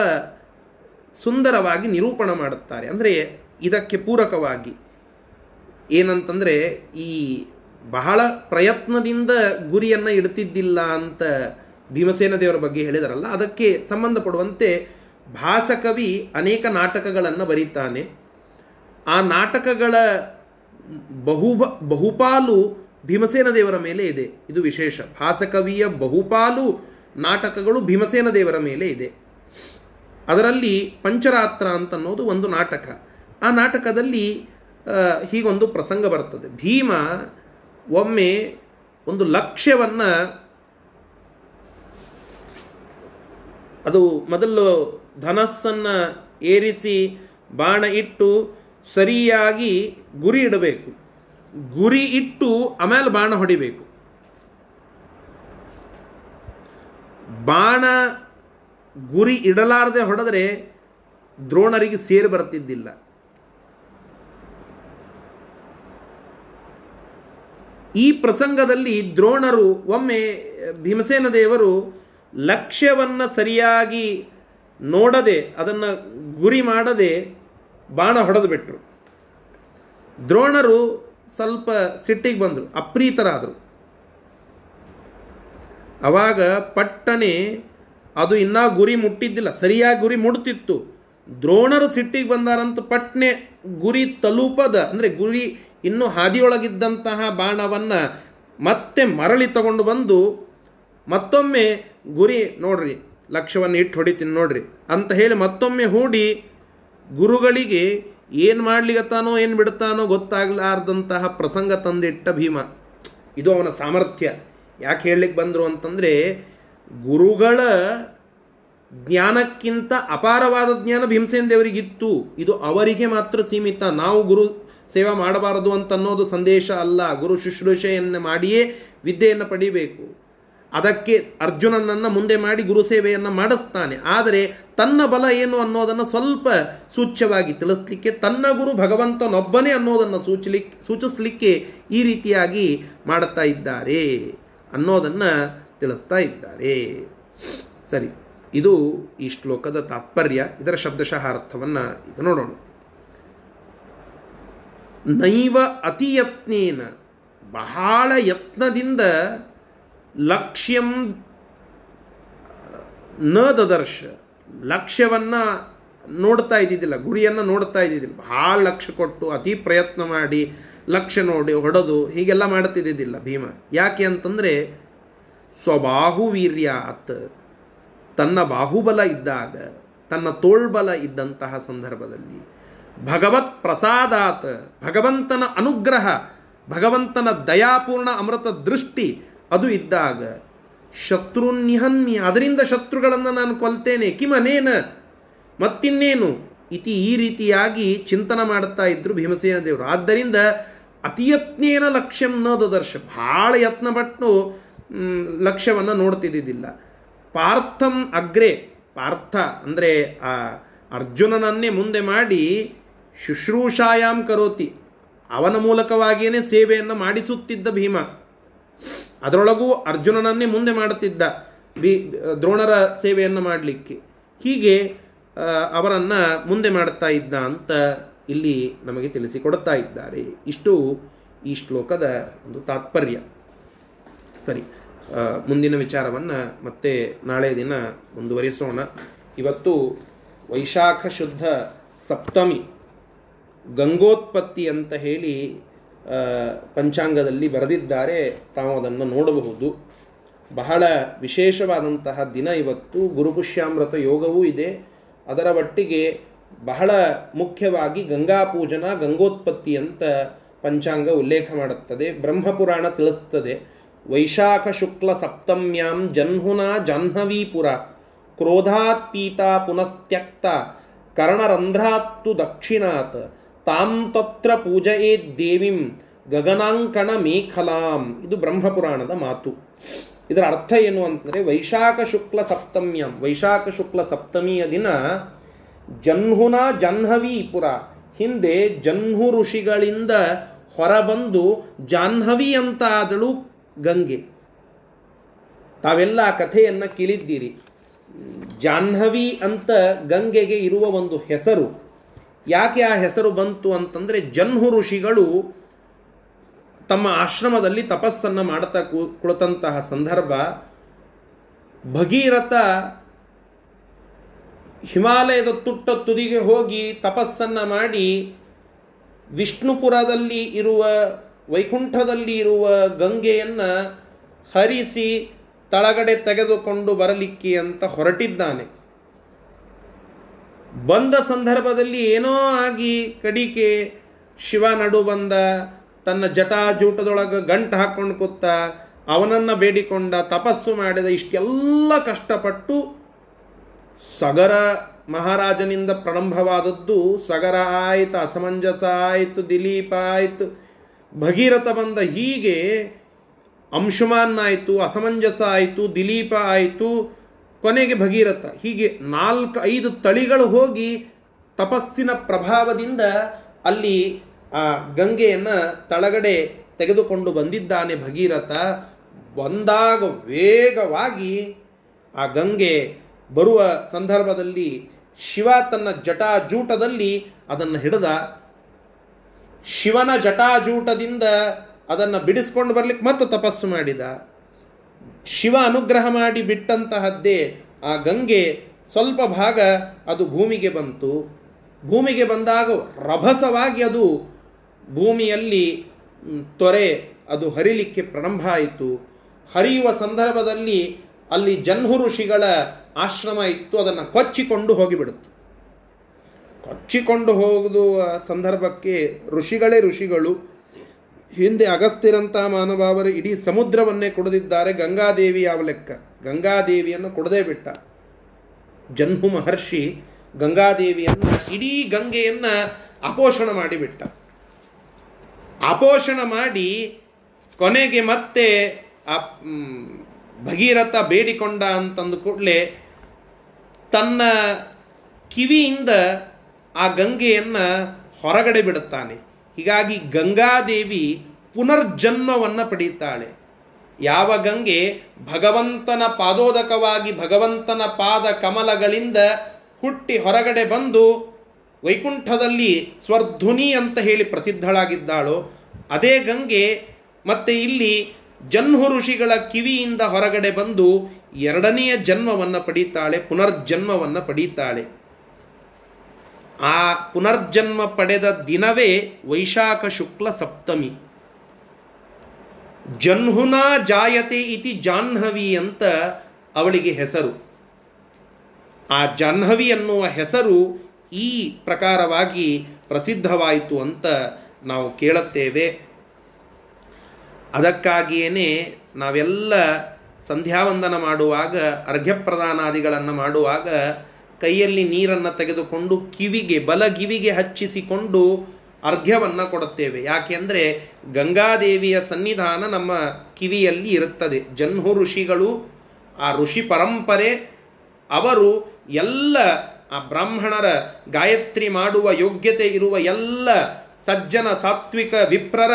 A: ಸುಂದರವಾಗಿ ನಿರೂಪಣೆ ಮಾಡುತ್ತಾರೆ. ಅಂದರೆ ಇದಕ್ಕೆ ಪೂರಕವಾಗಿ ಏನಂತಂದರೆ ಈ ಬಹಳ ಪ್ರಯತ್ನದಿಂದ ಗುರಿಯನ್ನು ಇಡ್ತಿದ್ದಿಲ್ಲ ಅಂತ ಭೀಮಸೇನ ದೇವರ ಬಗ್ಗೆ ಹೇಳಿದಾರಲ್ಲ, ಅದಕ್ಕೆ ಸಂಬಂಧಪಡುವಂತೆ ಭಾಸಕವಿ ಅನೇಕ ನಾಟಕಗಳನ್ನು ಬರೀತಾನೆ. ಆ ನಾಟಕಗಳ ಬಹುಬ ಬಹುಪಾಲು ಭೀಮಸೇನ ದೇವರ ಮೇಲೆ ಇದೆ, ಇದು ವಿಶೇಷ. ಭಾಸಕವಿಯ ಬಹುಪಾಲು ನಾಟಕಗಳು ಭೀಮಸೇನ ದೇವರ ಮೇಲೆ ಇದೆ. ಅದರಲ್ಲಿ ಪಂಚರಾತ್ರ ಅಂತನ್ನೋದು ಒಂದು ನಾಟಕ. ಆ ನಾಟಕದಲ್ಲಿ ಹೀಗೊಂದು ಪ್ರಸಂಗ ಬರ್ತದೆ. ಭೀಮ ಒಮ್ಮೆ ಒಂದು ಲಕ್ಷ್ಯವನ್ನು ಅದು ಮೊದಲು ಧನಸ್ಸನ್ನು ಏರಿಸಿ ಬಾಣ ಇಟ್ಟು ಸರಿಯಾಗಿ ಗುರಿ ಇಡಬೇಕು. ಗುರಿ ಇಟ್ಟು ಆಮೇಲೆ ಬಾಣ ಹೊಡಿಬೇಕು. ಬಾಣ ಗುರಿ ಇಡಲಾರದೆ ಹೊಡೆದರೆ ದ್ರೋಣರಿಗೆ ಸೇರಿ ಬರ್ತಿದ್ದಿಲ್ಲ. ಈ ಪ್ರಸಂಗದಲ್ಲಿ ದ್ರೋಣರು ಒಮ್ಮೆ ಭೀಮಸೇನ ದೇವರು ಲಕ್ಷ್ಯವನ್ನು ಸರಿಯಾಗಿ ನೋಡದೆ ಅದನ್ನು ಗುರಿ ಮಾಡದೆ ಬಾಣ ಹೊಡೆದು ಬಿಟ್ಟರು ದ್ರೋಣರು ಸ್ವಲ್ಪ ಸಿಟ್ಟಿಗೆ ಬಂದರು, ಅಪ್ರೀತರಾದರು. ಅವಾಗ ಪಟ್ಟನೆ ಅದು ಇನ್ನೂ ಗುರಿ ಮುಟ್ಟಿದ್ದಿಲ್ಲ, ಸರಿಯಾಗಿ ಗುರಿ ಮುಟ್ತಿತ್ತು. ದ್ರೋಣರು ಸಿಟ್ಟಿಗೆ ಬಂದಾರಂತ ಪಟ್ಟಣೆ ಗುರಿ ತಲುಪದ, ಅಂದರೆ ಗುರಿ ಇನ್ನೂ ಹಾದಿಯೊಳಗಿದ್ದಂತಹ ಬಾಣವನ್ನು ಮತ್ತೆ ಮರಳಿ ತಗೊಂಡು ಬಂದು ಮತ್ತೊಮ್ಮೆ ಗುರಿ ನೋಡ್ರಿ ಲಕ್ಷ್ಯವನ್ನು ಇಟ್ಟು ಹೊಡಿತೀನಿ ನೋಡ್ರಿ ಅಂತ ಹೇಳಿ ಮತ್ತೊಮ್ಮೆ ಹೂಡಿ ಗುರುಗಳಿಗೆ ಏನು ಮಾಡ್ಲಿಗತ್ತಾನೋ ಏನು ಬಿಡ್ತಾನೋ ಗೊತ್ತಾಗಲಾರ್ದಂತಹ ಪ್ರಸಂಗ ತಂದಿಟ್ಟ ಭೀಮ. ಇದು ಅವನ ಸಾಮರ್ಥ್ಯ. ಯಾಕೆ ಹೇಳಲಿಕ್ಕೆ ಬಂದರು ಅಂತಂದರೆ ಗುರುಗಳ ಜ್ಞಾನಕ್ಕಿಂತ ಅಪಾರವಾದ ಜ್ಞಾನ ಭೀಮಸೇನ ದೇವರಿಗಿತ್ತು. ಇದು ಅವರಿಗೆ ಮಾತ್ರ ಸೀಮಿತ. ನಾವು ಗುರು ಸೇವೆ ಮಾಡಬಾರದು ಅಂತ ಅನ್ನೋದು ಸಂದೇಶ ಅಲ್ಲ. ಗುರು ಶುಶ್ರೂಷೆಯನ್ನು ಮಾಡಿಯೇ ವಿದ್ಯೆಯನ್ನು ಪಡಿಬೇಕು. ಅದಕ್ಕೆ ಅರ್ಜುನನನ್ನು ಮುಂದೆ ಮಾಡಿ ಗುರು ಸೇವೆಯನ್ನು ಮಾಡಿಸ್ತಾನೆ. ಆದರೆ ತನ್ನ ಬಲ ಏನು ಅನ್ನೋದನ್ನು ಸ್ವಲ್ಪ ಸೂಚ್ಯವಾಗಿ ತಿಳಿಸ್ಲಿಕ್ಕೆ, ತನ್ನ ಗುರು ಭಗವಂತನೊಬ್ಬನೇ ಅನ್ನೋದನ್ನು ಸೂಚಲಿಕ್ಕೆ ಸೂಚಿಸಲಿಕ್ಕೆ ಈ ರೀತಿಯಾಗಿ ಮಾಡುತ್ತಾ ಇದ್ದಾರೆ ಅನ್ನೋದನ್ನು ತಿಳಿಸ್ತಾ ಇದ್ದಾರೆ. ಸರಿ, ಇದು ಈ ಶ್ಲೋಕದ ತಾತ್ಪರ್ಯ. ಇದರ ಶಬ್ದಶಃ ಅರ್ಥವನ್ನು ಈಗ ನೋಡೋಣ. ನೈವ ಅತಿಯತ್ನೇನ. ಬಹಳ ಯತ್ನದಿಂದ ಲಕ್ಷ್ಯಂ, ನ ದದರ್ಶ. ಲಕ್ಷ್ಯವನ್ನು ನೋಡ್ತಾ ಇದ್ದಿದ್ದಿಲ್ಲ, ಗುರಿಯನ್ನು ನೋಡ್ತಾ ಇದ್ದಿದ್ದಿಲ್ಲ. ಭಾಳ ಲಕ್ಷ್ಯ ಕೊಟ್ಟು ಅತಿ ಪ್ರಯತ್ನ ಮಾಡಿ ಲಕ್ಷ್ಯ ನೋಡಿ ಹೊಡೆದು ಹೀಗೆಲ್ಲ ಮಾಡ್ತಿದ್ದಿದ್ದಿಲ್ಲ ಭೀಮ. ಯಾಕೆ ಅಂತಂದರೆ, ಸ್ವಬಾಹುವೀರ್ಯಾತ್, ತನ್ನ ಬಾಹುಬಲ ಇದ್ದಾಗ, ತನ್ನ ತೋಳ್ಬಲ ಇದ್ದಂತಹ ಸಂದರ್ಭದಲ್ಲಿ ಭಗವತ್ ಪ್ರಸಾದಾತ್, ಭಗವಂತನ ಅನುಗ್ರಹ, ಭಗವಂತನ ದಯಾಪೂರ್ಣ ಅಮೃತ ದೃಷ್ಟಿ, ಅದು ಇದ್ದಾಗ ಶತ್ರು ನಿಹನ್ಯ ಅದರಿಂದ ಶತ್ರುಗಳನ್ನು ನಾನು ಕೊಲ್ತೇನೆ, ಕಿಮನೇನ? ಮತ್ತಿನ್ನೇನು? ಇತಿ ಈ ರೀತಿಯಾಗಿ ಚಿಂತನ ಮಾಡುತ್ತಾ ಇದ್ದರು ಭೀಮಸೇನ ದೇವರು. ಆದ್ದರಿಂದ ಅತಿಯತ್ನೇನ ಲಕ್ಷ್ಯಂ ನ ದದರ್ಶ. ಭಾಳ ಯತ್ನಪಟ್ಟು ಲಕ್ಷ್ಯವನ್ನು ನೋಡ್ತಿದ್ದಿದ್ದಿಲ್ಲ. ಪಾರ್ಥಂ ಅಗ್ರೆ, ಪಾರ್ಥ ಅಂದರೆ ಆ ಅರ್ಜುನನನ್ನೇ ಮುಂದೆ ಮಾಡಿ ಶುಶ್ರೂಷಾಯಾಮ್ ಕರೋತಿ. ಅವನ ಮೂಲಕವಾಗಿಯೇ ಸೇವೆಯನ್ನು ಮಾಡಿಸುತ್ತಿದ್ದ ಭೀಮ. ಅದರೊಳಗೂ ಅರ್ಜುನನನ್ನೇ ಮುಂದೆ ಮಾಡುತ್ತಿದ್ದ ಬಿ ದ್ರೋಣರ ಸೇವೆಯನ್ನು ಮಾಡಲಿಕ್ಕೆ. ಹೀಗೆ ಅವರನ್ನು ಮುಂದೆ ಮಾಡುತ್ತಾ ಇದ್ದ ಅಂತ ಇಲ್ಲಿ ನಮಗೆ ತಿಳಿಸಿಕೊಡುತ್ತಾ ಇದ್ದಾರೆ. ಇಷ್ಟು ಈ ಶ್ಲೋಕದ ಒಂದು ತಾತ್ಪರ್ಯ. ಸರಿ ಮುಂದಿನ ವಿಚಾರವನ್ನು ಮತ್ತೆ ನಾಳೆ ದಿನ ಮುಂದುವರಿಸೋಣ. ಇವತ್ತು ವೈಶಾಖ ಶುದ್ಧ ಸಪ್ತಮಿ. ಗಂಗೋತ್ಪತ್ತಿ ಅಂತ ಹೇಳಿ ಪಂಚಾಂಗದಲ್ಲಿ ಬರೆದಿದ್ದಾರೆ. ತಾವು ಅದನ್ನು ನೋಡಬಹುದು. ಬಹಳ ವಿಶೇಷವಾದಂತಹ ದಿನ ಇವತ್ತು. ಗುರುಪುಷ್ಯಾಮೃತ ಯೋಗವೂ ಇದೆ. ಅದರ ಒಟ್ಟಿಗೆ ಬಹಳ ಮುಖ್ಯವಾಗಿ ಗಂಗಾ ಪೂಜನ ಗಂಗೋತ್ಪತ್ತಿ ಅಂತ ಪಂಚಾಂಗ ಉಲ್ಲೇಖ ಮಾಡುತ್ತದೆ. ಬ್ರಹ್ಮಪುರಾಣ ತಿಳಿಸ್ತದೆ. ವೈಶಾಖ ಶುಕ್ಲ ಸಪ್ತಮ್ಯಾಂ ಜನ್ಹುನಾ ಜಾಹ್ನವೀಪುರ ಕ್ರೋಧಾತ್ ಪೀತಾ ಪುನಸ್ತ್ಯಕ್ತ ಕರ್ಣರಂಧ್ರಾತ್ತು ದಕ್ಷಿಣಾತ್. ತಾಂ ತತ್ರ ಪೂಜಯೇ ದೇವಿಂ ಗಗನಾಂಕಣ ಮೇಖಲಾಂ ಇದು ಬ್ರಹ್ಮಪುರಾಣದ ಮಾತು. ಇದರ ಅರ್ಥ ಏನು ಅಂತಂದರೆ ವೈಶಾಖ ಶುಕ್ಲ ಸಪ್ತಮ್ಯಂ. ವೈಶಾಖ ಶುಕ್ಲ ಸಪ್ತಮಿಯ ದಿನ ಜನ್ಹುನ ಜಾಹ್ನವೀಪುರ ಹಿಂದೆ ಜನ್ಹು ಋಷಿಗಳಿಂದ ಹೊರಬಂದು ಜಾಹ್ನವಿ ಅಂತಾದಳು ಗಂಗೆ. ತಾವೆಲ್ಲ ಕಥೆಯನ್ನು ಕೇಳಿದ್ದೀರಿ. ಜಾಹ್ನವಿ ಅಂತ ಗಂಗೆಗೆ ಇರುವ ಒಂದು ಹೆಸರು. ಯಾಕೆ ಆ ಹೆಸರು ಬಂತು ಅಂತಂದರೆ ಜನ್ಹು ಋಷಿಗಳು ತಮ್ಮ ಆಶ್ರಮದಲ್ಲಿ ತಪಸ್ಸನ್ನು ಮಾಡ್ತಾ ಕುಳಿತಂತಹ ಸಂದರ್ಭ, ಭಗೀರಥ ಹಿಮಾಲಯದ ತುಟ್ಟ ತುದಿಗೆ ಹೋಗಿ ತಪಸ್ಸನ್ನು ಮಾಡಿ ವಿಷ್ಣುಪುರದಲ್ಲಿ ಇರುವ, ವೈಕುಂಠದಲ್ಲಿ ಇರುವ ಗಂಗೆಯನ್ನು ಹರಿಸಿ ತಳಗಡೆ ತೆಗೆದುಕೊಂಡು ಬರಲಿಕ್ಕೆ ಅಂತ ಹೊರಟಿದ್ದಾನೆ. ಬಂದ ಸಂದರ್ಭದಲ್ಲಿ ಏನೋ ಆಗಿ ಕಡಿಕೆ, ಶಿವ ನಡು ಬಂದ, ತನ್ನ ಜಟಾಜೂಟದೊಳಗೆ ಗಂಟು ಹಾಕ್ಕೊಂಡು ಕೂತ, ಅವನನ್ನು ಬೇಡಿಕೊಂಡ, ತಪಸ್ಸು ಮಾಡಿದ ಇಷ್ಟೆಲ್ಲ ಕಷ್ಟಪಟ್ಟು ಸಗರ ಮಹಾರಾಜನಿಂದ ಪ್ರಾರಂಭವಾದದ್ದು ಸಗರ ಆಯಿತು, ಅಸಮಂಜಸ ಆಯಿತು, ದಿಲೀಪ ಆಯಿತು. ಭಗೀರಥ ಬಂದ ಹೀಗೆ ಅಂಶುಮಾನ್ ಆಯಿತು, ಅಸಮಂಜಸ ಆಯಿತು, ದಿಲೀಪ ಆಯಿತು. ಕೊನೆಗೆ ಭಗೀರಥ. ಹೀಗೆ ನಾಲ್ಕು ಐದು ತಳಿಗಳು ಹೋಗಿ ತಪಸ್ಸಿನ ಪ್ರಭಾವದಿಂದ ಅಲ್ಲಿ ಆ ಗಂಗೆಯನ್ನು ತಳಗಡೆ ತೆಗೆದುಕೊಂಡು ಬಂದಿದ್ದಾನೆ ಭಗೀರಥ. ಬಂದಾಗ ವೇಗವಾಗಿ ಆ ಗಂಗೆ ಬರುವ ಸಂದರ್ಭದಲ್ಲಿ ಶಿವ ತನ್ನ ಜಟಾಜೂಟದಲ್ಲಿ ಅದನ್ನು ಹಿಡಿದ, ಶಿವನ ಜಟಾಜೂಟದಿಂದ ಅದನ್ನು ಬಿಡಿಸ್ಕೊಂಡು ಬರ್ಲಿಕ್ಕೆ ಮತ್ತೆ ತಪಸ್ಸು ಮಾಡಿದ. ಶಿವ ಅನುಗ್ರಹ ಮಾಡಿ ಬಿಟ್ಟಂತಹದ್ದೇ ಆ ಗಂಗೆ ಸ್ವಲ್ಪ ಭಾಗ ಅದು ಭೂಮಿಗೆ ಬಂತು. ಭೂಮಿಗೆ ಬಂದಾಗ ರಭಸವಾಗಿ ಅದು ಭೂಮಿಯಲ್ಲಿ ತೊರೆ ಅದು ಹರಿಲಿಕ್ಕೆ ಪ್ರಾರಂಭ ಆಯಿತು. ಹರಿಯುವ ಸಂದರ್ಭದಲ್ಲಿ ಅಲ್ಲಿ ಜನ್ಹು ಋಷಿಗಳ ಆಶ್ರಮ ಇತ್ತು, ಅದನ್ನು ಕೊಚ್ಚಿಕೊಂಡು ಹೋಗಿಬಿಡುತ್ತು. ಕೊಚ್ಚಿಕೊಂಡು ಹೋಗುವ ಸಂದರ್ಭಕ್ಕೆ ಋಷಿಗಳೇ ಋಷಿಗಳು ಹಿಂದೆ ಅಗಸ್ತ್ಯರಂಥ ಮಾನವಾವರು ಇಡೀ ಸಮುದ್ರವನ್ನೇ ಕುಡಿದಿದ್ದಾರೆ ಗಂಗಾದೇವಿ ಯಾವ ಲೆಕ್ಕ? ಗಂಗಾದೇವಿಯನ್ನು ಕೊಡದೇ ಬಿಟ್ಟ. ಜನ್ಮು ಮಹರ್ಷಿ ಗಂಗಾದೇವಿಯನ್ನು ಇಡೀ ಗಂಗೆಯನ್ನು ಅಪೋಷಣ ಮಾಡಿಬಿಟ್ಟ. ಅಪೋಷಣ ಮಾಡಿ ಕೊನೆಗೆ ಮತ್ತೆ ಆ ಭಗೀರಥ ಬೇಡಿಕೊಂಡ ಅಂತಂದು ಕೂಡಲೇ ತನ್ನ ಕಿವಿಯಿಂದ ಆ ಗಂಗೆಯನ್ನು ಹೊರಗಡೆ ಬಿಡುತ್ತಾನೆ. ಹೀಗಾಗಿ ಗಂಗಾದೇವಿ ಪುನರ್ಜನ್ಮವನ್ನು ಪಡೆಯುತ್ತಾಳೆ. ಯಾವ ಗಂಗೆ ಭಗವಂತನ ಪಾದೋದಕವಾಗಿ ಭಗವಂತನ ಪಾದ ಕಮಲಗಳಿಂದ ಹುಟ್ಟಿ ಹೊರಗಡೆ ಬಂದು ವೈಕುಂಠದಲ್ಲಿ ಸ್ವರ್ಧುನಿ ಅಂತ ಹೇಳಿ ಪ್ರಸಿದ್ಧಳಾಗಿದ್ದಾಳೋ, ಅದೇ ಗಂಗೆ ಮತ್ತೆ ಇಲ್ಲಿ ಜನ್ಹು ಋಷಿಗಳ ಕಿವಿಯಿಂದ ಹೊರಗಡೆ ಬಂದು ಎರಡನೆಯ ಜನ್ಮವನ್ನು ಪಡೀತಾಳೆ, ಪುನರ್ಜನ್ಮವನ್ನು ಪಡೀತಾಳೆ. ಆ ಪುನರ್ಜನ್ಮ ಪಡೆದ ದಿನವೇ ವೈಶಾಖ ಶುಕ್ಲ ಸಪ್ತಮಿ. ಜನ್ಹುನಾ ಜಾಯತೆ ಇತಿ ಜಾಹ್ನವಿ ಅಂತ ಅವಳಿಗೆ ಹೆಸರು. ಆ ಜಾಹ್ನವಿ ಅನ್ನುವ ಹೆಸರು ಈ ಪ್ರಕಾರವಾಗಿ ಪ್ರಸಿದ್ಧವಾಯಿತು ಅಂತ ನಾವು ಕೇಳುತ್ತೇವೆ. ಅದಕ್ಕಾಗಿಯೇ ನಾವೆಲ್ಲ ಸಂಧ್ಯಾವಂದನ ಮಾಡುವಾಗ ಅರ್ಘ್ಯ ಪ್ರದಾನಾದಿಗಳನ್ನು ಮಾಡುವಾಗ ಕೈಯಲ್ಲಿ ನೀರನ್ನು ತೆಗೆದುಕೊಂಡು ಕಿವಿಗೆ, ಬಲಗಿವಿಗೆ ಹಚ್ಚಿಸಿಕೊಂಡು ಅರ್ಘ್ಯವನ್ನು ಕೊಡುತ್ತೇವೆ. ಯಾಕೆಂದರೆ ಗಂಗಾದೇವಿಯ ಸನ್ನಿಧಾನ ನಮ್ಮ ಕಿವಿಯಲ್ಲಿ ಇರುತ್ತದೆ. ಜನ್ಹು ಋಷಿಗಳು, ಆ ಋಷಿ ಪರಂಪರೆ, ಅವರು ಎಲ್ಲ ಆ ಬ್ರಾಹ್ಮಣರ ಗಾಯತ್ರಿ ಮಾಡುವ ಯೋಗ್ಯತೆ ಇರುವ ಎಲ್ಲ ಸಜ್ಜನ ಸಾತ್ವಿಕ ವಿಪ್ರರ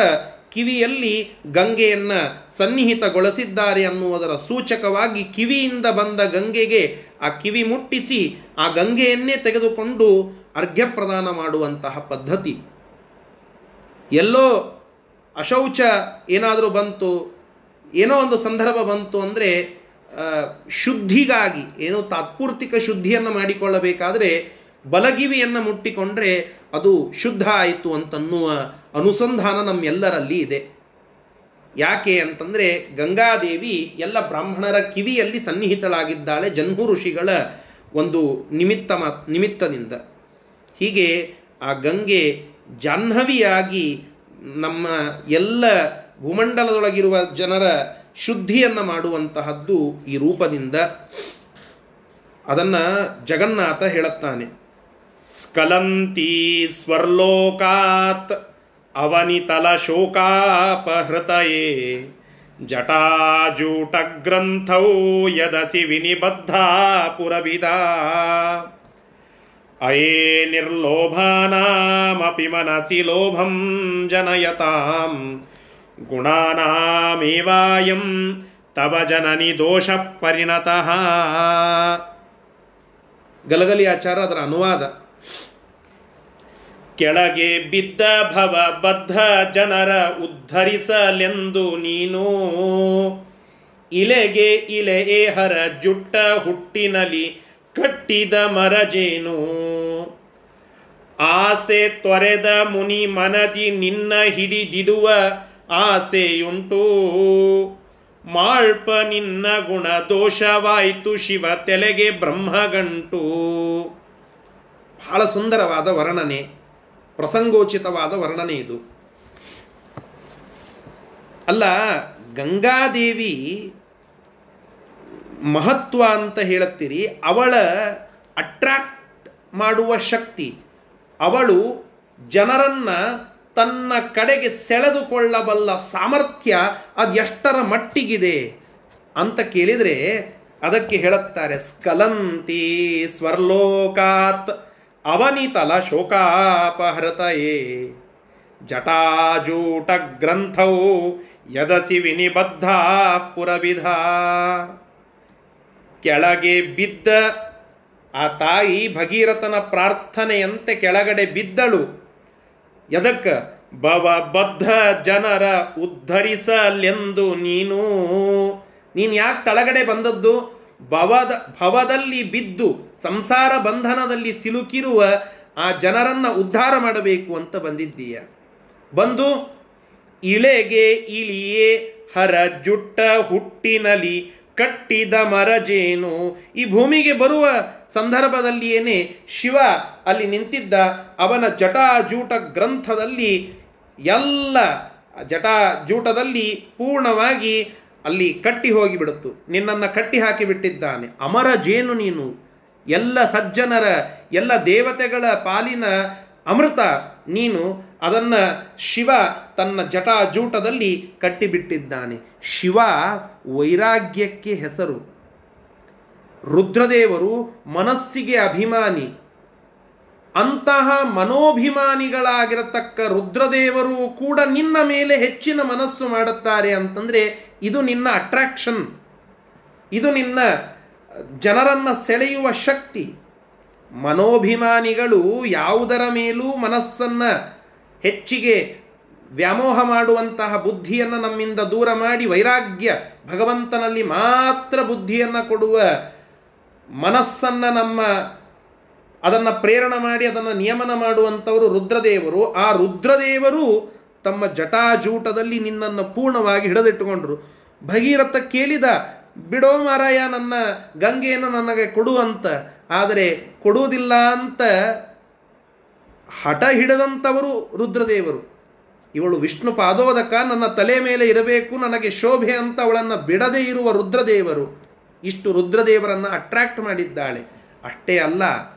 A: ಕಿವಿಯಲ್ಲಿ ಗಂಗೆಯನ್ನು ಸನ್ನಿಹಿತಗೊಳಿಸಿದ್ದಾರೆ ಅನ್ನುವುದರ ಸೂಚಕವಾಗಿ ಕಿವಿಯಿಂದ ಬಂದ ಗಂಗೆಗೆ ಆ ಕಿವಿ ಮುಟ್ಟಿಸಿ ಆ ಗಂಗೆಯನ್ನೇ ತೆಗೆದುಕೊಂಡು ಅರ್ಘ್ಯ ಪ್ರದಾನ ಮಾಡುವಂತಹ ಪದ್ಧತಿ. ಎಲ್ಲೋ ಅಶೌಚ ಏನಾದರೂ ಬಂತು, ಏನೋ ಒಂದು ಸಂದರ್ಭ ಬಂತು ಅಂದರೆ ಶುದ್ಧಿಗಾಗಿ, ಏನೋ ತಾತ್ಪೂರ್ತಿಕ ಶುದ್ಧಿಯನ್ನು ಮಾಡಿಕೊಳ್ಳಬೇಕಾದರೆ ಬಲಗಿವಿಯನ್ನು ಮುಟ್ಟಿಕೊಂಡ್ರೆ ಅದು ಶುದ್ಧ ಆಯಿತು ಅಂತನ್ನುವ ಅನುಸಂಧಾನ ನಮ್ಮೆಲ್ಲರಲ್ಲಿ ಇದೆ. ಯಾಕೆ ಅಂತಂದರೆ ಗಂಗಾದೇವಿ ಎಲ್ಲ ಬ್ರಾಹ್ಮಣರ ಕಿವಿಯಲ್ಲಿ ಸನ್ನಿಹಿತಳಾಗಿದ್ದಾಳೆ ಜನ್ಮ ಋಷಿಗಳ ಒಂದು ನಿಮಿತ್ತ ನಿಮಿತ್ತದಿಂದ. ಹೀಗೆ ಆ ಗಂಗೆ ಜಾಹ್ನವಿಯಾಗಿ ನಮ್ಮ ಎಲ್ಲ ಭೂಮಂಡಲದೊಳಗಿರುವ ಜನರ ಶುದ್ಧಿಯನ್ನು ಮಾಡುವಂತಹದ್ದು ಈ ರೂಪದಿಂದ. ಅದನ್ನು ಜಗನ್ನಾಥ ಹೇಳುತ್ತಾನೆ. ಸ್ಕಲಂತಿ ಸ್ವರ್ಲೋಕಾತ್ ಅವನಿತಲಶೋಕಾಪಹೃತಯೇ ಜಟಾಜೂಟಗ್ರಂಥೌ ಯದಸಿ ವಿನಿಬದ್ಧ ಪುರವಿದ. ಅಯೇ ನಿರ್ಲೋಭಾನಾಮಪಿ ಮನಸಿ ಲೋಭಂ ಜನಯತಾಂ ಗುಣಾನಾಮೇವಾಯಂ ತವ ಜನನಿ ದೋಷ ಪರಿಣತಃ. ಗಲಗಲಿ ಆಚಾರ ಅದರ ಅನುವಾದ. ಕೆಳಗೆ ಬಿದ್ದ ಭವ ಬದ್ಧ ಜನರ ಉದ್ಧರಿಸಲೆಂದು ನೀನು. ಇಲೆಗೆ ಇಲೆ ಹರ ಜುಟ್ಟ ಹುಟ್ಟಿನಲಿ ಕಟ್ಟಿದ ಮರಜೇನು. ಆಸೆ ತೊರೆದ ಮುನಿ ಮನದಿ ನಿನ್ನ ಹಿಡಿದಿಡುವ ಆಸೆಯುಂಟು. ಮಾಳ್ಪ ನಿನ್ನ ಗುಣ ದೋಷವಾಯಿತು ಶಿವ ತೆಲೆಗೆ ಬ್ರಹ್ಮಗಂಟು. ಬಹಳ ಸುಂದರವಾದ ವರ್ಣನೆ. ಪ್ರಸಂಗೋಚಿತವಾದ ವರ್ಣನೆ ಇದು. ಅಲ್ಲ, ಗಂಗಾದೇವಿ ಮಹತ್ವ ಅಂತ ಹೇಳುತ್ತೀರಿ, ಅವಳ ಅಟ್ರಾಕ್ಟ್ ಮಾಡುವ ಶಕ್ತಿ. ಅವಳು ಜನರನ್ನು ತನ್ನ ಕಡೆಗೆ ಸೆಳೆದುಕೊಳ್ಳಬಲ್ಲ ಸಾಮರ್ಥ್ಯ ಅದು ಎಷ್ಟರ ಮಟ್ಟಿಗಿದೆ ಅಂತ ಕೇಳಿದರೆ ಅದಕ್ಕೆ ಹೇಳುತ್ತಾರೆ, ಸ್ಕಲಂತಿ ಸ್ವರ್ಲೋಕಾತ್. ಅವನಿತಲ ಜಟಾಜೂಟ ಗ್ರಂಥೌ ಯದಸಿ ವಿನಿಬದ್ಧ ಪುರವಿಧ. ಕೆಳಗೆ ಬಿದ್ದ ಆ ತಾಯಿ ಭಗೀರಥನ ಪ್ರಾರ್ಥನೆಯಂತೆ ಕೆಳಗಡೆ ಬಿದ್ದಳು. ಎದಕ್ಕ ಬವ ಬದ್ಧ ಜನರ ಉದ್ಧರಿಸಲೆಂದು ನೀನು ನೀನು ಯಾಕೆ ತಳಗಡೆ ಬಂದದ್ದು? ಭವದ ಭವದಲ್ಲಿ ಬಿದ್ದು ಸಂಸಾರ ಬಂಧನದಲ್ಲಿ ಸಿಲುಕಿರುವ ಆ ಜನರನ್ನು ಉದ್ಧಾರ ಮಾಡಬೇಕು ಅಂತ ಬಂದಿದ್ದೀಯ. ಬಂದು ಇಳೆಗೆ ಇಳಿಯೇ ಹರ ಜುಟ್ಟ ಹುಟ್ಟಿನಲಿ ಕಟ್ಟಿದ ಮರಜೇನು. ಈ ಭೂಮಿಗೆ ಬರುವ ಸಂದರ್ಭದಲ್ಲಿಯೇನೆ ಶಿವ ಅಲ್ಲಿ ನಿಂತಿದ್ದ ಅವನ ಜಟಾಜೂಟ ಗ್ರಂಥದಲ್ಲಿ ಎಲ್ಲ ಜಟಾಜೂಟದಲ್ಲಿ ಪೂರ್ಣವಾಗಿ ಅಲ್ಲಿ ಕಟ್ಟಿ ಹೋಗಿಬಿಡುತ್ತು. ನಿನ್ನನ್ನು ಕಟ್ಟಿ ಹಾಕಿಬಿಟ್ಟಿದ್ದಾನೆ. ಅಮರ ಜೇನು ನೀನು. ಎಲ್ಲ ಸಜ್ಜನರ, ಎಲ್ಲ ದೇವತೆಗಳ ಪಾಲಿನ ಅಮೃತ ನೀನು. ಅದನ್ನು ಶಿವ ತನ್ನ ಜಟಾಜೂಟದಲ್ಲಿ ಕಟ್ಟಿಬಿಟ್ಟಿದ್ದಾನೆ. ಶಿವ ವೈರಾಗ್ಯಕ್ಕೆ ಹೆಸರು. ರುದ್ರದೇವರು ಮನಸ್ಸಿಗೆ ಅಭಿಮಾನಿ. ಅಂತಹ ಮನೋಭಿಮಾನಿಗಳಾಗಿರತಕ್ಕ ರುದ್ರದೇವರು ಕೂಡ ನಿನ್ನ ಮೇಲೆ ಹೆಚ್ಚಿನ ಮನಸ್ಸು ಮಾಡುತ್ತಾರೆ ಅಂತಂದರೆ ಇದು ನಿನ್ನ ಅಟ್ರಾಕ್ಷನ್ ಇದು ನಿನ್ನ ಜನರನ್ನು ಸೆಳೆಯುವ ಶಕ್ತಿ. ಮನೋಭಿಮಾನಿಗಳು ಯಾವುದರ ಮೇಲೂ ಮನಸ್ಸನ್ನು ಹೆಚ್ಚಿಗೆ ವ್ಯಾಮೋಹ ಮಾಡುವಂತಹ ಬುದ್ಧಿಯನ್ನು ನಮ್ಮಿಂದ ದೂರ ಮಾಡಿ ವೈರಾಗ್ಯ, ಭಗವಂತನಲ್ಲಿ ಮಾತ್ರ ಬುದ್ಧಿಯನ್ನು ಕೊಡುವ ಮನಸ್ಸನ್ನು ನಮ್ಮ ಅದನ್ನು ಪ್ರೇರಣ ಮಾಡಿ, ಅದನ್ನು ನಿಯಮನ ಮಾಡುವಂಥವರು ರುದ್ರದೇವರು. ಆ ರುದ್ರದೇವರು ತಮ್ಮ ಜಟಾಜೂಟದಲ್ಲಿ ನಿನ್ನನ್ನು ಪೂರ್ಣವಾಗಿ ಹಿಡಿದಿಟ್ಟುಕೊಂಡ್ರು. ಭಗೀರಥ ಕೇಳಿದ, ಬಿಡೋ ಮಾರಾಯ, ನನ್ನ ಗಂಗೆಯನ್ನು ನನಗೆ ಕೊಡುವಂತ ಆದರೆ ಕೊಡುವುದಿಲ್ಲ ಅಂತ ಹಠ ಹಿಡದಂಥವರು ರುದ್ರದೇವರು. ಇವಳು ವಿಷ್ಣು ಪಾದೋದಕ, ನನ್ನ ತಲೆ ಮೇಲೆ ಇರಬೇಕು, ನನಗೆ ಶೋಭೆ ಅಂತ ಅವಳನ್ನು ಬಿಡದೇ ಇರುವ ರುದ್ರದೇವರು. ಇಷ್ಟು ರುದ್ರದೇವರನ್ನು ಅಟ್ರಾಕ್ಟ್ ಮಾಡಿದ್ದಾಳೆ. ಅಷ್ಟೇ ಅಲ್ಲ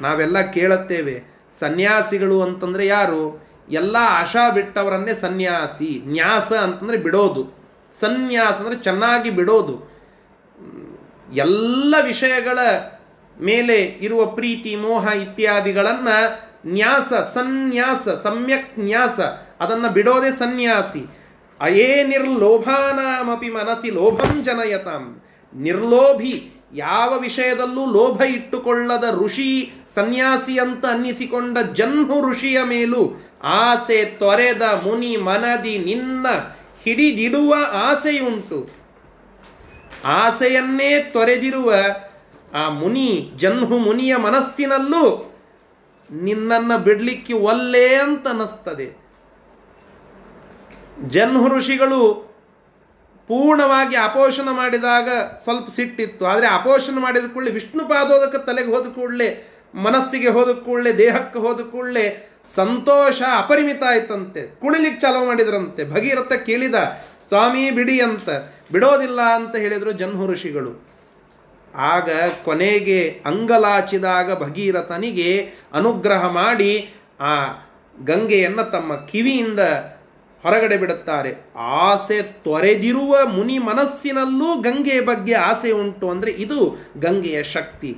A: ನಾವೆಲ್ಲ ಕೇಳುತ್ತೇವೆ. ಸನ್ಯಾಸಿಗಳು ಅಂತಂದರೆ ಯಾರು? ಎಲ್ಲ ಆಶಾ ಬಿಟ್ಟವರನ್ನೇ ಸನ್ಯಾಸಿ, ನ್ಯಾಸ ಅಂತಂದರೆ ಬಿಡೋದು. ಸನ್ಯಾಸ ಅಂದರೆ ಚೆನ್ನಾಗಿ ಬಿಡೋದು. ಎಲ್ಲ ವಿಷಯಗಳ ಮೇಲೆ ಇರುವ ಪ್ರೀತಿ, ಮೋಹ ಇತ್ಯಾದಿಗಳನ್ನು ನ್ಯಾಸ, ಸನ್ಯಾಸ, ಸಮ್ಯಕ್ ನ್ಯಾಸ, ಅದನ್ನು ಬಿಡೋದೇ ಸನ್ಯಾಸಿ. ಅಯೇ ನಿರ್ಲೋಭಾನಾಮಪಿ ಮನಸ್ಸಿ ಲೋಭಂ ಜನಯತಾಂ. ನಿರ್ಲೋಭಿ ಯಾವ ವಿಷಯದಲ್ಲೂ ಲೋಭ ಇಟ್ಟುಕೊಳ್ಳದ ಋಷಿ ಸನ್ಯಾಸಿ ಅಂತ ಅನ್ನಿಸಿಕೊಂಡ ಜನ್ಮು ಋಷಿಯ ಮೇಲೂ ಆಸೆ ತೊರೆದ ಮುನಿ ಮನದಿ ನಿನ್ನ ಹಿಡಿದಿಡುವ ಆಸೆಯುಂಟು. ಆಸೆಯನ್ನೇ ತೊರೆದಿರುವ ಆ ಮುನಿ ಜನ್ಹು ಮುನಿಯ ಮನಸ್ಸಿನಲ್ಲೂ ನಿನ್ನನ್ನು ಬಿಡಲಿಕ್ಕೆ ಒಲ್ಲೆ ಅಂತ ಅನ್ನಿಸ್ತದೆ. ಜನ್ಹು ಋಷಿಗಳು ಪೂರ್ಣವಾಗಿ ಅಪೋಷಣ ಮಾಡಿದಾಗ ಸ್ವಲ್ಪ ಸಿಟ್ಟಿತ್ತು. ಆದರೆ ಅಪೋಷಣ ಮಾಡಿದ ಕೂಡಲೇ ವಿಷ್ಣು ಪಾದೋದಕ್ಕೆ ತಲೆಗೆ ಹೋದ ಕೂಡಲೇ, ಮನಸ್ಸಿಗೆ ಹೋದ ಕೂಡಲೇ, ದೇಹಕ್ಕೆ ಹೋದ ಕೂಡಲೇ ಸಂತೋಷ ಅಪರಿಮಿತ ಆಯ್ತಂತೆ. ಕುಣಿಲಿಕ್ಕೆ ಚಾಲೋ ಮಾಡಿದ್ರಂತೆ. ಭಗೀರಥ ಕೇಳಿದ, ಸ್ವಾಮಿ, ಬಿಡಿ ಅಂತ. ಬಿಡೋದಿಲ್ಲ ಅಂತ ಹೇಳಿದರು ಜನ್ಹು ಋಷಿಗಳು. ಆಗ ಕೊನೆಗೆ ಅಂಗಲಾಚಿದಾಗ ಭಗೀರಥನಿಗೆ ಅನುಗ್ರಹ ಮಾಡಿ ಆ ಗಂಗೆಯನ್ನು ತಮ್ಮ ಕಿವಿಯಿಂದ ಹೊರಗಡೆ ಬಿಡುತ್ತಾರೆ. ಆಸೆ ತೊರೆದಿರುವ ಮುನಿ ಮನಸ್ಸಿನಲ್ಲೂ ಗಂಗೆಯ ಬಗ್ಗೆ ಆಸೆ ಉಂಟು ಅಂದರೆ ಇದು ಗಂಗೆಯ ಶಕ್ತಿ.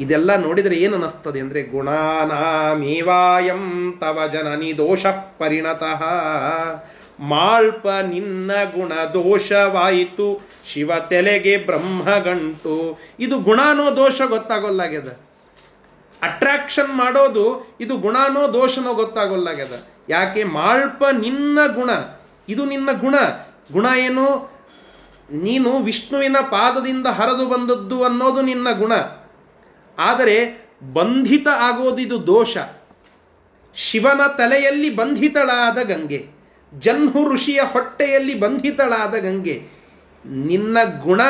A: ಇದೆಲ್ಲ ನೋಡಿದರೆ ಏನು ಅನ್ನಿಸ್ತದೆ ಅಂದರೆ ಗುಣಾನಾಮೇವಾಯಂ ತವ ಜನನಿ ದೋಷ ಪರಿಣತಃ. ಮಾಳ್ಪ ನಿನ್ನ ಗುಣ ದೋಷವಾಯಿತು, ಶಿವ ತೆಲೆಗೆ ಬ್ರಹ್ಮಗಂಟು ಇದು ಗುಣಾನೋ ದೋಷ ಗೊತ್ತಾಗೋಲ್ಲಾಗ್ಯದ. ಅಟ್ರಾಕ್ಷನ್ ಮಾಡೋದು ಇದು ಗುಣಾನೋ ದೋಷನೋ ಗೊತ್ತಾಗೋಲ್ಲಾಗ್ಯದ. ಯಾಕೆ ಮಾಳ್ಪ ನಿನ್ನ ಗುಣ? ಇದು ನಿನ್ನ ಗುಣ. ಗುಣ ಏನು? ನೀನು ವಿಷ್ಣುವಿನ ಪಾದದಿಂದ ಹರಿದು ಬಂದದ್ದು ಅನ್ನೋದು ನಿನ್ನ ಗುಣ. ಆದರೆ ಬಂಧಿತ ಆಗೋದು ಇದು ದೋಷ. ಶಿವನ ತಲೆಯಲ್ಲಿ ಬಂಧಿತಳಾದ ಗಂಗೆ. ಜನ್ಹು ಋಷಿಯ ಹೊಟ್ಟೆಯಲ್ಲಿ ಬಂಧಿತಳಾದ ಗಂಗೆ. ನಿನ್ನ ಗುಣ,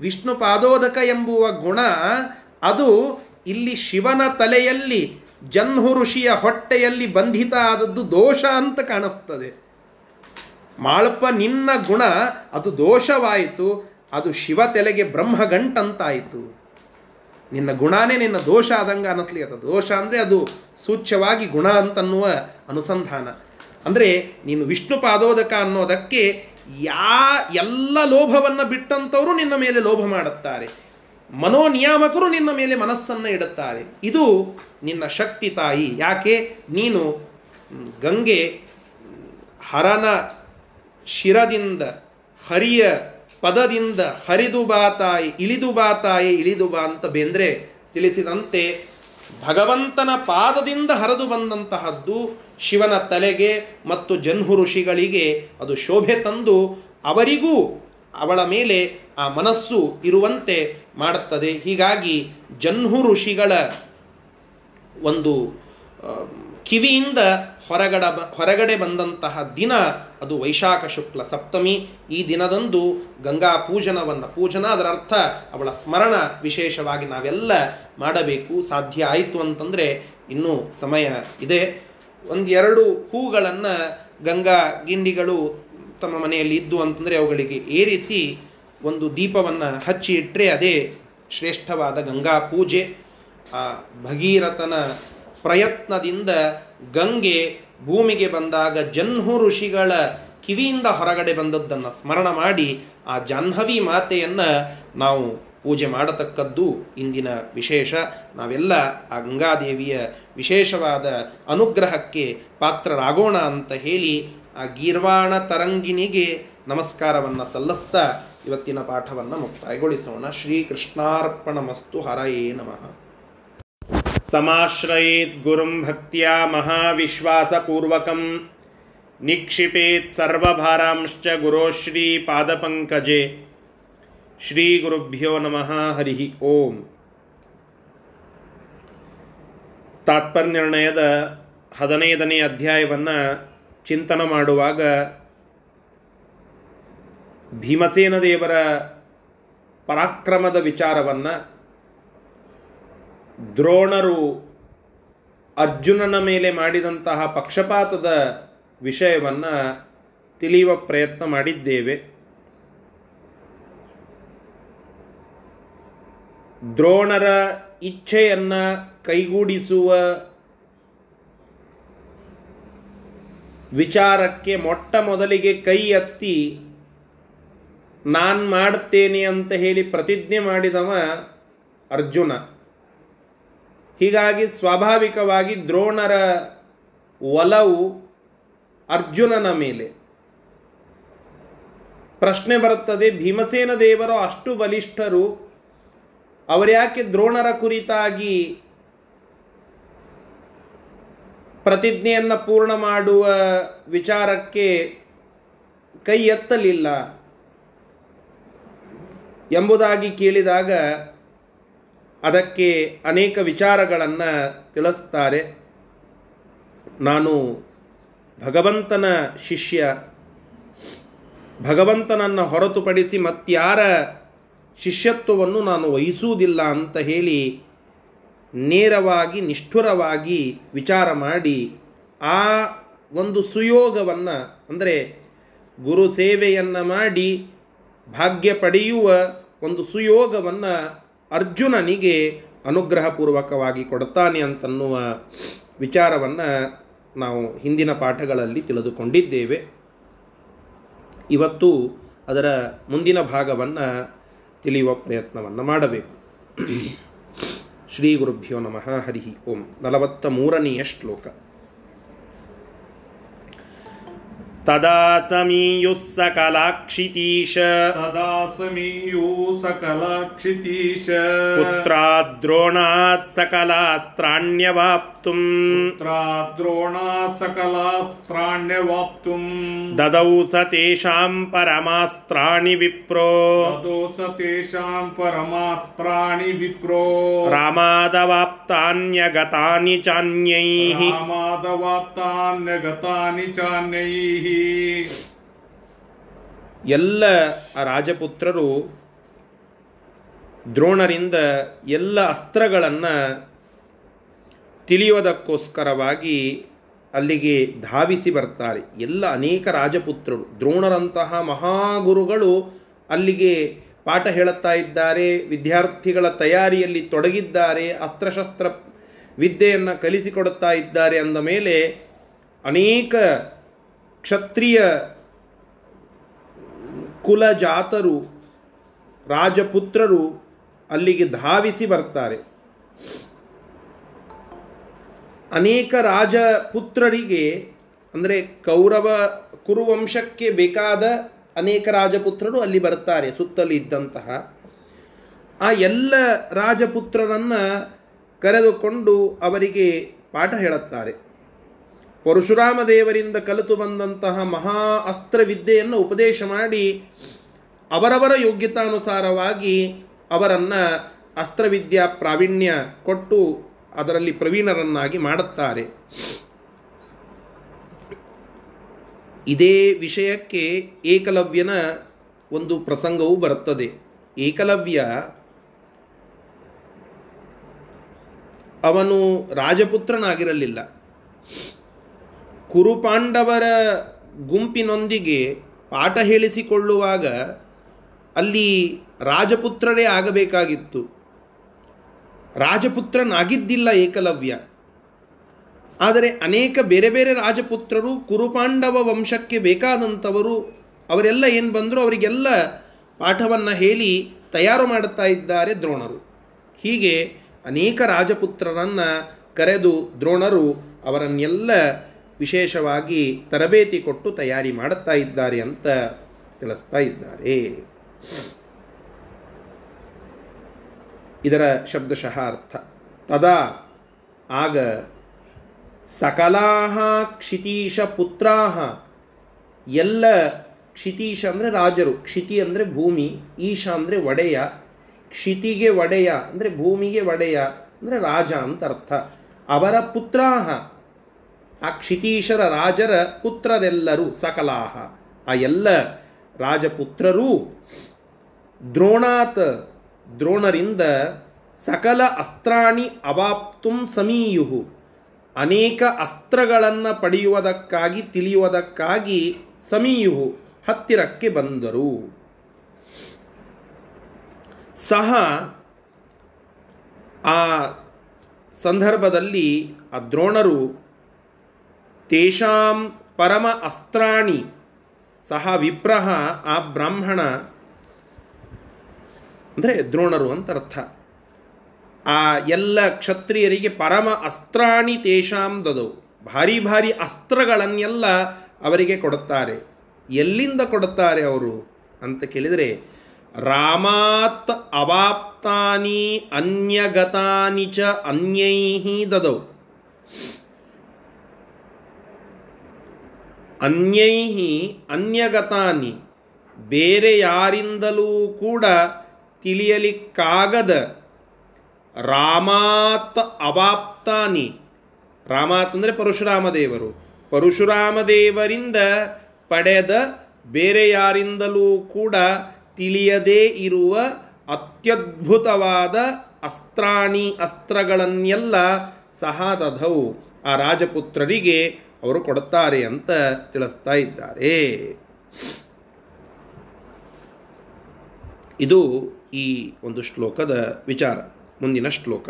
A: ವಿಷ್ಣು ಪಾದೋದಕ ಎಂಬುವ ಗುಣ, ಅದು ಇಲ್ಲಿ ಶಿವನ ತಲೆಯಲ್ಲಿ ಜನ್ಹು ಋಷಿಯ ಹೊಟ್ಟೆಯಲ್ಲಿ ಬಂಧಿತ ಆದದ್ದು ದೋಷ ಅಂತ ಕಾಣಿಸ್ತದೆ. ಮಾಳಪ್ಪ, ನಿನ್ನ ಗುಣ, ಅದು ದೋಷವಾಯಿತು, ಅದು ಶಿವ ತೆಲೆಗೆ ಬ್ರಹ್ಮಗಂಟಂತಾಯಿತು. ನಿನ್ನ ಗುಣನೇ ನಿನ್ನ ದೋಷ ಆದಂಗೆ ಅದು ದೋಷ ಅಂದರೆ ಅದು ಸೂಚ್ಯವಾಗಿ ಗುಣ ಅಂತನ್ನುವ ಅನುಸಂಧಾನ. ಅಂದರೆ ನೀನು ವಿಷ್ಣು ಪಾದೋದಕ ಅನ್ನೋದಕ್ಕೆ ಯಾ ಎಲ್ಲ ಲೋಭವನ್ನು ಬಿಟ್ಟಂಥವರು ನಿನ್ನ ಮೇಲೆ ಲೋಭ ಮಾಡುತ್ತಾರೆ. ಮನೋನಿಯಾಮಕರು ನಿನ್ನ ಮೇಲೆ ಮನಸ್ಸನ್ನು ಇಡುತ್ತಾರೆ. ಇದು ನಿನ್ನ ಶಕ್ತಿ ತಾಯಿ. ಯಾಕೆ? ನೀನು ಗಂಗೆ ಹರನ ಶಿರದಿಂದ ಹರಿಯ ಪದದಿಂದ ಹರಿದು ಬಾ ತಾಯಿ, ಇಳಿದು ಬಾ ತಾಯಿ, ಇಳಿದು ಬಾ ಅಂತ ಬೇಂದ್ರೆ ತಿಳಿಸಿದಂತೆ ಭಗವಂತನ ಪಾದದಿಂದ ಹರಿದು ಬಂದಂತಹದ್ದು ಶಿವನ ತಲೆಗೆ ಮತ್ತು ಜನ್ಹು ಋಷಿಗಳಿಗೆ ಅದು ಶೋಭೆ ತಂದು ಅವರಿಗೂ ಅವಳ ಮೇಲೆ ಆ ಮನಸ್ಸು ಇರುವಂತೆ ಮಾಡುತ್ತದೆ. ಹೀಗಾಗಿ ಜನ್ಹು ಋಷಿಗಳ ಒಂದು ಕಿವಿಯಿಂದ ಹೊರಗಡ ಹೊರಗಡೆ ಬಂದಂತಹ ದಿನ ಅದು ವೈಶಾಖ ಶುಕ್ಲ ಸಪ್ತಮಿ. ಈ ದಿನದಂದು ಗಂಗಾ ಪೂಜನವನ್ನು ಪೂಜನ, ಅದರ ಅರ್ಥ ಅವಳ ಸ್ಮರಣ ವಿಶೇಷವಾಗಿ ನಾವೆಲ್ಲ ಮಾಡಬೇಕು. ಸಾಧ್ಯ ಆಯಿತು ಅಂತಂದರೆ ಇನ್ನೂ ಸಮಯ ಇದೆ. ಒಂದೆರಡು ಹೂಗಳನ್ನು ಗಂಗಾ ಗಿಂಡಿಗಳು ತಮ್ಮ ಮನೆಯಲ್ಲಿ ಇದ್ದು ಅಂತಂದರೆ ಅವುಗಳಿಗೆ ಏರಿಸಿ ಒಂದು ದೀಪವನ್ನು ಹಚ್ಚಿ ಇಟ್ಟರೆ ಅದೇ ಶ್ರೇಷ್ಠವಾದ ಗಂಗಾ ಪೂಜೆ. ಆ ಭಗೀರಥನ ಪ್ರಯತ್ನದಿಂದ ಗಂಗೆ ಭೂಮಿಗೆ ಬಂದಾಗ ಜನ್ಹು ಋಷಿಗಳ ಕಿವಿಯಿಂದ ಹೊರಗಡೆ ಬಂದದ್ದನ್ನು ಸ್ಮರಣ ಮಾಡಿ ಆ ಜಾಹ್ನವಿ ಮಾತೆಯನ್ನು ನಾವು ಪೂಜೆ ಮಾಡತಕ್ಕದ್ದು ಇಂದಿನ ವಿಶೇಷ. ನಾವೆಲ್ಲ ಆ ಗಂಗಾದೇವಿಯ ವಿಶೇಷವಾದ ಅನುಗ್ರಹಕ್ಕೆ ಪಾತ್ರರಾಗೋಣ ಅಂತ ಹೇಳಿ ಆ ಗೀರ್ವಾಣ ತರಂಗಿನಿಗೆ ನಮಸ್ಕಾರವನ್ನು ಸಲ್ಲಿಸ್ತಾ ಇವತ್ತಿನ ಪಾಠವನ್ನು ಮುಕ್ತಾಯಗೊಳಿಸೋಣ. ಶ್ರೀಕೃಷ್ಣಾರ್ಪಣ ಮಸ್ತು ಹರಯೇ ನಮಃ.
C: ಸಮಾಶ್ರಯೇತ್ ಗುರುಂ ಭಕ್ತಿಯ ಮಹಾವಿಶ್ವಾಸಪೂರ್ವಕಂ. ನಿಕ್ಷಿಪೇತ್ ಸರ್ವಭಾರಾಂಶ್ಚ ಗುರೋ ಶ್ರೀ ಪಾದಪಂಕಜೆ. ಶ್ರೀ ಗುರುಭ್ಯೋ ನಮಃ ಹರಿ ಓಂ. ತಾತ್ಪರ್ಯ ನಿರ್ಣಯದ ಹದಿನೈದನೇ ಅಧ್ಯಾಯವನ್ನು ಚಿಂತನ ಮಾಡುವಾಗ ಭೀಮಸೇನ ದೇವರ ಪರಾಕ್ರಮದ ವಿಚಾರವನ್ನು ದ್ರೋಣರು ಅರ್ಜುನನ ಮೇಲೆ ಮಾಡಿದಂತಹ ಪಕ್ಷಪಾತದ ವಿಷಯವನ್ನು ತಿಳಿಯುವ ಪ್ರಯತ್ನ ಮಾಡಿದ್ದೇವೆ. ದ್ರೋಣರ ಇಚ್ಛೆಯನ್ನು ಕೈಗೂಡಿಸುವ ವಿಚಾರಕ್ಕೆ ಮೊಟ್ಟ ಮೊದಲಿಗೆ ಕೈ ಎತ್ತಿ, ನಾನು ಮಾಡ್ತೇನೆ ಅಂತ ಹೇಳಿ ಪ್ರತಿಜ್ಞೆ ಮಾಡಿದವ ಅರ್ಜುನ. ಹೀಗಾಗಿ ಸ್ವಾಭಾವಿಕವಾಗಿ ದ್ರೋಣರ ಒಲವು ಅರ್ಜುನನ ಮೇಲೆ. ಪ್ರಶ್ನೆ ಬರುತ್ತದೆ, ಭೀಮಸೇನ ದೇವರು ಅಷ್ಟು ಬಲಿಷ್ಠರು, ಅವರ್ಯಾಕೆ ದ್ರೋಣರ ಕುರಿತಾಗಿ ಪ್ರತಿಜ್ಞೆಯನ್ನು ಪೂರ್ಣ ಮಾಡುವ ವಿಚಾರಕ್ಕೆ ಕೈ ಎತ್ತಲಿಲ್ಲ. ಎಂಬುದಾಗಿ ಕೇಳಿದಾಗ ಅದಕ್ಕೆ ಅನೇಕ ವಿಚಾರಗಳನ್ನು ತಿಳಿಸ್ತಾರೆ. ನಾನು ಭಗವಂತನ ಶಿಷ್ಯ, ಭಗವಂತನನ್ನು ಹೊರತುಪಡಿಸಿ ಮತ್ಯಾರ ಶಿಷ್ಯತ್ವವನ್ನು ನಾನು ವಹಿಸುವುದಿಲ್ಲ ಅಂತ ಹೇಳಿ ನೇರವಾಗಿ, ನಿಷ್ಠುರವಾಗಿ ವಿಚಾರ ಮಾಡಿ ಆ ಒಂದು ಸುಯೋಗವನ್ನು, ಅಂದರೆ ಗುರು ಸೇವೆಯನ್ನು ಮಾಡಿ ಭಾಗ್ಯ ಪಡೆಯುವ ಒಂದು ಸುಯೋಗವನ್ನು ಅರ್ಜುನನಿಗೆ ಅನುಗ್ರಹಪೂರ್ವಕವಾಗಿ ಕೊಡ್ತಾನೆ ಅಂತನ್ನುವ ವಿಚಾರವನ್ನು ನಾವು ಹಿಂದಿನ ಪಾಠಗಳಲ್ಲಿ ತಿಳಿದುಕೊಂಡಿದ್ದೇವೆ. ಇವತ್ತು ಅದರ ಮುಂದಿನ ಭಾಗವನ್ನು ತಿಳಿಯುವ ಪ್ರಯತ್ನವನ್ನು ಮಾಡಬೇಕು. ಶ್ರೀ ಗುರುಭ್ಯೋ ನಮಃ ಹರಿ ಓಂ. ನಲವತ್ತ ಮೂರನೆಯ ಶ್ಲೋಕ. तदा समीयुः सकलाक्षितीश।
B: तदा समीयो सकलाक्षितीश।
C: पुत्राद्रोणात् द्रोणात् सकलास्त्राण्यवाप्तुम्।
B: पुत्राद् सकलास्त्राण्यवाप्तुम्।
C: ददौ स तेषाम् परमास्त्राणि विप्रो।
B: ददौ स तेषाम् परमास्त्राणि विप्रो।
C: रामादवाप्तान्यगतानि चान्यैः।
B: रामादवाप्तान्यगतानि चान्यैः।
A: ಎಲ್ಲ ರಾಜಪುತ್ರರು ದ್ರೋಣರಿಂದ ಎಲ್ಲ ಅಸ್ತ್ರಗಳನ್ನು ತಿಳಿಯುವುದಕ್ಕೋಸ್ಕರವಾಗಿ ಅಲ್ಲಿಗೆ ಧಾವಿಸಿ ಬರ್ತಾರೆ. ಎಲ್ಲ ಅನೇಕ ರಾಜಪುತ್ರರು, ದ್ರೋಣರಂತಹ ಮಹಾಗುರುಗಳು ಅಲ್ಲಿಗೆ ಪಾಠ ಹೇಳುತ್ತಾ ಇದ್ದಾರೆ, ವಿದ್ಯಾರ್ಥಿಗಳ ತಯಾರಿಯಲ್ಲಿ ತೊಡಗಿದ್ದಾರೆ, ಅಸ್ತ್ರಶಸ್ತ್ರ ವಿದ್ಯೆಯನ್ನು ಕಲಿಸಿಕೊಡುತ್ತಾ ಇದ್ದಾರೆ ಅಂದ ಮೇಲೆ ಅನೇಕ ಕ್ಷತ್ರಿಯ ಕುಲಜಾತರು, ರಾಜಪುತ್ರರು ಅಲ್ಲಿಗೆ ಧಾವಿಸಿ ಬರ್ತಾರೆ. ಅನೇಕ ರಾಜಪುತ್ರರಿಗೆ, ಅಂದರೆ ಕೌರವ ಕುರುವಂಶಕ್ಕೆ ಬೇಕಾದ ಅನೇಕ ರಾಜಪುತ್ರರು ಅಲ್ಲಿ ಬರ್ತಾರೆ, ಸುತ್ತಲೂ ಇದ್ದಂತಹ. ಆ ಎಲ್ಲ ರಾಜಪುತ್ರರನ್ನು ಕರೆದುಕೊಂಡು ಅವರಿಗೆ ಪಾಠ ಹೇಳುತ್ತಾರೆ. ಪರಶುರಾಮ ದೇವರಿಂದ ಕಲಿತು ಬಂದಂತಹ ಮಹಾ ಅಸ್ತ್ರವಿದ್ಯೆಯನ್ನು ಉಪದೇಶ ಮಾಡಿ ಅವರವರ ಯೋಗ್ಯತಾನುಸಾರವಾಗಿ ಅವರನ್ನು ಅಸ್ತ್ರವಿದ್ಯಾ ಪ್ರಾವೀಣ್ಯ ಕೊಟ್ಟು ಅದರಲ್ಲಿ ಪ್ರವೀಣರನ್ನಾಗಿ ಮಾಡುತ್ತಾರೆ. ಇದೇ ವಿಷಯಕ್ಕೆ ಏಕಲವ್ಯನ ಒಂದು ಪ್ರಸಂಗವೂ ಬರುತ್ತದೆ. ಏಕಲವ್ಯ ಅವನು ರಾಜಪುತ್ರನಾಗಿರಲಿಲ್ಲ. ಕುರುಪಾಂಡವರ ಗುಂಪಿನೊಂದಿಗೆ ಪಾಠ ಹೇಳಿಸಿಕೊಳ್ಳುವಾಗ ಅಲ್ಲಿ ರಾಜಪುತ್ರರೇ ಆಗಬೇಕಾಗಿತ್ತು. ರಾಜಪುತ್ರನಾಗಿದ್ದಿಲ್ಲ ಏಕಲವ್ಯ. ಆದರೆ ಅನೇಕ ಬೇರೆ ಬೇರೆ ರಾಜಪುತ್ರರು ಕುರುಪಾಂಡವ ವಂಶಕ್ಕೆ ಬೇಕಾದಂಥವರು, ಅವರೆಲ್ಲ ಏನು ಬಂದರು ಅವರಿಗೆಲ್ಲ ಪಾಠವನ್ನು ಹೇಳಿ ತಯಾರು ಮಾಡುತ್ತಾ ಇದ್ದಾರೆ ದ್ರೋಣರು. ಹೀಗೆ ಅನೇಕ ರಾಜಪುತ್ರರನ್ನು ಕರೆದು ದ್ರೋಣರು ಅವರನ್ನೆಲ್ಲ ವಿಶೇಷವಾಗಿ ತರಬೇತಿ ಕೊಟ್ಟು ತಯಾರಿ ಮಾಡುತ್ತಾ ಇದ್ದಾರೆ ಅಂತ ತಿಳಿಸ್ತಾ ಇದ್ದಾರೆ. ಇದರ ಶಬ್ದಶಃ ಅರ್ಥ ತದಾ ಆಗ ಸಕಲಾಹ ಕ್ಷಿತೀಶ ಪುತ್ರಾಹ. ಎಲ್ಲ ಕ್ಷಿತೀಶ ಅಂದರೆ ರಾಜರು, ಕ್ಷಿತಿ ಅಂದರೆ ಭೂಮಿ, ಈಶ ಅಂದರೆ ಒಡೆಯ, ಕ್ಷಿತಿಗೆ ಒಡೆಯ ಅಂದರೆ ಭೂಮಿಗೆ ಒಡೆಯ ಅಂದರೆ ರಾಜ ಅಂತ ಅರ್ಥ. ಅವರ ಪುತ್ರಾಹ ಆ ಕ್ಷಿತೀಶರ ರಾಜರ ಪುತ್ರರೆಲ್ಲರೂ ಸಕಲಾಹ. ಆ ಎಲ್ಲ ರಾಜಪುತ್ರರೂ ದ್ರೋಣಾತ್ ದ್ರೋಣರಿಂದ ಸಕಲ ಅಸ್ತ್ರಾಣಿ ಅವಾಪ್ತುಂ ಸಮೀಯುಹು. ಅನೇಕ ಅಸ್ತ್ರಗಳನ್ನು ಪಡೆಯುವುದಕ್ಕಾಗಿ, ತಿಳಿಯುವುದಕ್ಕಾಗಿ ಸಮೀಯುಹು, ಹತ್ತಿರಕ್ಕೆ ಬಂದರು. ಸಹ ಆ ಸಂದರ್ಭದಲ್ಲಿ ಆ ದ್ರೋಣರು ತೇಷಾಂ ಪರಮ ಅಸ್ತ್ರಾಣಿ ಸಹ ವಿಪ್ರಹ ಆ ಬ್ರಾಹ್ಮಣ ಅಂದರೆ ದ್ರೋಣರು ಅಂತ ಅರ್ಥ ಆ ಎಲ್ಲ ಕ್ಷತ್ರಿಯರಿಗೆ ಪರಮ ಅಸ್ತ್ರಾಣಿ ತೇಷಾಂ ದದವು ಭಾರಿ ಭಾರಿ ಅಸ್ತ್ರಗಳನ್ನೆಲ್ಲ ಅವರಿಗೆ ಕೊಡುತ್ತಾರೆ. ಎಲ್ಲಿಂದ ಕೊಡುತ್ತಾರೆ ಅವರು? ಅಂತ ಕೇಳಿದರೆ, ರಾಮಾತ್ ಅವಾಪ್ತಾನಿ ಅನ್ಯಗತಾನಿ ಚ ಅನ್ಯೈಹಿ ದದವು ಅನ್ಯೈಹಿ ಅನ್ಯಗತಾನಿ. ಬೇರೆ ಯಾರಿಂದಲೂ ಕೂಡ ತಿಳಿಯಲಿಕ್ಕಾಗದ ರಾಮಾತ್ ಅವಾಪ್ತಾನಿ. ರಾಮಾತ್ ಅಂದರೆ ಪರಶುರಾಮ ದೇವರು ಪರಶುರಾಮ ದೇವರಿಂದ ಪಡೆದ ಬೇರೆ ಯಾರಿಂದಲೂ ಕೂಡ ತಿಳಿಯದೇ ಇರುವ ಅತ್ಯದ್ಭುತವಾದ ಅಸ್ತ್ರಾಣಿ ಅಸ್ತ್ರಗಳನ್ನೆಲ್ಲ ಸಹ ದಧವು. ಆ ರಾಜಪುತ್ರರಿಗೆ ಅವರು ಕೊಡುತ್ತಾರೆ ಅಂತ ತಿಳಿಸ್ತಾ ಇದ್ದಾರೆ. ಇದು ಈ ಒಂದು ಶ್ಲೋಕದ ವಿಚಾರ ಮುಂದಿನ ಶ್ಲೋಕ.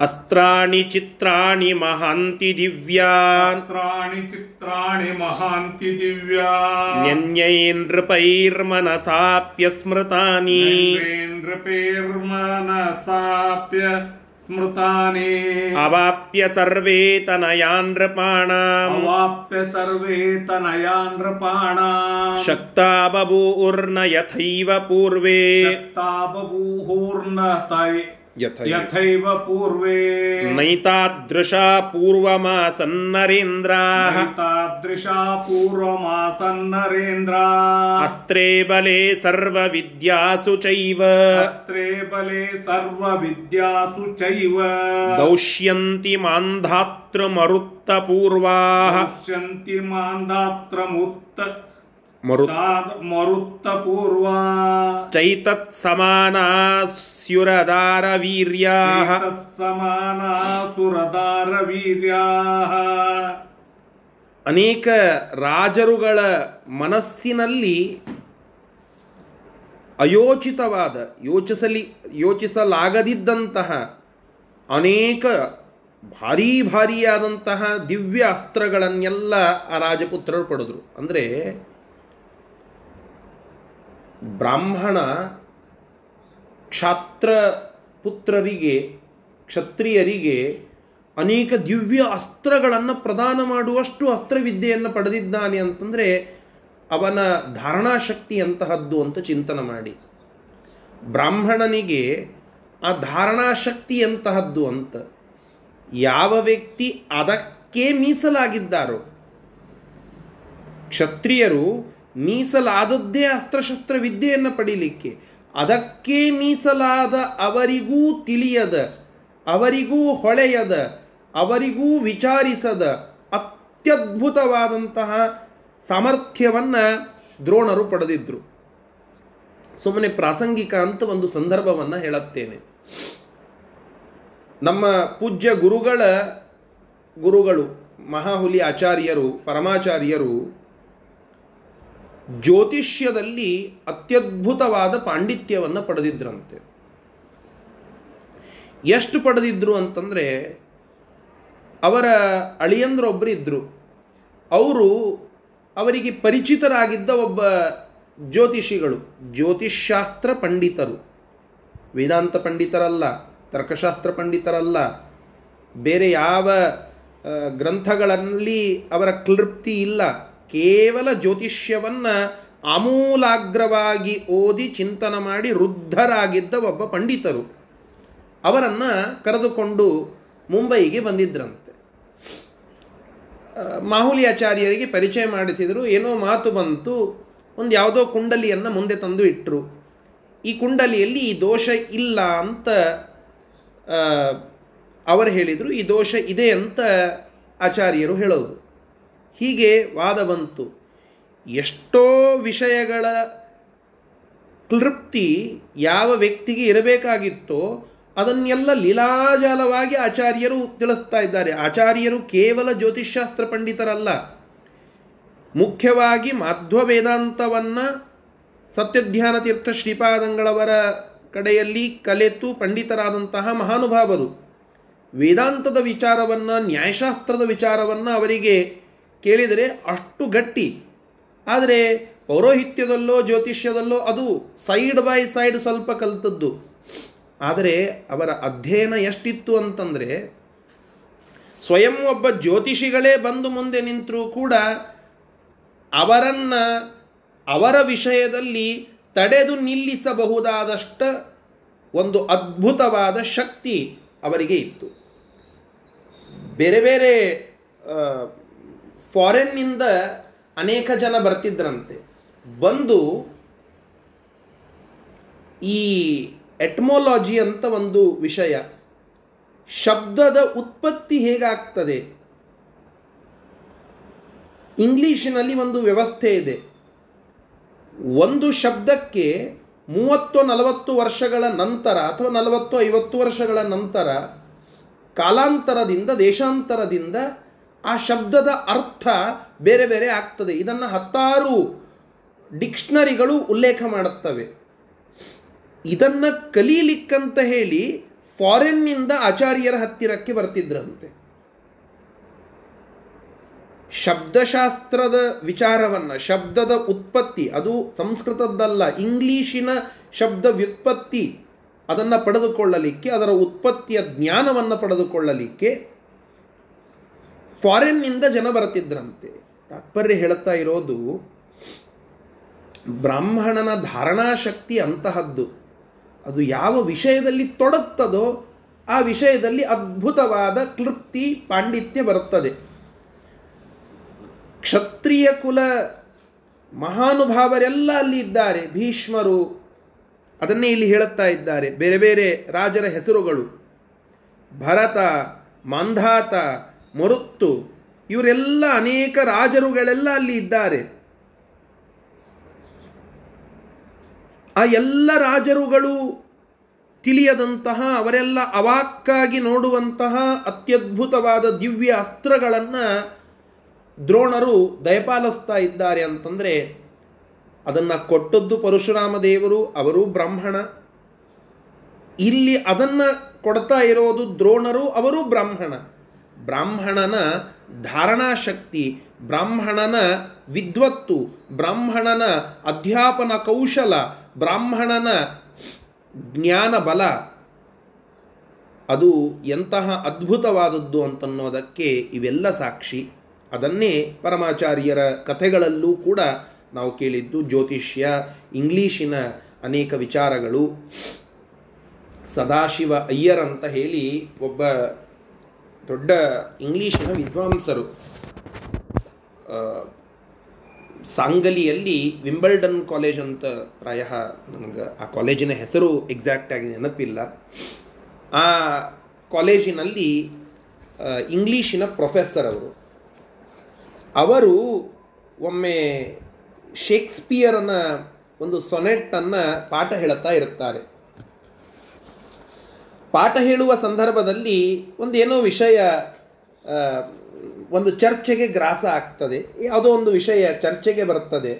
A: ಅಸ್ತ್ರಾಣಿ ಚಿತ್ರಾಣಿ ಮಹಾಂತಿ ದಿವ್ಯಾ.
B: ಅಸ್ತ್ರಾಣಿ ಚಿತ್ರಾಣಿ ಮಹಾಂತಿ ದಿವ್ಯಾ. ನೃಪೈರ್ಮನಸಾಪ್ಯ ಸ್ಮೃತಾನಿ
A: ನೃಪೇರ್ಮನಸಾಪ್ಯ ಸರ್ವೇ ತನಯಾನ್ ನೃಪಾಣಾಂ
B: ಅವಾಪ್ಯ ಸರ್ವೇ ತನಯಾ ನೃಪಾಣ
A: ಶಕ್ತಾ ಬಭೂರ್ನ ಯಥೈವ ಪೂರ್ವೇ
B: ಶಕ್ತಾ ಬಭೂಹೂರ್ನ ತೈ
A: ಯಥೈ
B: ಯಥೈವ ಪೂರ್ವೇ.
A: ನೈತಾದೃಶಾ ಪೂರ್ವಮಾಸನ್ನರೇಂದ್ರ
B: ತಾದೃಶಾ ಪೂರ್ವಮಾಸನ್ನರೇಂದ್ರ.
A: ಅಸ್ತ್ರೇ ಬಲೆ ಸರ್ವವಿದ್ಯಾಸು ಚೈವ.
B: ಅಸ್ತ್ರೇ ಬಲೆ ಸರ್ವ ವಿದ್ಯಾಸು ಚೈವ.
A: ದೌಷ್ಯಂತಿ ಮಾಂಧಾತೃಮರುತ್ತ ಪೂರ್ವಾ.
B: ಪಶ್ಯಂತಿ ಮಾಂದಾತ್ರ ಮುತ್ತ
A: ಮರು
B: ಮರುತ್ತ ಪೂರ್ವ
A: ಚೈತತ್ ಸಮಾನಾಸ್ಯುರದಾರ ವೀರ್ಯಾ
B: ಸಮಾನ ಸುರದಾರ ವೀರ್ಯಾ
A: ಅನೇಕ ರಾಜರುಗಳ ಮನಸ್ಸಿನಲ್ಲಿ ಅಯೋಚಿತವಾದ ಯೋಚಿಸಲಿ ಯೋಚಿಸಲಾಗದಿದ್ದಂತಹ ಅನೇಕ ಭಾರೀ ಭಾರಿಯಾದಂತಹ ದಿವ್ಯ ಅಸ್ತ್ರಗಳನ್ನೆಲ್ಲ ಆ ರಾಜಪುತ್ರರು ಪಡೆದರು. ಅಂದರೆ ಬ್ರಾಹ್ಮಣ ಕ್ಷಾತ್ರ ಪುತ್ರರಿಗೆ ಕ್ಷತ್ರಿಯರಿಗೆ ಅನೇಕ ದಿವ್ಯ ಅಸ್ತ್ರಗಳನ್ನು ಪ್ರದಾನ ಮಾಡುವಷ್ಟು ಅಸ್ತ್ರವಿದ್ಯೆಯನ್ನು ಪಡೆದಿದ್ದಾನೆ ಅಂತಂದರೆ ಅವನ ಧಾರಣಾಶಕ್ತಿ ಎಂತಹದ್ದು ಅಂತ ಚಿಂತನೆ ಮಾಡಿ. ಬ್ರಾಹ್ಮಣನಿಗೆ ಆ ಧಾರಣಾಶಕ್ತಿ ಎಂತಹದ್ದು ಅಂತ, ಯಾವ ವ್ಯಕ್ತಿ ಅದಕ್ಕೆ ಮೀಸಲಾಗಿದ್ದಾರೋ? ಕ್ಷತ್ರಿಯರು ಮೀಸಲಾದದ್ದೇ ಅಸ್ತ್ರಶಸ್ತ್ರ ವಿದ್ಯೆಯನ್ನು ಪಡೀಲಿಕ್ಕೆ ಅದಕ್ಕೆ ಮೀಸಲಾದ ಅವರಿಗೂ ತಿಳಿಯದ, ಅವರಿಗೂ ಹೊಳೆಯದ, ಅವರಿಗೂ ವಿಚಾರಿಸದ ಅತ್ಯದ್ಭುತವಾದಂತಹ ಸಾಮರ್ಥ್ಯವನ್ನು ದ್ರೋಣರು ಪಡೆದಿದ್ದರು ಸುಮ್ಮನೆ ಪ್ರಾಸಂಗಿಕ ಅಂತ ಒಂದು ಸಂದರ್ಭವನ್ನು ಹೇಳುತ್ತೇನೆ. ನಮ್ಮ ಪೂಜ್ಯ ಗುರುಗಳ ಗುರುಗಳು, ಮಹಾಹುಲಿ ಆಚಾರ್ಯರು, ಪರಮಾಚಾರ್ಯರು ಜ್ಯೋತಿಷ್ಯದಲ್ಲಿ ಅತ್ಯದ್ಭುತವಾದ ಪಾಂಡಿತ್ಯವನ್ನು ಪಡೆದಿದ್ರಂತೆ. ಎಷ್ಟು ಪಡೆದಿದ್ರು ಅಂತಂದರೆ, ಅವರ ಅಳಿಯಂದ್ರೊಬ್ಬರು ಇದ್ದರು ಅವರು ಅವರಿಗೆ ಪರಿಚಿತರಾಗಿದ್ದ ಒಬ್ಬ ಜ್ಯೋತಿಷಿಗಳು ಜ್ಯೋತಿಷಾಸ್ತ್ರ ಪಂಡಿತರು. ವೇದಾಂತ ಪಂಡಿತರಲ್ಲ, ತರ್ಕಶಾಸ್ತ್ರ ಪಂಡಿತರಲ್ಲ, ಬೇರೆ ಯಾವ ಗ್ರಂಥಗಳಲ್ಲಿ ಅವರ ಕ್ಲೃಪ್ತಿ ಇಲ್ಲ. ಕೇವಲ ಜ್ಯೋತಿಷ್ಯವನ್ನು ಆಮೂಲಾಗ್ರವಾಗಿ ಓದಿ ಚಿಂತನ ಮಾಡಿ ವೃದ್ಧರಾಗಿದ್ದ ಒಬ್ಬ ಪಂಡಿತರು. ಅವರನ್ನು ಕರೆದುಕೊಂಡು ಮುಂಬೈಗೆ ಬಂದಿದ್ರಂತೆ. ಮಾಹುಲಿ ಆಚಾರ್ಯರಿಗೆ ಪರಿಚಯ ಮಾಡಿಸಿದರು. ಏನೋ ಮಾತು ಬಂತು. ಒಂದು ಯಾವುದೋ ಕುಂಡಲಿಯನ್ನು ಮುಂದೆ ತಂದು ಇಟ್ಟರು ಈ ಕುಂಡಲಿಯಲ್ಲಿ ಈ ದೋಷ ಇಲ್ಲ ಅಂತ ಅವರು ಹೇಳಿದರು. ಈ ದೋಷ ಇದೆ ಅಂತ ಆಚಾರ್ಯರು ಹೇಳೋದು. ಹೀಗೆ ವಾದ ಬಂತು. ಎಷ್ಟೋ ವಿಷಯಗಳ ಕ್ಲೃಪ್ತಿ ಯಾವ ವ್ಯಕ್ತಿಗೆ ಇರಬೇಕಾಗಿತ್ತೋ ಅದನ್ನೆಲ್ಲ ಲೀಲಾಜಾಲವಾಗಿ ಆಚಾರ್ಯರು ತಿಳಿಸ್ತಾ ಇದ್ದಾರೆ. ಆಚಾರ್ಯರು ಕೇವಲ ಜ್ಯೋತಿಷ್ಶಾಸ್ತ್ರ ಪಂಡಿತರಲ್ಲ. ಮುಖ್ಯವಾಗಿ ಮಾಧ್ವ ವೇದಾಂತವನ್ನು ಸತ್ಯಧ್ಯಾನ ತೀರ್ಥ ಶ್ರೀಪಾದಂಗಳವರ ಕಡೆಯಲ್ಲಿ ಕಲೆತು ಪಂಡಿತರಾದಂತಹ ಮಹಾನುಭಾವರು. ವೇದಾಂತದ ವಿಚಾರವನ್ನು, ನ್ಯಾಯಶಾಸ್ತ್ರದ ವಿಚಾರವನ್ನು ಅವರಿಗೆ ಕೇಳಿದರೆ ಅಷ್ಟು ಗಟ್ಟಿ. ಆದರೆ ಪೌರೋಹಿತ್ಯದಲ್ಲೋ, ಜ್ಯೋತಿಷ್ಯದಲ್ಲೋ ಅದು ಸೈಡ್ ಬೈ ಸೈಡ್ ಸ್ವಲ್ಪ ಕಲಿತದ್ದು. ಆದರೆ ಅವರ ಅಧ್ಯಯನ ಎಷ್ಟಿತ್ತು ಅಂತಂದರೆ, ಸ್ವಯಂ ಒಬ್ಬ ಜ್ಯೋತಿಷಿಗಳೇ ಬಂದು ಮುಂದೆ ನಿಂತರೂ ಕೂಡ ಅವರನ್ನು ಅವರ ವಿಷಯದಲ್ಲಿ ತಡೆದು ನಿಲ್ಲಿಸಬಹುದಾದಷ್ಟ ಒಂದು ಅದ್ಭುತವಾದ ಶಕ್ತಿ ಅವರಿಗೆ ಇತ್ತು. ಬೇರೆ ಬೇರೆ ಫಾರಿನ್ನಿಂದ ಅನೇಕ ಜನ ಬರ್ತಿದ್ರಂತೆ. ಬಂದು ಈ ಎಟ್ಮೋಲಾಜಿ ಅಂತ ಒಂದು ವಿಷಯ, ಶಬ್ದದ ಉತ್ಪತ್ತಿ ಹೇಗಾಗ್ತದೆ? ಇಂಗ್ಲೀಷಿನಲ್ಲಿ ಒಂದು ವ್ಯವಸ್ಥೆ ಇದೆ. ಒಂದು ಶಬ್ದಕ್ಕೆ ಮೂವತ್ತು ನಲವತ್ತು ವರ್ಷಗಳ ನಂತರ ಅಥವಾ ನಲವತ್ತು ಐವತ್ತು ವರ್ಷಗಳ ನಂತರ ಕಾಲಾಂತರದಿಂದ, ದೇಶಾಂತರದಿಂದ ಆ ಶಬ್ದದ ಅರ್ಥ ಬೇರೆ ಬೇರೆ ಆಗ್ತದೆ. ಇದನ್ನು ಹತ್ತಾರು ಡಿಕ್ಷನರಿಗಳು ಉಲ್ಲೇಖ ಮಾಡುತ್ತವೆ. ಇದನ್ನು ಕಲೀಲಿಕ್ಕಂತ ಹೇಳಿ ಫಾರಿನ್ನಿಂದ ಆಚಾರ್ಯರ ಹತ್ತಿರಕ್ಕೆ ಬರ್ತಿದ್ರಂತೆ. ಶಬ್ದಶಾಸ್ತ್ರದ ವಿಚಾರವನ್ನು, ಶಬ್ದದ ಉತ್ಪತ್ತಿ, ಅದು ಸಂಸ್ಕೃತದ್ದಲ್ಲ ಇಂಗ್ಲೀಷಿನ ಶಬ್ದ ವ್ಯುತ್ಪತ್ತಿ, ಅದನ್ನು ಪಡೆದುಕೊಳ್ಳಲಿಕ್ಕೆ, ಅದರ ಉತ್ಪತ್ತಿಯ ಜ್ಞಾನವನ್ನು ಪಡೆದುಕೊಳ್ಳಲಿಕ್ಕೆ ಫಾರಿನ್ನಿಂದ ಜನ ಬರುತ್ತಿದ್ರಂತೆ. ತಾತ್ಪರ್ಯ ಹೇಳುತ್ತಾ ಇರೋದು, ಬ್ರಾಹ್ಮಣನ ಧಾರಣಾಶಕ್ತಿ ಅಂತಹದ್ದು. ಅದು ಯಾವ ವಿಷಯದಲ್ಲಿ ತೊಡಗ್ತದೋ ಆ ವಿಷಯದಲ್ಲಿ ಅದ್ಭುತವಾದ ಕ್ಲೃಪ್ತಿ ಪಾಂಡಿತ್ಯ ಬರುತ್ತದೆ. ಕ್ಷತ್ರಿಯ ಕುಲ ಮಹಾನುಭಾವರೆಲ್ಲ ಅಲ್ಲಿ ಇದ್ದಾರೆ, ಭೀಷ್ಮರು. ಅದನ್ನೇ ಇಲ್ಲಿ ಹೇಳುತ್ತಾ ಇದ್ದಾರೆ. ಬೇರೆ ಬೇರೆ ರಾಜರ ಹೆಸರುಗಳು. ಭರತ, ಮಾಂಧಾತ ಮರುತ್ತು. ಇವರೆಲ್ಲ ಅನೇಕ ರಾಜರುಗಳೆಲ್ಲ ಅಲ್ಲಿ ಇದ್ದಾರೆ. ಆ ಎಲ್ಲ ರಾಜರುಗಳು ತಿಳಿಯದಂತಹ, ಅವರೆಲ್ಲ ಅವಾಕ್ಕಾಗಿ ನೋಡುವಂತಹ ಅತ್ಯದ್ಭುತವಾದ ದಿವ್ಯ ಅಸ್ತ್ರಗಳನ್ನು ದ್ರೋಣರು ದಯಪಾಲಿಸ್ತಾ ಇದ್ದಾರೆ ಅಂತಂದರೆ, ಅದನ್ನು ಕೊಟ್ಟದ್ದು ಪರಶುರಾಮ ದೇವರು, ಅವರು ಬ್ರಾಹ್ಮಣ. ಇಲ್ಲಿ ಅದನ್ನು ಕೊಡ್ತಾ ಇರೋದು ದ್ರೋಣರು, ಅವರು ಬ್ರಾಹ್ಮಣ. ಬ್ರಾಹ್ಮಣನ ಧಾರಣಾಶಕ್ತಿ, ಬ್ರಾಹ್ಮಣನ ವಿದ್ವತ್ತು, ಬ್ರಾಹ್ಮಣನ ಅಧ್ಯಾಪನ ಕೌಶಲ, ಬ್ರಾಹ್ಮಣನ ಜ್ಞಾನ ಬಲ ಅದು ಎಂತಹ ಅದ್ಭುತವಾದದ್ದು ಅಂತನ್ನೋದಕ್ಕೆ ಇವೆಲ್ಲ ಸಾಕ್ಷಿ. ಅದನ್ನೇ ಪರಮಾಚಾರ್ಯರ ಕಥೆಗಳಲ್ಲೂ ಕೂಡ ನಾವು ಕೇಳಿದ್ದು ಜ್ಯೋತಿಷ್ಯ ಇಂಗ್ಲೀಷಿನ ಅನೇಕ ವಿಚಾರಗಳು. ಸದಾಶಿವ ಅಯ್ಯರ್ ಅಂತ ಹೇಳಿ ಒಬ್ಬ ದೊಡ್ಡ ಇಂಗ್ಲೀಷಿನ ವಿದ್ವಾಂಸರು ಸಾಂಗಲಿಯಲ್ಲಿ ವಿಂಬಲ್ಡನ್ ಕಾಲೇಜ್ ಅಂತ ಪ್ರಾಯ ನನಗೆ ಆ ಕಾಲೇಜಿನ ಹೆಸರು ಎಕ್ಸಾಕ್ಟ್ ಆಗಿ ನೆನಪಿಲ್ಲ. ಆ ಕಾಲೇಜಿನಲ್ಲಿ ಇಂಗ್ಲೀಷಿನ ಪ್ರೊಫೆಸರ್ ಅವರು ಅವರು ಒಮ್ಮೆ ಶೇಕ್ಸ್ಪಿಯರನ್ನು ಒಂದು ಸೊನೆಟ್ಟನ್ನು ಪಾಠ ಹೇಳುತ್ತಾ ಇರುತ್ತಾರೆ ಪಾಠ ಹೇಳುವ ಸಂದರ್ಭದಲ್ಲಿ ಒಂದೇನೋ ವಿಷಯ ಒಂದು ಚರ್ಚೆಗೆ ಗ್ರಾಸ ಆಗ್ತದೆ, ಯಾವುದೋ ಒಂದು ವಿಷಯ ಚರ್ಚೆಗೆ ಬರ್ತದೆ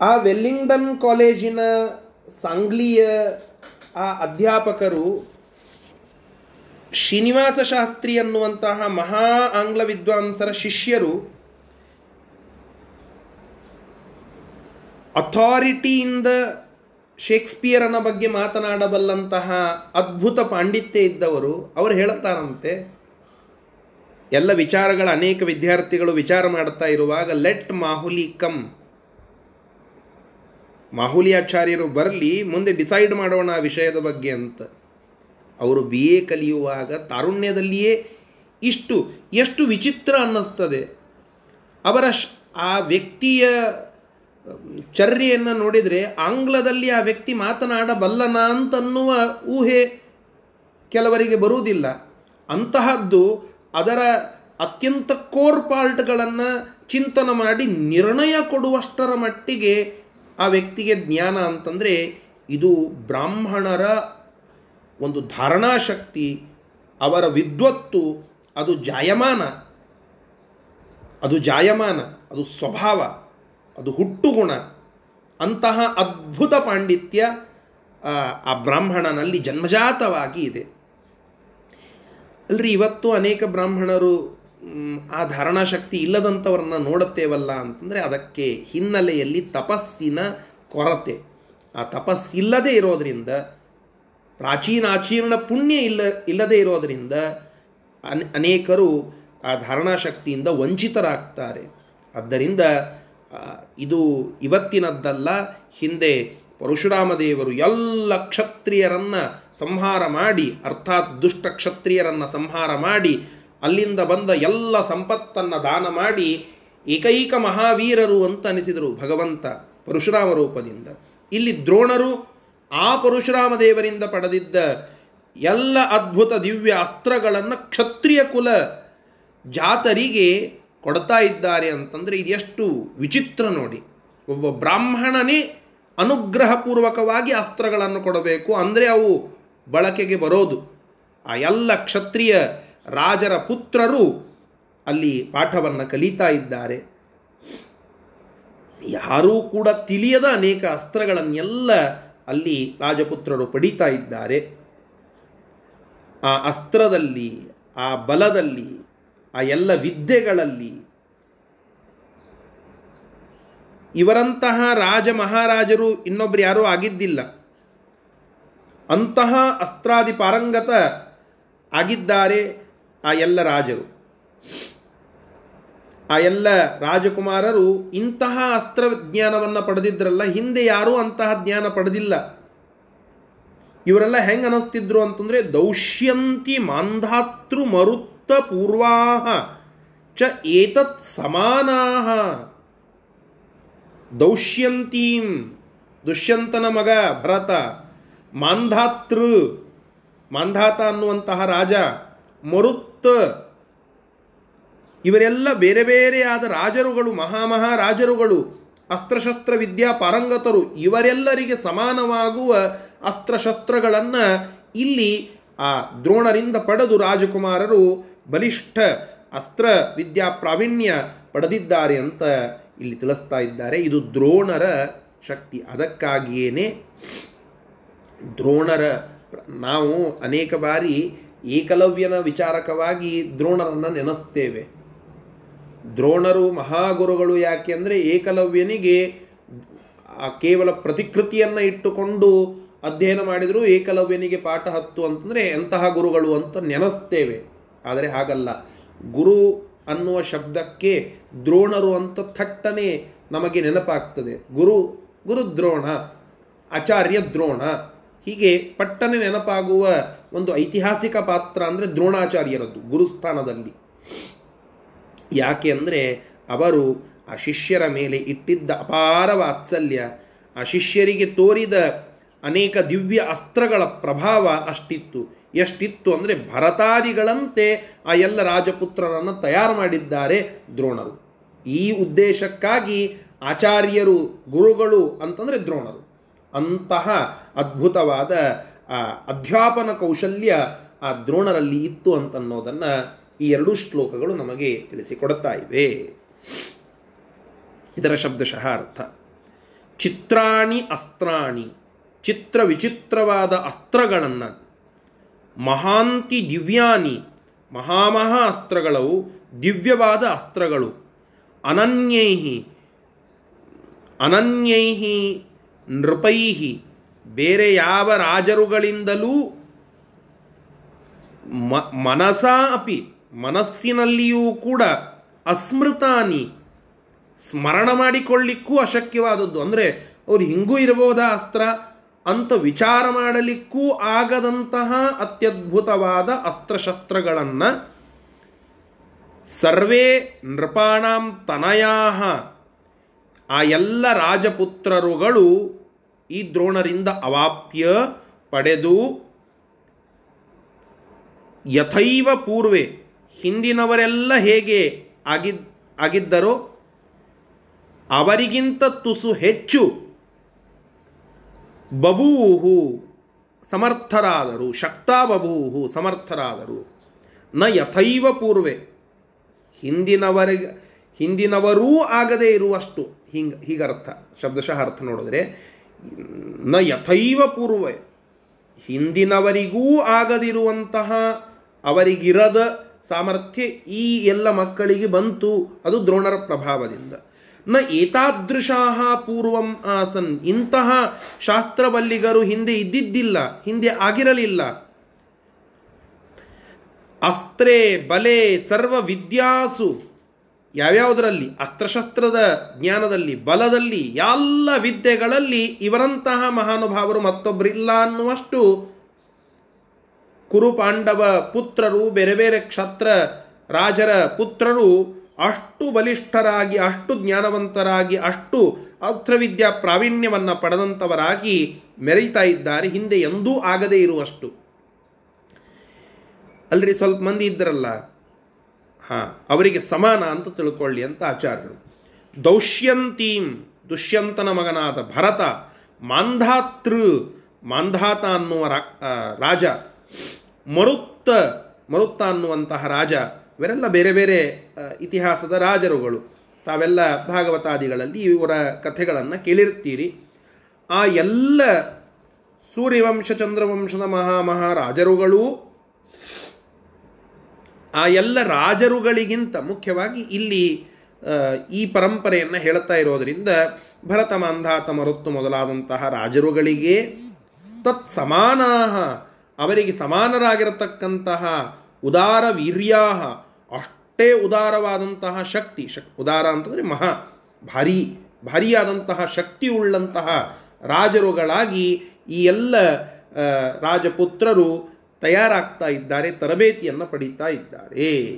A: ಆ ವೆಲ್ಲಿಂಗ್ಡನ್ ಕಾಲೇಜಿನ ಸಾಂಗ್ಲಿಯ ಆ ಅಧ್ಯಾಪಕರು ಶ್ರೀನಿವಾಸ ಶಾಸ್ತ್ರಿ ಅನ್ನುವಂತಹ ಮಹಾ ಆಂಗ್ಲ ವಿದ್ವಾಂಸರ ಶಿಷ್ಯರು ಅಥಾರಿಟಿಯಿಂದ ಶೇಕ್ಸ್ಪಿಯರನ ಬಗ್ಗೆ ಮಾತನಾಡಬಲ್ಲಂತಹ ಅದ್ಭುತ ಪಾಂಡಿತ್ಯ ಇದ್ದವರು, ಅವರು ಹೇಳುತ್ತಾರಂತೆ, ಎಲ್ಲ ವಿಚಾರಗಳ ಅನೇಕ ವಿದ್ಯಾರ್ಥಿಗಳು ವಿಚಾರ ಮಾಡ್ತಾ ಇರುವಾಗ, ಲೆಟ್ ಮಾಹುಲಿ ಕಮ್. ಮಾಹುಲಿ ಆಚಾರ್ಯರು ಬರಲಿ, ಮುಂದೆ ಡಿಸೈಡ್ ಮಾಡೋಣ ಆ ವಿಷಯದ ಬಗ್ಗೆ ಅಂತ. ಅವರು ಬಿ ಎ ಕಲಿಯುವಾಗ ತಾರುಣ್ಯದಲ್ಲಿಯೇ ಇಷ್ಟು, ಎಷ್ಟು ವಿಚಿತ್ರ ಅನ್ನಿಸ್ತದೆ. ಅವರ ಆ ವ್ಯಕ್ತಿಯ ಚರ್ಯೆಯನ್ನು ನೋಡಿದರೆ ಆಂಗ್ಲದಲ್ಲಿ ಆ ವ್ಯಕ್ತಿ ಮಾತನಾಡಬಲ್ಲನ ಅಂತನ್ನುವ ಊಹೆ ಕೆಲವರಿಗೆ ಬರುವುದಿಲ್ಲ. ಅಂತಹದ್ದು ಅದರ ಅತ್ಯಂತ ಕೋರ್ ಪಾರ್ಟ್ಗಳನ್ನು ಚಿಂತನ ಮಾಡಿ ನಿರ್ಣಯ ಕೊಡುವಷ್ಟರ ಮಟ್ಟಿಗೆ ಆ ವ್ಯಕ್ತಿಗೆ ಜ್ಞಾನ ಅಂತಂದರೆ ಇದು ಬ್ರಾಹ್ಮಣರ ಒಂದು ಧಾರಣಾಶಕ್ತಿ, ಅವರ ವಿದ್ವತ್ತು, ಅದು ಜಾಯಮಾನ. ಅದು ಜಾಯಮಾನ, ಅದು ಸ್ವಭಾವ. ಅದು ಹುಟ್ಟುಗುಣ. ಅಂತಹ ಅದ್ಭುತ ಪಾಂಡಿತ್ಯ, ಆ ಬ್ರಾಹ್ಮಣನಲ್ಲಿ ಜನ್ಮಜಾತವಾಗಿ ಇದೆ. ಅಲ್ರಿ, ಇವತ್ತು ಅನೇಕ ಬ್ರಾಹ್ಮಣರು ಆ ಧಾರಣಾಶಕ್ತಿ ಇಲ್ಲದಂಥವ್ರನ್ನ ನೋಡುತ್ತೇವಲ್ಲ ಅಂತಂದರೆ ಅದಕ್ಕೆ ಹಿನ್ನೆಲೆಯಲ್ಲಿ ತಪಸ್ಸಿನ ಕೊರತೆ. ಆ ತಪಸ್ಸಿಲ್ಲದೆ ಇರೋದರಿಂದ ಪ್ರಾಚೀನಾಚೀರ್ಣ ಪುಣ್ಯ ಇಲ್ಲ, ಇಲ್ಲದೆ ಇರೋದರಿಂದ ಅನೇಕರು ಆ ಧಾರಣಾಶಕ್ತಿಯಿಂದ ವಂಚಿತರಾಗ್ತಾರೆ. ಆದ್ದರಿಂದ ಇದು ಇವತ್ತಿನದ್ದಲ್ಲ, ಹಿಂದೆ ಪರಶುರಾಮ ದೇವರು ಎಲ್ಲ ಕ್ಷತ್ರಿಯರನ್ನು ಸಂಹಾರ ಮಾಡಿ, ಅರ್ಥಾತ್ ದುಷ್ಟ ಕ್ಷತ್ರಿಯರನ್ನು ಸಂಹಾರ ಮಾಡಿ, ಅಲ್ಲಿಂದ ಬಂದ ಎಲ್ಲ ಸಂಪತ್ತನ್ನು ದಾನ ಮಾಡಿ ಏಕೈಕ ಮಹಾವೀರರು ಅಂತ ಅನಿಸಿದರು ಭಗವಂತ ಪರಶುರಾಮ ರೂಪದಿಂದ. ಇಲ್ಲಿ ದ್ರೋಣರು ಆ ಪರಶುರಾಮ ದೇವರಿಂದ ಪಡೆದಿದ್ದ ಎಲ್ಲ ಅದ್ಭುತ ದಿವ್ಯ ಅಸ್ತ್ರಗಳನ್ನು ಕ್ಷತ್ರಿಯ ಕುಲ ಜಾತರಿಗೆ ಕೊಡ್ತಾ ಇದ್ದಾರೆ ಅಂತಂದರೆ ಇದೆಷ್ಟು ವಿಚಿತ್ರ ನೋಡಿ. ಒಬ್ಬ ಬ್ರಾಹ್ಮಣನೇ ಅನುಗ್ರಹಪೂರ್ವಕವಾಗಿ ಅಸ್ತ್ರಗಳನ್ನು ಕೊಡಬೇಕು ಅಂದರೆ ಅವು ಬಳಕೆಗೆ ಬರೋದು. ಆ ಎಲ್ಲ ಕ್ಷತ್ರಿಯ ರಾಜರ ಪುತ್ರರು ಅಲ್ಲಿ ಪಾಠವನ್ನು ಕಲಿತಾ ಇದ್ದಾರೆ. ಯಾರೂ ಕೂಡ ತಿಳಿಯದ ಅನೇಕ ಅಸ್ತ್ರಗಳನ್ನೆಲ್ಲ ಅಲ್ಲಿ ರಾಜಪುತ್ರರು ಪಡೀತಾ ಇದ್ದಾರೆ. ಆ ಅಸ್ತ್ರದಲ್ಲಿ, ಆ ಬಲದಲ್ಲಿ ಆ ಎಲ್ಲ ವಿದ್ಯೆಗಳಲ್ಲಿ ಇವರಂತಹ ರಾಜ ಮಹಾರಾಜರು ಇನ್ನೊಬ್ರು ಯಾರೂ ಆಗಿದ್ದಿಲ್ಲ. ಅಂತಹ ಅಸ್ತ್ರಾದಿ ಪಾರಂಗತ ಆಗಿದ್ದಾರೆ ಆ ಎಲ್ಲ ರಾಜರು. ಆ ಎಲ್ಲ ರಾಜಕುಮಾರರು ಇಂತಹ ಅಸ್ತ್ರ ಜ್ಞಾನವನ್ನು ಪಡೆದಿದ್ರಲ್ಲ, ಹಿಂದೆ ಯಾರೂ ಅಂತಹ ಜ್ಞಾನ ಪಡೆದಿಲ್ಲ. ಇವರೆಲ್ಲ ಹೆಂಗೆ ಅನ್ನಿಸ್ತಿದ್ರು ಅಂತಂದರೆ ದೌಷ್ಯಂತಿ ಮಾಂಧಾತೃ ಮರುತ್ತ ಪೂರ್ವಾಹ ಚ ಏತತ್ ಸಮಾನಾಹ. ದೌಷ್ಯಂತೀಂ. ದುಷ್ಯಂತನ ಮಗ ಭರತ. ಮಾಂಧಾತೃ. ಮಾಂಧಾತ ಅನ್ನುವಂತಹ ರಾಜ. ಮರುತ್ ಇವರೆಲ್ಲ ಬೇರೆ ಬೇರೆಯಾದ ರಾಜರುಗಳು, ಮಹಾಮಹಾರಾಜರುಗಳು, ಅಸ್ತ್ರಶಸ್ತ್ರ ವಿದ್ಯಾ ಪಾರಂಗತರು ಇವರೆಲ್ಲರಿಗೆ ಸಮಾನವಾಗುವ ಅಸ್ತ್ರಶಸ್ತ್ರಗಳನ್ನು ಇಲ್ಲಿ ಆ ದ್ರೋಣರಿಂದ ಪಡೆದು ರಾಜಕುಮಾರರು ಬಲಿಷ್ಠ ಅಸ್ತ್ರ ವಿದ್ಯಾ ಪ್ರಾವೀಣ್ಯ ಪಡೆದಿದ್ದಾರೆ ಅಂತ ಇಲ್ಲಿ ತಿಳಿಸ್ತಾ ಇದ್ದಾರೆ. ಇದು ದ್ರೋಣರ ಶಕ್ತಿ. ಅದಕ್ಕಾಗಿಯೇ ದ್ರೋಣರ ನಾವು ಅನೇಕ ಬಾರಿ ಏಕಲವ್ಯನ ವಿಚಾರಕವಾಗಿ ದ್ರೋಣರನ್ನು ನೆನೆಸ್ತೇವೆ. ದ್ರೋಣರು ಮಹಾಗುರುಗಳು ಯಾಕೆ ಅಂದರೆ ಏಕಲವ್ಯನಿಗೆ ಕೇವಲ ಪ್ರತಿಕೃತಿಯನ್ನು ಇಟ್ಟುಕೊಂಡು ಅಧ್ಯಯನ ಮಾಡಿದರೂ ಏಕಲವ್ಯನಿಗೆ ಪಾಠ ಹತ್ತು ಅಂತಂದರೆ ಎಂತಹ ಗುರುಗಳು ಅಂತ ನೆನೆಸ್ತೇವೆ. ಆದರೆ ಹಾಗಲ್ಲ. ಗುರು ಅನ್ನುವ ಶಬ್ದಕ್ಕೆ ದ್ರೋಣರು ಅಂತ ಥಟ್ಟನೆ ನಮಗೆ ನೆನಪಾಗ್ತದೆ. ಗುರು ಗುರುದ್ರೋಣ ಆಚಾರ್ಯ ದ್ರೋಣ, ಹೀಗೆ ಪಟ್ಟನೆ ನೆನಪಾಗುವ ಒಂದು ಐತಿಹಾಸಿಕ ಪಾತ್ರ ಅಂದರೆ ದ್ರೋಣಾಚಾರ್ಯರದ್ದು ಗುರುಸ್ಥಾನದಲ್ಲಿ. ಯಾಕೆ ಅಂದರೆ ಅವರು ಆ ಶಿಷ್ಯರ ಮೇಲೆ ಇಟ್ಟಿದ್ದ ಅಪಾರ ವಾತ್ಸಲ್ಯ, ಆ ಶಿಷ್ಯರಿಗೆ ತೋರಿದ ಅನೇಕ ದಿವ್ಯ ಅಸ್ತ್ರಗಳ ಪ್ರಭಾವ ಅಷ್ಟಿತ್ತು. ಎಷ್ಟಿತ್ತು ಅಂದರೆ ಭರತಾದಿಗಳಂತೆ ಆ ಎಲ್ಲ ರಾಜಪುತ್ರರನ್ನು ತಯಾರು ಮಾಡಿದ್ದಾರೆ ದ್ರೋಣರು. ಈ ಉದ್ದೇಶಕ್ಕಾಗಿ ಆಚಾರ್ಯರು, ಗುರುಗಳು ಅಂತಂದರೆ ದ್ರೋಣರು. ಅಂತಹ ಅದ್ಭುತವಾದ, ಆ, ಅಧ್ಯಾಪನ ಕೌಶಲ್ಯ ಆ ದ್ರೋಣರಲ್ಲಿ ಇತ್ತು ಅಂತನ್ನೋದನ್ನು ಈ ಎರಡೂ ಶ್ಲೋಕಗಳು ನಮಗೆ ತಿಳಿಸಿಕೊಡ್ತಾ ಇವೆ. ಇದರ ಶಬ್ದಶಃ ಅರ್ಥ. ಚಿತ್ರಾಣಿ ಅಸ್ತ್ರಾಣಿ. ಚಿತ್ರ ವಿಚಿತ್ರವಾದ ಅಸ್ತ್ರಗಳನ್ನು. ಮಹಾಂತಿ ದಿವ್ಯಾನಿ, ಮಹಾಮಹಾ ಅಸ್ತ್ರಗಳವು ದಿವ್ಯವಾದ ಅಸ್ತ್ರಗಳು. ಅನನ್ಯೈಹಿ ಅನನ್ಯೈಹಿ ನೃಪೈ ಬೇರೆ ಯಾವ ರಾಜರುಗಳಿಂದಲೂ ಮ, ಮನಸಾ ಅಪಿ, ಮನಸ್ಸಿನಲ್ಲಿಯೂ ಕೂಡ ಅಸ್ಮೃತಾನಿ, ಸ್ಮರಣ ಮಾಡಿಕೊಳ್ಳಿಕ್ಕೂ ಅಶಕ್ಯವಾದದ್ದು. ಅಂದರೆ ಅವ್ರು ಹಿಂಗೂ ಇರಬಹುದಾ ಅಸ್ತ್ರ? ಅಂತ ವಿಚಾರ ಮಾಡಲಿಕ್ಕೂ ಆಗದಂತಹ ಅತ್ಯದ್ಭುತವಾದ ಅಸ್ತ್ರಶಸ್ತ್ರಗಳನ್ನು ಸರ್ವೇ ನೃಪಾಣಾಂ ತನಯಾ ಆ ಎಲ್ಲ ರಾಜಪುತ್ರರುಗಳು ಈ ದ್ರೋಣರಿಂದ ಅವಾಪ್ಯ ಪಡೆದು ಯಥೈವ ಪೂರ್ವೆ ಹಿಂದಿನವರೆಲ್ಲ ಹೇಗೆ ಆಗಿದ್, ಆಗಿದ್ದರೋ ಅವರಿಗಿಂತ ತುಸು ಹೆಚ್ಚು ಬಬೂಹು ಸಮರ್ಥರಾದರು, ಶಕ್ತಾ ಬಬೂಹು ಸಮರ್ಥರಾದರು. ನ ಯಥೈವ ಪೂರ್ವೆ. ಹಿಂದಿನವರಿಗೆ ಹಿಂದಿನವರೂ ಆಗದೇ ಇರುವಷ್ಟು. ಹಿಂಗೆ, ಹೀಗರ್ಥ, ಶಬ್ದಶಃ ಅರ್ಥ ನೋಡಿದ್ರೆ, ನ ಯಥೈವ ಪೂರ್ವೆ. ಹಿಂದಿನವರಿಗೂ ಆಗದಿರುವಂತಹ ಅವರಿಗಿರದ ಸಾಮರ್ಥ್ಯ ಈ ಎಲ್ಲ ಮಕ್ಕಳಿಗೆ ಬಂತು. ಅದು ದ್ರೋಣರ ಪ್ರಭಾವದಿಂದ. ನ ಏತಾದೃಶಾಹ ಪೂರ್ವಂ ಆಸನ್. ಇಂತಹ ಶಾಸ್ತ್ರವಲ್ಲಿಗರು ಹಿಂದೆ ಇದ್ದಿದ್ದಿಲ್ಲ, ಹಿಂದೆ ಆಗಿರಲಿಲ್ಲ. ಅಸ್ತ್ರೇ ಬಲೆ ಸರ್ವ ವಿದ್ಯಾಸು. ಯಾವ್ಯಾವುದರಲ್ಲಿ? ಅಸ್ತ್ರಶಸ್ತ್ರದ ಜ್ಞಾನದಲ್ಲಿ, ಬಲದಲ್ಲಿ, ಎಲ್ಲ ವಿದ್ಯೆಗಳಲ್ಲಿ ಇವರಂತಹ ಮಹಾನುಭಾವರು ಮತ್ತೊಬ್ಬರಿಲ್ಲ ಅನ್ನುವಷ್ಟು ಕುರುಪಾಂಡವ ಪುತ್ರರು, ಬೇರೆ ಬೇರೆ ಕ್ಷತ್ರ ರಾಜರ ಪುತ್ರರು ಅಷ್ಟು ಬಲಿಷ್ಠರಾಗಿ, ಅಷ್ಟು ಜ್ಞಾನವಂತರಾಗಿ, ಅಷ್ಟು ಅಸ್ತ್ರವಿದ್ಯಾ ಪ್ರಾವೀಣ್ಯವನ್ನು ಪಡೆದಂಥವರಾಗಿ ಮೆರೀತಾ ಇದ್ದಾರೆ. ಹಿಂದೆ ಎಂದೂ ಆಗದೇ ಇರುವಷ್ಟು. ಅಲ್ರಿ ಸ್ವಲ್ಪ ಮಂದಿ ಇದ್ದರಲ್ಲ? ಹಾಂ, ಅವರಿಗೆ ಸಮಾನ ಅಂತ ತಿಳ್ಕೊಳ್ಳಿ ಅಂತ ಆಚಾರ್ಯರು. ದೌಷ್ಯಂತೀಂ ದುಷ್ಯಂತನ ಮಗನಾದ ಭರತ ಮಾಂಧಾತೃ, ಮಾಂಧಾತ ಅನ್ನುವ ರಾಜ, ಮರುತ್ತ ಮರುತ್ತ ಅನ್ನುವಂತಹ ರಾಜ ಇವರೆಲ್ಲ ಬೇರೆ ಬೇರೆ ಇತಿಹಾಸದ ರಾಜರುಗಳು. ತಾವೆಲ್ಲ ಭಾಗವತಾದಿಗಳಲ್ಲಿ ಇವರ ಕಥೆಗಳನ್ನು ಕೇಳಿರ್ತೀರಿ ಆ ಎಲ್ಲ ಸೂರ್ಯವಂಶ, ಚಂದ್ರವಂಶದ ಮಹಾಮಹಾರಾಜರುಗಳು ಆ ಎಲ್ಲ ರಾಜರುಗಳಿಗಿಂತ ಮುಖ್ಯವಾಗಿ ಇಲ್ಲಿ ಈ ಪರಂಪರೆಯನ್ನು ಹೇಳ್ತಾ ಇರೋದರಿಂದ ಭರತ, ಮಾಂಧಾತ, ಮರುತ್ತು ಮೊದಲಾದಂತಹ ರಾಜರುಗಳಿಗೆ ತತ್ ಸಮಾನ ಅವರಿಗೆ ಸಮಾನರಾಗಿರತಕ್ಕಂತಹ ಉದಾರ ವೀರ್ಯಾಹ. ಅಷ್ಟೇ ಉದಾರವಾದಂತಹ ಶಕ್ತಿ. ಶಕ್ ಉದಾರ ಅಂತಂದರೆ ಮಹಾ, ಭಾರೀ, ಭಾರಿಯಾದಂತಹ ಶಕ್ತಿ ಉಳ್ಳಂತಹ ರಾಜರುಗಳಾಗಿ ಈ ಎಲ್ಲ ರಾಜಪುತ್ರರು ತಯಾರಾಗ್ತಾ ಇದ್ದಾರೆ, ತರಬೇತಿಯನ್ನು ಪಡೀತಾ ಇದ್ದಾರೆ.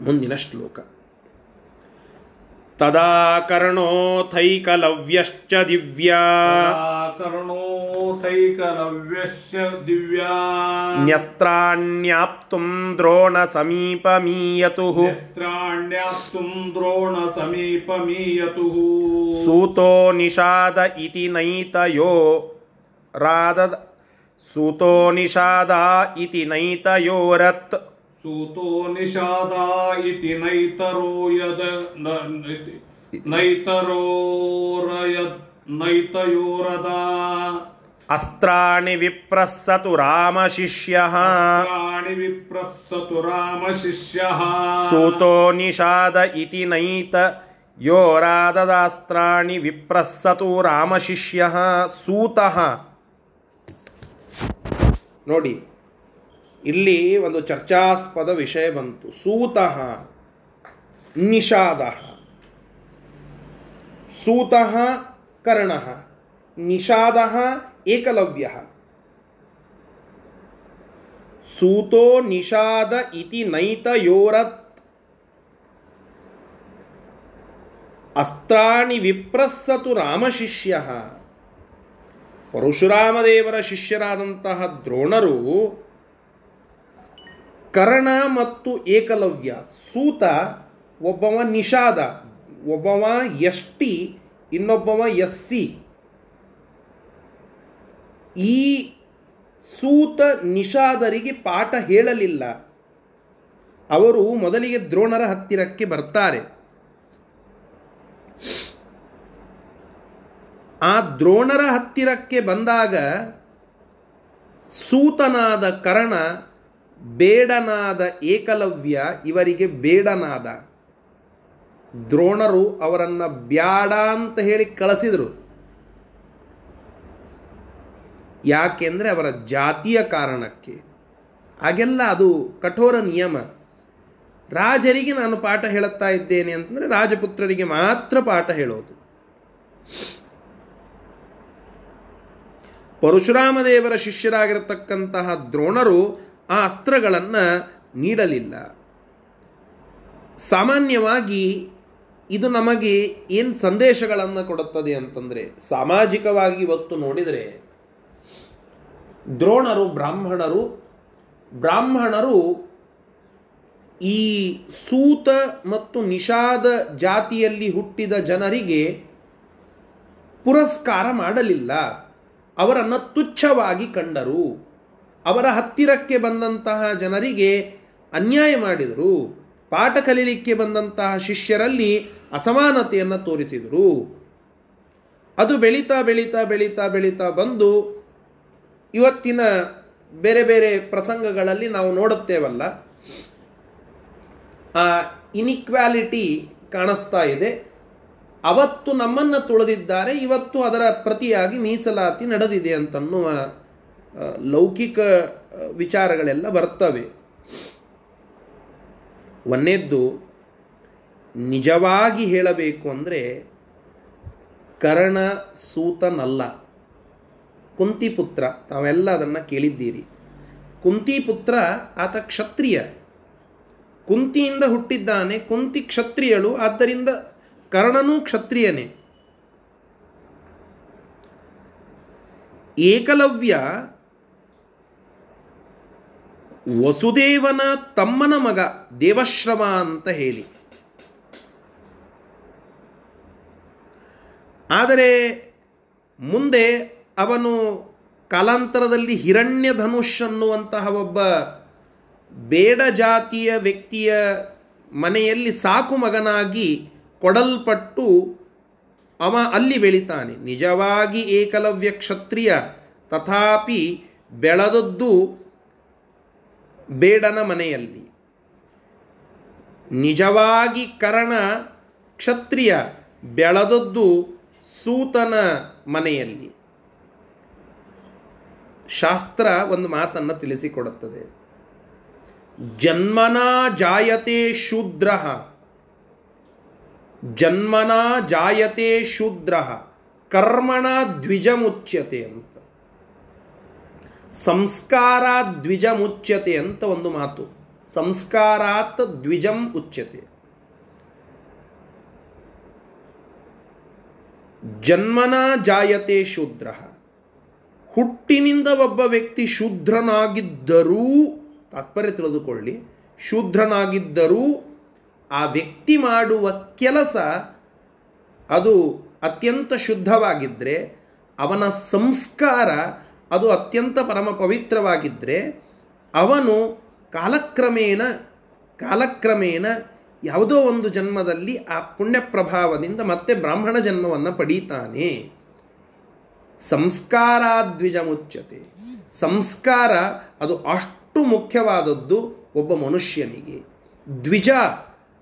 A: ಮುಂದಿನ ಶ್ಲೋಕ. ದಿವ್ಯಾ
B: ಕರ್ಣೋಥೈಕಲವ್ಯಶ್ಚ ದಿವ್ಯಾ
A: ನ್ಯಸ್ತ್ರಾಣ್ಯಾಪ್ತುಂ ದ್ರೋಣ ಸಮೀಪಮೀಯತು
B: ನ್ಯಸ್ತ್ರಾಣ್ಯಾಪ್ತುಂ ದ್ರೋಣ ಸಮೀಪಮೀಯತು
A: ಸೂತೋ ನಿಷಾದ ಇತಿ ನೈತಯೋ ರಾದ ಸೂತೋ ನಿಷಾದ ಇತಿ ನೈತಯೋರತ್
B: ಸೂತೋ ನಿಷಾದ ಇತಿ ನೈತರೋ ಯದ ನೈತರೋರಯದ್ ನೈತಯೋರದ.
A: ಅಸ್ತ್ರಾಣಿ ವಿಪ್ರಸ್ಸತು ರಾಮ ಶಿಷ್ಯ.
B: ಪ್ರಾಣಿ ವಿಪ್ರಸ್ಸತು ರಾಮ ಶಿಷ್ಯಃ.
A: ಸೂತೋ ನಿಷಾದ ಇತಿ ನೈತ ಯೋರಾದದಾಸ್ತ್ರಾಣಿ ವಿಪ್ರಸ್ಸತು ರಾಮ ಶಿಷ್ಯಃ. ಸೂತಃ. ನೋಡಿ ಇಲ್ಲಿ ಒಂದು ಚರ್ಚಾಸ್ಪದ ವಿಷಯ ಬಂತು. ಸೂತಃ, ನಿಷಾದ. ಸೂತಃ, ಕರ್ಣ. ನಿಷಾದ, ಏಕಲವ್ಯ. ಸೂತೋ ನಿಷಾದ ಇತಿ ನೈತಯೋರತ್ ಅಸ್ತ್ರಾಣಿ ವಿಪ್ರಸ್ಸತು ರಾಮಶಿಷ್ಯ ಪರಶುರಾಮದೇವರ ಶಿಷ್ಯರಾದಂತಹ ದ್ರೋಣರು ಕರ್ಣ ಮತ್ತು ಏಕಲವ್ಯ. ಸೂತ ಒಬ್ಬವ ನಿಷಾದ, ಒಬ್ಬವ ಎಸ್ ಟಿ ಇನ್ನೊಬ್ಬವ ಎಸ್ ಸಿ ಈ ಸೂತ ನಿಷಾದರಿಗೆ ಪಾಠ ಹೇಳಲಿಲ್ಲ. ಅವರು ಮೊದಲಿಗೆ ದ್ರೋಣರ ಹತ್ತಿರಕ್ಕೆ ಬರ್ತಾರೆ. ಆ ದ್ರೋಣರ ಹತ್ತಿರಕ್ಕೆ ಬಂದಾಗ ಸೂತನಾದ ಕರ್ಣ ಬೇಡನಾದ ಏಕಲವ್ಯ ಇವರಿಗೆ ಬೇಡನಾದ. ದ್ರೋಣರು ಅವರನ್ನು ಬ್ಯಾಡ ಅಂತ ಹೇಳಿ ಕಳಿಸಿದರು. ಯಾಕೆಂದರೆ ಅವರ ಜಾತಿಯ ಕಾರಣಕ್ಕೆ. ಹಾಗೆಲ್ಲ ಅದು ಕಠೋರ ನಿಯಮ. ರಾಜರಿಗೆ ನಾನು ಪಾಠ ಹೇಳುತ್ತಾ ಇದ್ದೇನೆ ಅಂತಂದರೆ ರಾಜಪುತ್ರರಿಗೆ ಮಾತ್ರ ಪಾಠ ಹೇಳೋದು. ಪರಶುರಾಮದೇವರ ಶಿಷ್ಯರಾಗಿರತಕ್ಕಂತಹ ದ್ರೋಣರು ಆ ಅಸ್ತ್ರಗಳನ್ನು ನೀಡಲಿಲ್ಲ. ಸಾಮಾನ್ಯವಾಗಿ ಇದು ನಮಗೆ ಏನು ಸಂದೇಶಗಳನ್ನು ಕೊಡುತ್ತದೆ ಅಂತಂದರೆ, ಸಾಮಾಜಿಕವಾಗಿ ಇವತ್ತು ನೋಡಿದರೆ, ದ್ರೋಣರು, ಬ್ರಾಹ್ಮಣರು ಬ್ರಾಹ್ಮಣರು ಈ ಸೂತ ಮತ್ತು ನಿಷಾದ ಜಾತಿಯಲ್ಲಿ ಹುಟ್ಟಿದ ಜನರಿಗೆ ಪುರಸ್ಕಾರ ಮಾಡಲಿಲ್ಲ. ಅವರನ್ನು ತುಚ್ಛವಾಗಿ ಕಂಡರು. ಅವರ ಹತ್ತಿರಕ್ಕೆ ಬಂದಂತಹ ಜನರಿಗೆ ಅನ್ಯಾಯ ಮಾಡಿದರು. ಪಾಠ ಕಲೀಲಿಕ್ಕೆ ಬಂದಂತಹ ಶಿಷ್ಯರಲ್ಲಿ ಅಸಮಾನತೆಯನ್ನು ತೋರಿಸಿದರು. ಅದು ಬೆಳೀತಾ ಬೆಳೀತಾ ಬೆಳೀತಾ ಬೆಳೀತಾ ಬಂದು ಇವತ್ತಿನ ಬೇರೆ ಬೇರೆ ಪ್ರಸಂಗಗಳಲ್ಲಿ ನಾವು ನೋಡುತ್ತೇವಲ್ಲ. ಆ ಇನಿಕ್ವಾಲಿಟಿ ಕಾಣಿಸ್ತಾ ಇದೆ. ಅವತ್ತು ನಮ್ಮನ್ನು ತುಳಿದಿದ್ದಾರೆ, ಇವತ್ತು ಅದರ ಪ್ರತಿಯಾಗಿ ಮೀಸಲಾತಿ ನಡೆದಿದೆ ಅಂತನ್ನುವ ಲೌಕಿಕ ವಿಚಾರಗಳೆಲ್ಲ ಬರ್ತವೆ. ಒಂದೇದ್ದು, ನಿಜವಾಗಿ ಹೇಳಬೇಕು ಅಂದರೆ ಕರ್ಣ ಸೂತನಲ್ಲ ಕುಂತಿಪುತ್ರ, ತಾವೆಲ್ಲ ಅದನ್ನು ಕೇಳಿದ್ದೀರಿ. ಕುಂತಿಪುತ್ರ ಆತ ಕ್ಷತ್ರಿಯ. ಕುಂತಿಯಿಂದ ಹುಟ್ಟಿದ್ದಾನೆ, ಕುಂತಿ ಕ್ಷತ್ರಿಯಳು, ಆದ್ದರಿಂದ ಕರ್ಣನೂ ಕ್ಷತ್ರಿಯನೇ. ಏಕಲವ್ಯ ವಸುದೇವನ ತಮ್ಮನ ಮಗ ದೇವಶ್ರಮ ಅಂತ ಹೇಳಿ. ಆದರೆ ಮುಂದೆ ಅವನು ಕಾಲಾಂತರದಲ್ಲಿ ಹಿರಣ್ಯ ಧನುಷ್ ಅನ್ನುವಂತಹ ಒಬ್ಬ ಬೇಡ ಜಾತಿಯ ವ್ಯಕ್ತಿಯ ಮನೆಯಲ್ಲಿ ಸಾಕು ಮಗನಾಗಿ ಕೊಡಲ್ಪಟ್ಟು ಅವ ಅಲ್ಲಿ ಬೆಳಿತಾನೆ. ನಿಜವಾಗಿ ಏಕಲವ್ಯ ಕ್ಷತ್ರಿಯ, ತಥಾಪಿ ಬೆಳೆದದ್ದು ಬೇಡನ ಮನೆಯಲ್ಲಿ. ನಿಜವಾಗಿ ಕರಣ ಕ್ಷತ್ರಿಯ ಬೆಳೆದದ್ದು ಸೂತನ ಮನೆಯಲ್ಲಿ. ಶಾಸ್ತ್ರ ಒಂದು ಮಾತನ್ನು ತಿಳಿಸಿಕೊಡುತ್ತದೆ. ಜನ್ಮನಾ ಜಾಯತೆ ಶೂದ್ರ. ಜನ್ಮನಾ ಜಾಯತೆ ಶೂದ್ರ. ಕರ್ಮಣ ದ್ವಿಜಮುಚ್ಯತೆ ಅಂತ. ಸಂಸ್ಕಾರಾತ್ ದ್ವಿಜಮುಚ್ಯತೆ ಅಂತ ಒಂದು ಮಾತು. ಸಂಸ್ಕಾರಾತ್ ದ್ವಿಜಂ ಉಚ್ಯತೆ. ಜನ್ಮನ ಜಾಯತೆ ಶೂದ್ರ. ಹುಟ್ಟಿನಿಂದ ಒಬ್ಬ ವ್ಯಕ್ತಿ ಶೂದ್ರನಾಗಿದ್ದರೂ, ತಾತ್ಪರ್ಯ ತಿಳಿದುಕೊಳ್ಳಿ, ಶೂದ್ರನಾಗಿದ್ದರೂ ಆ ವ್ಯಕ್ತಿ ಮಾಡುವ ಕೆಲಸ ಅದು ಅತ್ಯಂತ ಶುದ್ಧವಾಗಿದ್ದರೆ ಅವನ ಸಂಸ್ಕಾರ ಅದು ಅತ್ಯಂತ ಪರಮ ಪವಿತ್ರವಾಗಿದ್ದರೆ ಅವನು ಕಾಲಕ್ರಮೇಣ ಕಾಲಕ್ರಮೇಣ ಯಾವುದೋ ಒಂದು ಜನ್ಮದಲ್ಲಿ ಆ ಪುಣ್ಯ ಪ್ರಭಾವದಿಂದ ಮತ್ತೆ ಬ್ರಾಹ್ಮಣ ಜನ್ಮವನ್ನು ಪಡೀತಾನೆ. ಸಂಸ್ಕಾರಾದ್ವಿಜ ಮುಚ್ಚತೆ ಸಂಸ್ಕಾರ ಅದು ಅಷ್ಟು ಮುಖ್ಯವಾದದ್ದು ಒಬ್ಬ ಮನುಷ್ಯನಿಗೆ. ದ್ವಿಜ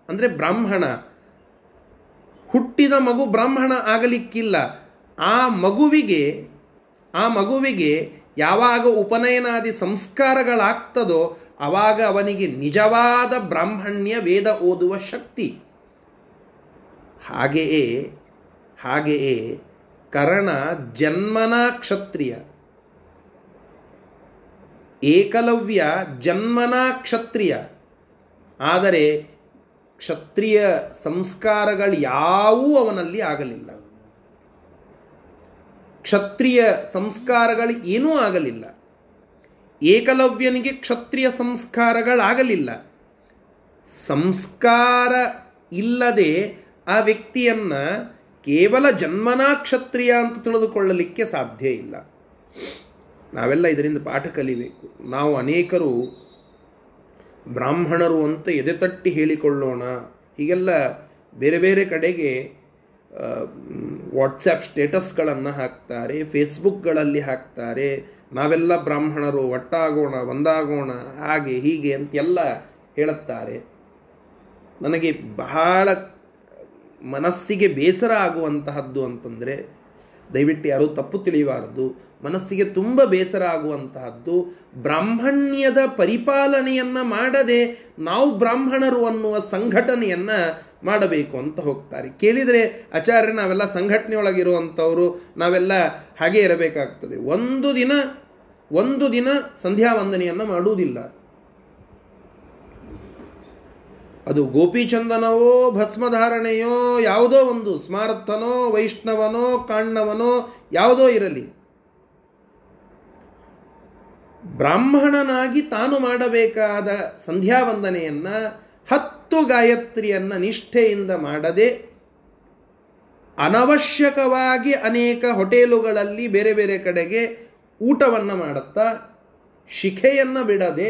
A: ಅಂದರೆ ಬ್ರಾಹ್ಮಣ. ಹುಟ್ಟಿದ ಮಗು ಬ್ರಾಹ್ಮಣ ಆಗಲಿಕ್ಕಿಲ್ಲ. ಆ ಮಗುವಿಗೆ ಆ ಮಗುವಿಗೆ ಯಾವಾಗ ಉಪನಯನಾದಿ ಸಂಸ್ಕಾರಗಳಾಗ್ತದೋ ಆವಾಗ ಅವನಿಗೆ ನಿಜವಾದ ಬ್ರಾಹ್ಮಣ್ಯ ವೇದ ಓದುವ ಶಕ್ತಿ. ಹಾಗೆಯೇ ಹಾಗೆಯೇ ಕರ್ಣ ಜನ್ಮನಾ ಕ್ಷತ್ರಿಯ. ಏಕಲವ್ಯ ಜನ್ಮನಾ ಕ್ಷತ್ರಿಯ. ಆದರೆ ಕ್ಷತ್ರಿಯ ಸಂಸ್ಕಾರಗಳು ಯಾವೂ ಅವನಲ್ಲಿ ಆಗಲಿಲ್ಲ. ಕ್ಷತ್ರಿಯ ಸಂಸ್ಕಾರಗಳು ಏನೂ ಆಗಲಿಲ್ಲ. ಏಕಲವ್ಯನಿಗೆ ಕ್ಷತ್ರಿಯ ಸಂಸ್ಕಾರಗಳಾಗಲಿಲ್ಲ. ಸಂಸ್ಕಾರ ಇಲ್ಲದೆ ಆ ವ್ಯಕ್ತಿಯನ್ನು ಕೇವಲ ಜನ್ಮನಾ ಕ್ಷತ್ರಿಯ ಅಂತ ತಿಳಿದುಕೊಳ್ಳಲಿಕ್ಕೆ ಸಾಧ್ಯ ಇಲ್ಲ. ನಾವೆಲ್ಲ ಇದರಿಂದ ಪಾಠ ಕಲಿಬೇಕು. ನಾವು ಅನೇಕರು ಬ್ರಾಹ್ಮಣರು ಅಂತ ಎದೆತಟ್ಟಿ ಹೇಳಿಕೊಳ್ಳೋಣ. ಹೀಗೆಲ್ಲ ಬೇರೆ ಬೇರೆ ಕಡೆಗೆ ವಾಟ್ಸಪ್ ಸ್ಟೇಟಸ್ಗಳನ್ನು ಹಾಕ್ತಾರೆ, ಫೇಸ್ಬುಕ್ಗಳಲ್ಲಿ ಹಾಕ್ತಾರೆ, ನಾವೆಲ್ಲ ಬ್ರಾಹ್ಮಣರು, ಒಟ್ಟಾಗೋಣ, ಒಂದಾಗೋಣ, ಹಾಗೆ, ಹೀಗೆ ಅಂತೆಲ್ಲ ಹೇಳುತ್ತಾರೆ. ನನಗೆ ಬಹಳ ಮನಸ್ಸಿಗೆ ಬೇಸರ ಆಗುವಂತಹದ್ದು ಅಂತಂದರೆ, ದಯವಿಟ್ಟು ಯಾರೂ ತಪ್ಪು ತಿಳಿಯಬಾರದು. ಮನಸ್ಸಿಗೆ ತುಂಬ ಬೇಸರ ಆಗುವಂತಹದ್ದು, ಬ್ರಾಹ್ಮಣ್ಯದ ಪರಿಪಾಲನೆಯನ್ನು ಮಾಡದೆ ನಾವು ಬ್ರಾಹ್ಮಣರು ಅನ್ನುವ ಸಂಘಟನೆಯನ್ನು ಮಾಡಬೇಕು ಅಂತ ಹೋಗ್ತಾರೆ. ಕೇಳಿದರೆ ಆಚಾರ್ಯ ನಾವೆಲ್ಲ ಸಂಘಟನೆಯೊಳಗಿರುವಂಥವರು, ನಾವೆಲ್ಲ ಹಾಗೆ ಇರಬೇಕಾಗ್ತದೆ. ಒಂದು ದಿನ ಒಂದು ದಿನ ಸಂಧ್ಯಾ ವಂದನೆಯನ್ನು ಮಾಡುವುದಿಲ್ಲ. ಅದು ಗೋಪಿಚಂದನವೋ, ಭಸ್ಮಧಾರಣೆಯೋ, ಯಾವುದೋ ಒಂದು ಸ್ಮಾರಥನೋ ವೈಷ್ಣವನೋ, ಕಾಣ್ಣವನೋ, ಯಾವುದೋ ಇರಲಿ. ಬ್ರಾಹ್ಮಣನಾಗಿ ತಾನು ಮಾಡಬೇಕಾದ ಸಂಧ್ಯಾ ವಂದನೆಯನ್ನು ಹತ್ತು ಗಾಯತ್ರಿಯನ್ನು ನಿಷ್ಠೆಯಿಂದ ಮಾಡದೆ ಅನವಶ್ಯಕವಾಗಿ ಅನೇಕ ಹೋಟೆಲುಗಳಲ್ಲಿ ಬೇರೆ ಬೇರೆ ಕಡೆಗೆ ಊಟವನ್ನು ಮಾಡುತ್ತಾ ಶಿಖೆಯನ್ನು ಬಿಡದೆ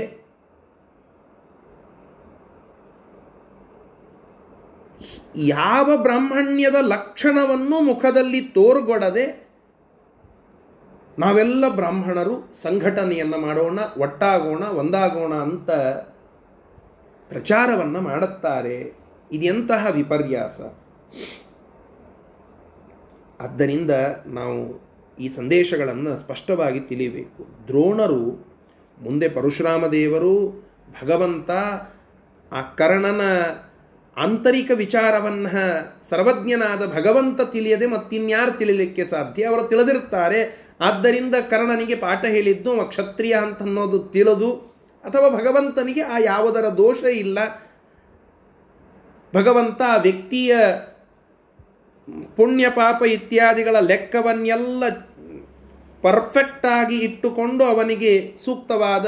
A: ಯಾವ ಬ್ರಾಹ್ಮಣ್ಯದ ಲಕ್ಷಣವನ್ನು ಮುಖದಲ್ಲಿ ತೋರ್ಗೊಡದೆ ನಾವೆಲ್ಲ ಬ್ರಾಹ್ಮಣರು ಸಂಘಟನೆಯನ್ನು ಮಾಡೋಣ, ಒಟ್ಟಾಗೋಣ, ಒಂದಾಗೋಣ ಅಂತ ಪ್ರಚಾರವನ್ನು ಮಾಡುತ್ತಾರೆ. ಇದೆಂತಹ ವಿಪರ್ಯಾಸ. ಆದ್ದರಿಂದ ನಾವು ಈ ಸಂದೇಶಗಳನ್ನು ಸ್ಪಷ್ಟವಾಗಿ ತಿಳಿಯಬೇಕು. ದ್ರೋಣರು ಮುಂದೆ ಪರಶುರಾಮ ದೇವರು ಭಗವಂತ, ಆ ಕರ್ಣನ ಆಂತರಿಕ ವಿಚಾರವನ್ನು ಸರ್ವಜ್ಞನಾದ ಭಗವಂತ ತಿಳಿಯದೆ ಮತ್ತಿನ್ಯಾರು ತಿಳಿಲಿಕ್ಕೆ ಸಾಧ್ಯ? ಅವರು ತಿಳಿದಿರ್ತಾರೆ ಆದ್ದರಿಂದ ಕರ್ಣನಿಗೆ ಪಾಠ ಹೇಳಿದ್ದು, ಕ್ಷತ್ರಿಯ ಅಂತ ಅನ್ನೋದು ತಿಳಿದು ಅಥವಾ ಭಗವಂತನಿಗೆ ಆ ಯಾವುದರ ದೋಷ ಇಲ್ಲ. ಭಗವಂತ ವ್ಯಕ್ತಿಯ ಪುಣ್ಯ ಪಾಪ ಇತ್ಯಾದಿಗಳ ಲೆಕ್ಕವನ್ನೆಲ್ಲ ಪರ್ಫೆಕ್ಟಾಗಿ ಇಟ್ಟುಕೊಂಡು ಅವನಿಗೆ ಸೂಕ್ತವಾದ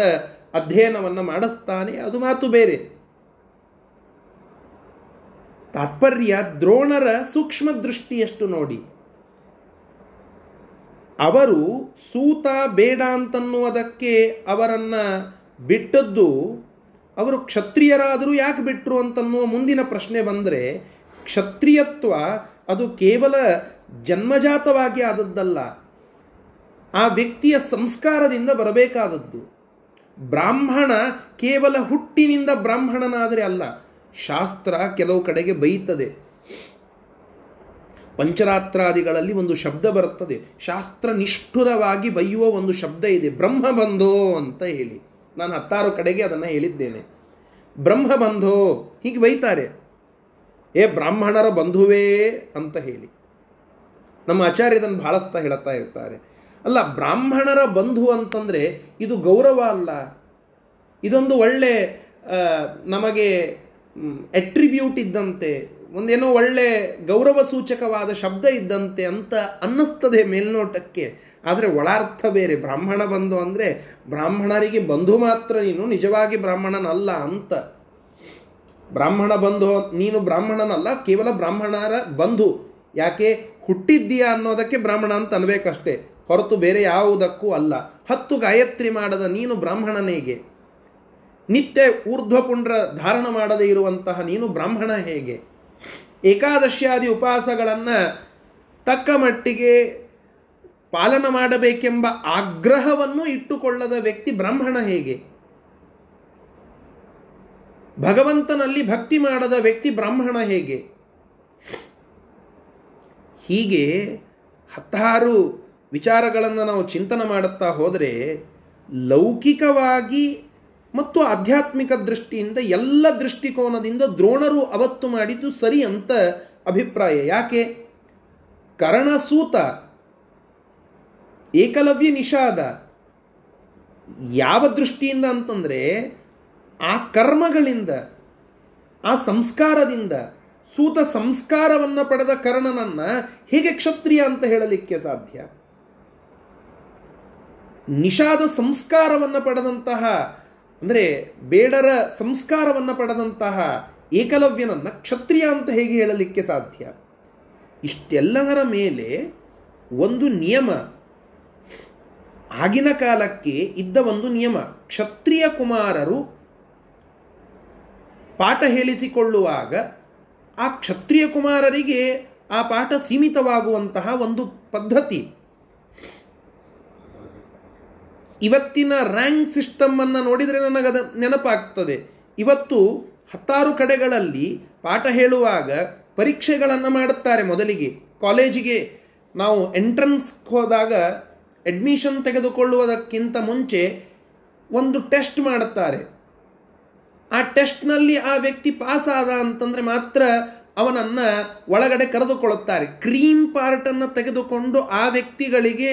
A: ಅಧ್ಯಯನವನ್ನು ಮಾಡಿಸ್ತಾನೆ. ಅದು ಮಾತು ಬೇರೆ. ತಾತ್ಪರ್ಯ ದ್ರೋಣರ ಸೂಕ್ಷ್ಮ ದೃಷ್ಟಿಯಷ್ಟು ನೋಡಿ. ಅವರು ಸೂತ ಬೇಡ ಅಂತನ್ನುವುದಕ್ಕೆ ಅವರನ್ನ ಬಿಟ್ಟದ್ದು ಅವರು ಕ್ಷತ್ರಿಯರಾದರೂ ಯಾಕೆ ಬಿಟ್ಟರು ಅಂತನ್ನುವ ಮುಂದಿನ ಪ್ರಶ್ನೆ ಬಂದರೆ ಕ್ಷತ್ರಿಯತ್ವ ಅದು ಕೇವಲ ಜನ್ಮಜಾತವಾಗಿ ಆದದ್ದಲ್ಲ. ಆ ವ್ಯಕ್ತಿಯ ಸಂಸ್ಕಾರದಿಂದ ಬರಬೇಕಾದದ್ದು. ಬ್ರಾಹ್ಮಣ ಕೇವಲ ಹುಟ್ಟಿನಿಂದ ಬ್ರಾಹ್ಮಣನಾದರೆ ಅಲ್ಲ, ಶಾಸ್ತ್ರ ಕೆಲವು ಕಡೆಗೆ ಬೈತದೆ. ಪಂಚರಾತ್ರಾದಿಗಳಲ್ಲಿ ಒಂದು ಶಬ್ದ ಬರುತ್ತದೆ, ಶಾಸ್ತ್ರ ನಿಷ್ಠುರವಾಗಿ ಬೈಯುವ ಒಂದು ಶಬ್ದ ಇದೆ, ಬ್ರಹ್ಮ ಬಂದೋ ಅಂತ ಹೇಳಿ. ನಾನು ಹತ್ತಾರು ಕಡೆಗೆ ಅದನ್ನು ಹೇಳಿದ್ದೇನೆ. ಬ್ರಹ್ಮ ಬಂಧೋ, ಹೀಗೆ ಬೈತಾರೆ. ಏ ಬ್ರಾಹ್ಮಣರ ಬಂಧುವೇ ಅಂತ ಹೇಳಿ. ನಮ್ಮ ಆಚಾರ್ಯದನ್ನು ಬಹಳಸ್ತ ಹೇಳುತ್ತಾ ಇರ್ತಾರೆ. ಅಲ್ಲ, ಬ್ರಾಹ್ಮಣರ ಬಂಧು ಅಂತಂದರೆ ಇದು ಗೌರವ ಅಲ್ಲ. ಇದೊಂದು ಒಳ್ಳೆ ನಮಗೆ ಎಟ್ರಿಬ್ಯೂಟ್ ಇದ್ದಂತೆ, ಒಂದೇನೋ ಒಳ್ಳೆ ಗೌರವ ಸೂಚಕವಾದ ಶಬ್ದ ಇದ್ದಂತೆ ಅಂತ ಅನ್ನಿಸ್ತದೆ ಮೇಲ್ನೋಟಕ್ಕೆ. ಆದರೆ ಒಳಾರ್ಥ ಬೇರೆ. ಬ್ರಾಹ್ಮಣ ಬಂಧು ಅಂದರೆ ಬ್ರಾಹ್ಮಣರಿಗೆ ಬಂಧು ಮಾತ್ರ ನೀನು ನಿಜವಾಗಿ ಬ್ರಾಹ್ಮಣನಲ್ಲ ಅಂತ. ಬ್ರಾಹ್ಮಣ ಬಂಧು, ನೀನು ಬ್ರಾಹ್ಮಣನಲ್ಲ, ಕೇವಲ ಬ್ರಾಹ್ಮಣರ ಬಂಧು. ಯಾಕೆ? ಹುಟ್ಟಿದ್ದೀಯಾ ಅನ್ನೋದಕ್ಕೆ ಬ್ರಾಹ್ಮಣ ಅಂತ ಅನ್ಬೇಕಷ್ಟೇ. ಹೊರತು ಬೇರೆ ಯಾವುದಕ್ಕೂ ಅಲ್ಲ. ಹತ್ತು ಗಾಯತ್ರಿ ಮಾಡದ ನೀನು ಬ್ರಾಹ್ಮಣನೇಗೆ. ನಿತ್ಯ ಊರ್ಧ್ವಪುಂಡ್ರ ಧಾರಣ ಮಾಡದೇ ಇರುವಂತಹ ನೀನು ಬ್ರಾಹ್ಮಣ ಹೇಗೆ? ಏಕಾದಶಿಯಾದಿ ಉಪವಾಸಗಳನ್ನು ತಕ್ಕ ಮಟ್ಟಿಗೆ ಪಾಲನ ಮಾಡಬೇಕೆಂಬ ಆಗ್ರಹವನ್ನು ಇಟ್ಟುಕೊಳ್ಳದ ವ್ಯಕ್ತಿ ಬ್ರಾಹ್ಮಣ ಹೇಗೆ? ಭಗವಂತನಲ್ಲಿ ಭಕ್ತಿ ಮಾಡದ ವ್ಯಕ್ತಿ ಬ್ರಾಹ್ಮಣ ಹೇಗೆ? ಹೀಗೆ ಹತ್ತಾರು ವಿಚಾರಗಳನ್ನು ನಾವು ಚಿಂತನೆ ಮಾಡುತ್ತಾ ಹೋದರೆ ಲೌಕಿಕವಾಗಿ ಮತ್ತು ಆಧ್ಯಾತ್ಮಿಕ ದೃಷ್ಟಿಯಿಂದ ಎಲ್ಲ ದೃಷ್ಟಿಕೋನದಿಂದ ದ್ರೋಣರು ಅವತ್ತು ಮಾಡಿದ್ದು ಸರಿ ಅಂತ ಅಭಿಪ್ರಾಯ. ಯಾಕೆ? ಕರ್ಣಸೂತ ಏಕಲವ್ಯ ನಿಷಾದ. ಯಾವ ದೃಷ್ಟಿಯಿಂದ ಅಂತಂದರೆ ಆ ಕರ್ಮಗಳಿಂದ, ಆ ಸಂಸ್ಕಾರದಿಂದ, ಸೂತ ಸಂಸ್ಕಾರವನ್ನು ಪಡೆದ ಕರ್ಣನನ್ನು ಹೇಗೆ ಕ್ಷತ್ರಿಯ ಅಂತ ಹೇಳಲಿಕ್ಕೆ ಸಾಧ್ಯ? ನಿಷಾದ ಸಂಸ್ಕಾರವನ್ನು ಪಡೆದಂತಹ, ಅಂದರೆ ಬೇಡರ ಸಂಸ್ಕಾರವನ್ನು ಪಡೆದಂತಹ ಏಕಲವ್ಯನನ್ನು ಕ್ಷತ್ರಿಯ ಅಂತ ಹೇಗೆ ಹೇಳಲಿಕ್ಕೆ ಸಾಧ್ಯ? ಇಷ್ಟೆಲ್ಲದರ ಮೇಲೆ ಒಂದು ನಿಯಮ ಆಗಿನ ಕಾಲಕ್ಕೆ ಇದ್ದ ಒಂದು ನಿಯಮ. ಕ್ಷತ್ರಿಯ ಕುಮಾರರು ಪಾಠ ಹೇಳಿಸಿಕೊಳ್ಳುವಾಗ ಆ ಕ್ಷತ್ರಿಯ ಕುಮಾರರಿಗೆ ಆ ಪಾಠ ಸೀಮಿತವಾಗುವಂತಹ ಒಂದು ಪದ್ಧತಿ. ಇವತ್ತಿನ ರ್ಯಾಂಕ್ ಸಿಸ್ಟಮನ್ನು ನೋಡಿದರೆ ನನಗದ ನೆನಪಾಗ್ತದೆ. ಇವತ್ತು ಹತ್ತಾರು ಕಡೆಗಳಲ್ಲಿ ಪಾಠ ಹೇಳುವಾಗ ಪರೀಕ್ಷೆಗಳನ್ನು ಮಾಡುತ್ತಾರೆ ಮೊದಲಿಗೆ. ಕಾಲೇಜಿಗೆ ನಾವು ಎಂಟ್ರನ್ಸ್ ಹೋದಾಗ ಅಡ್ಮಿಷನ್ ತೆಗೆದುಕೊಳ್ಳುವುದಕ್ಕಿಂತ ಮುಂಚೆ ಒಂದು ಟೆಸ್ಟ್ ಮಾಡುತ್ತಾರೆ. ಆ ಟೆಸ್ಟ್ನಲ್ಲಿ ಆ ವ್ಯಕ್ತಿ ಪಾಸ್ ಆದ ಅಂತಂದರೆ ಮಾತ್ರ ಅವನನ್ನು ಒಳಗಡೆ ಕರೆದುಕೊಳ್ಳುತ್ತಾರೆ. ಕ್ರೀಮ್ ಪಾರ್ಟನ್ನು ತೆಗೆದುಕೊಂಡು ಆ ವ್ಯಕ್ತಿಗಳಿಗೆ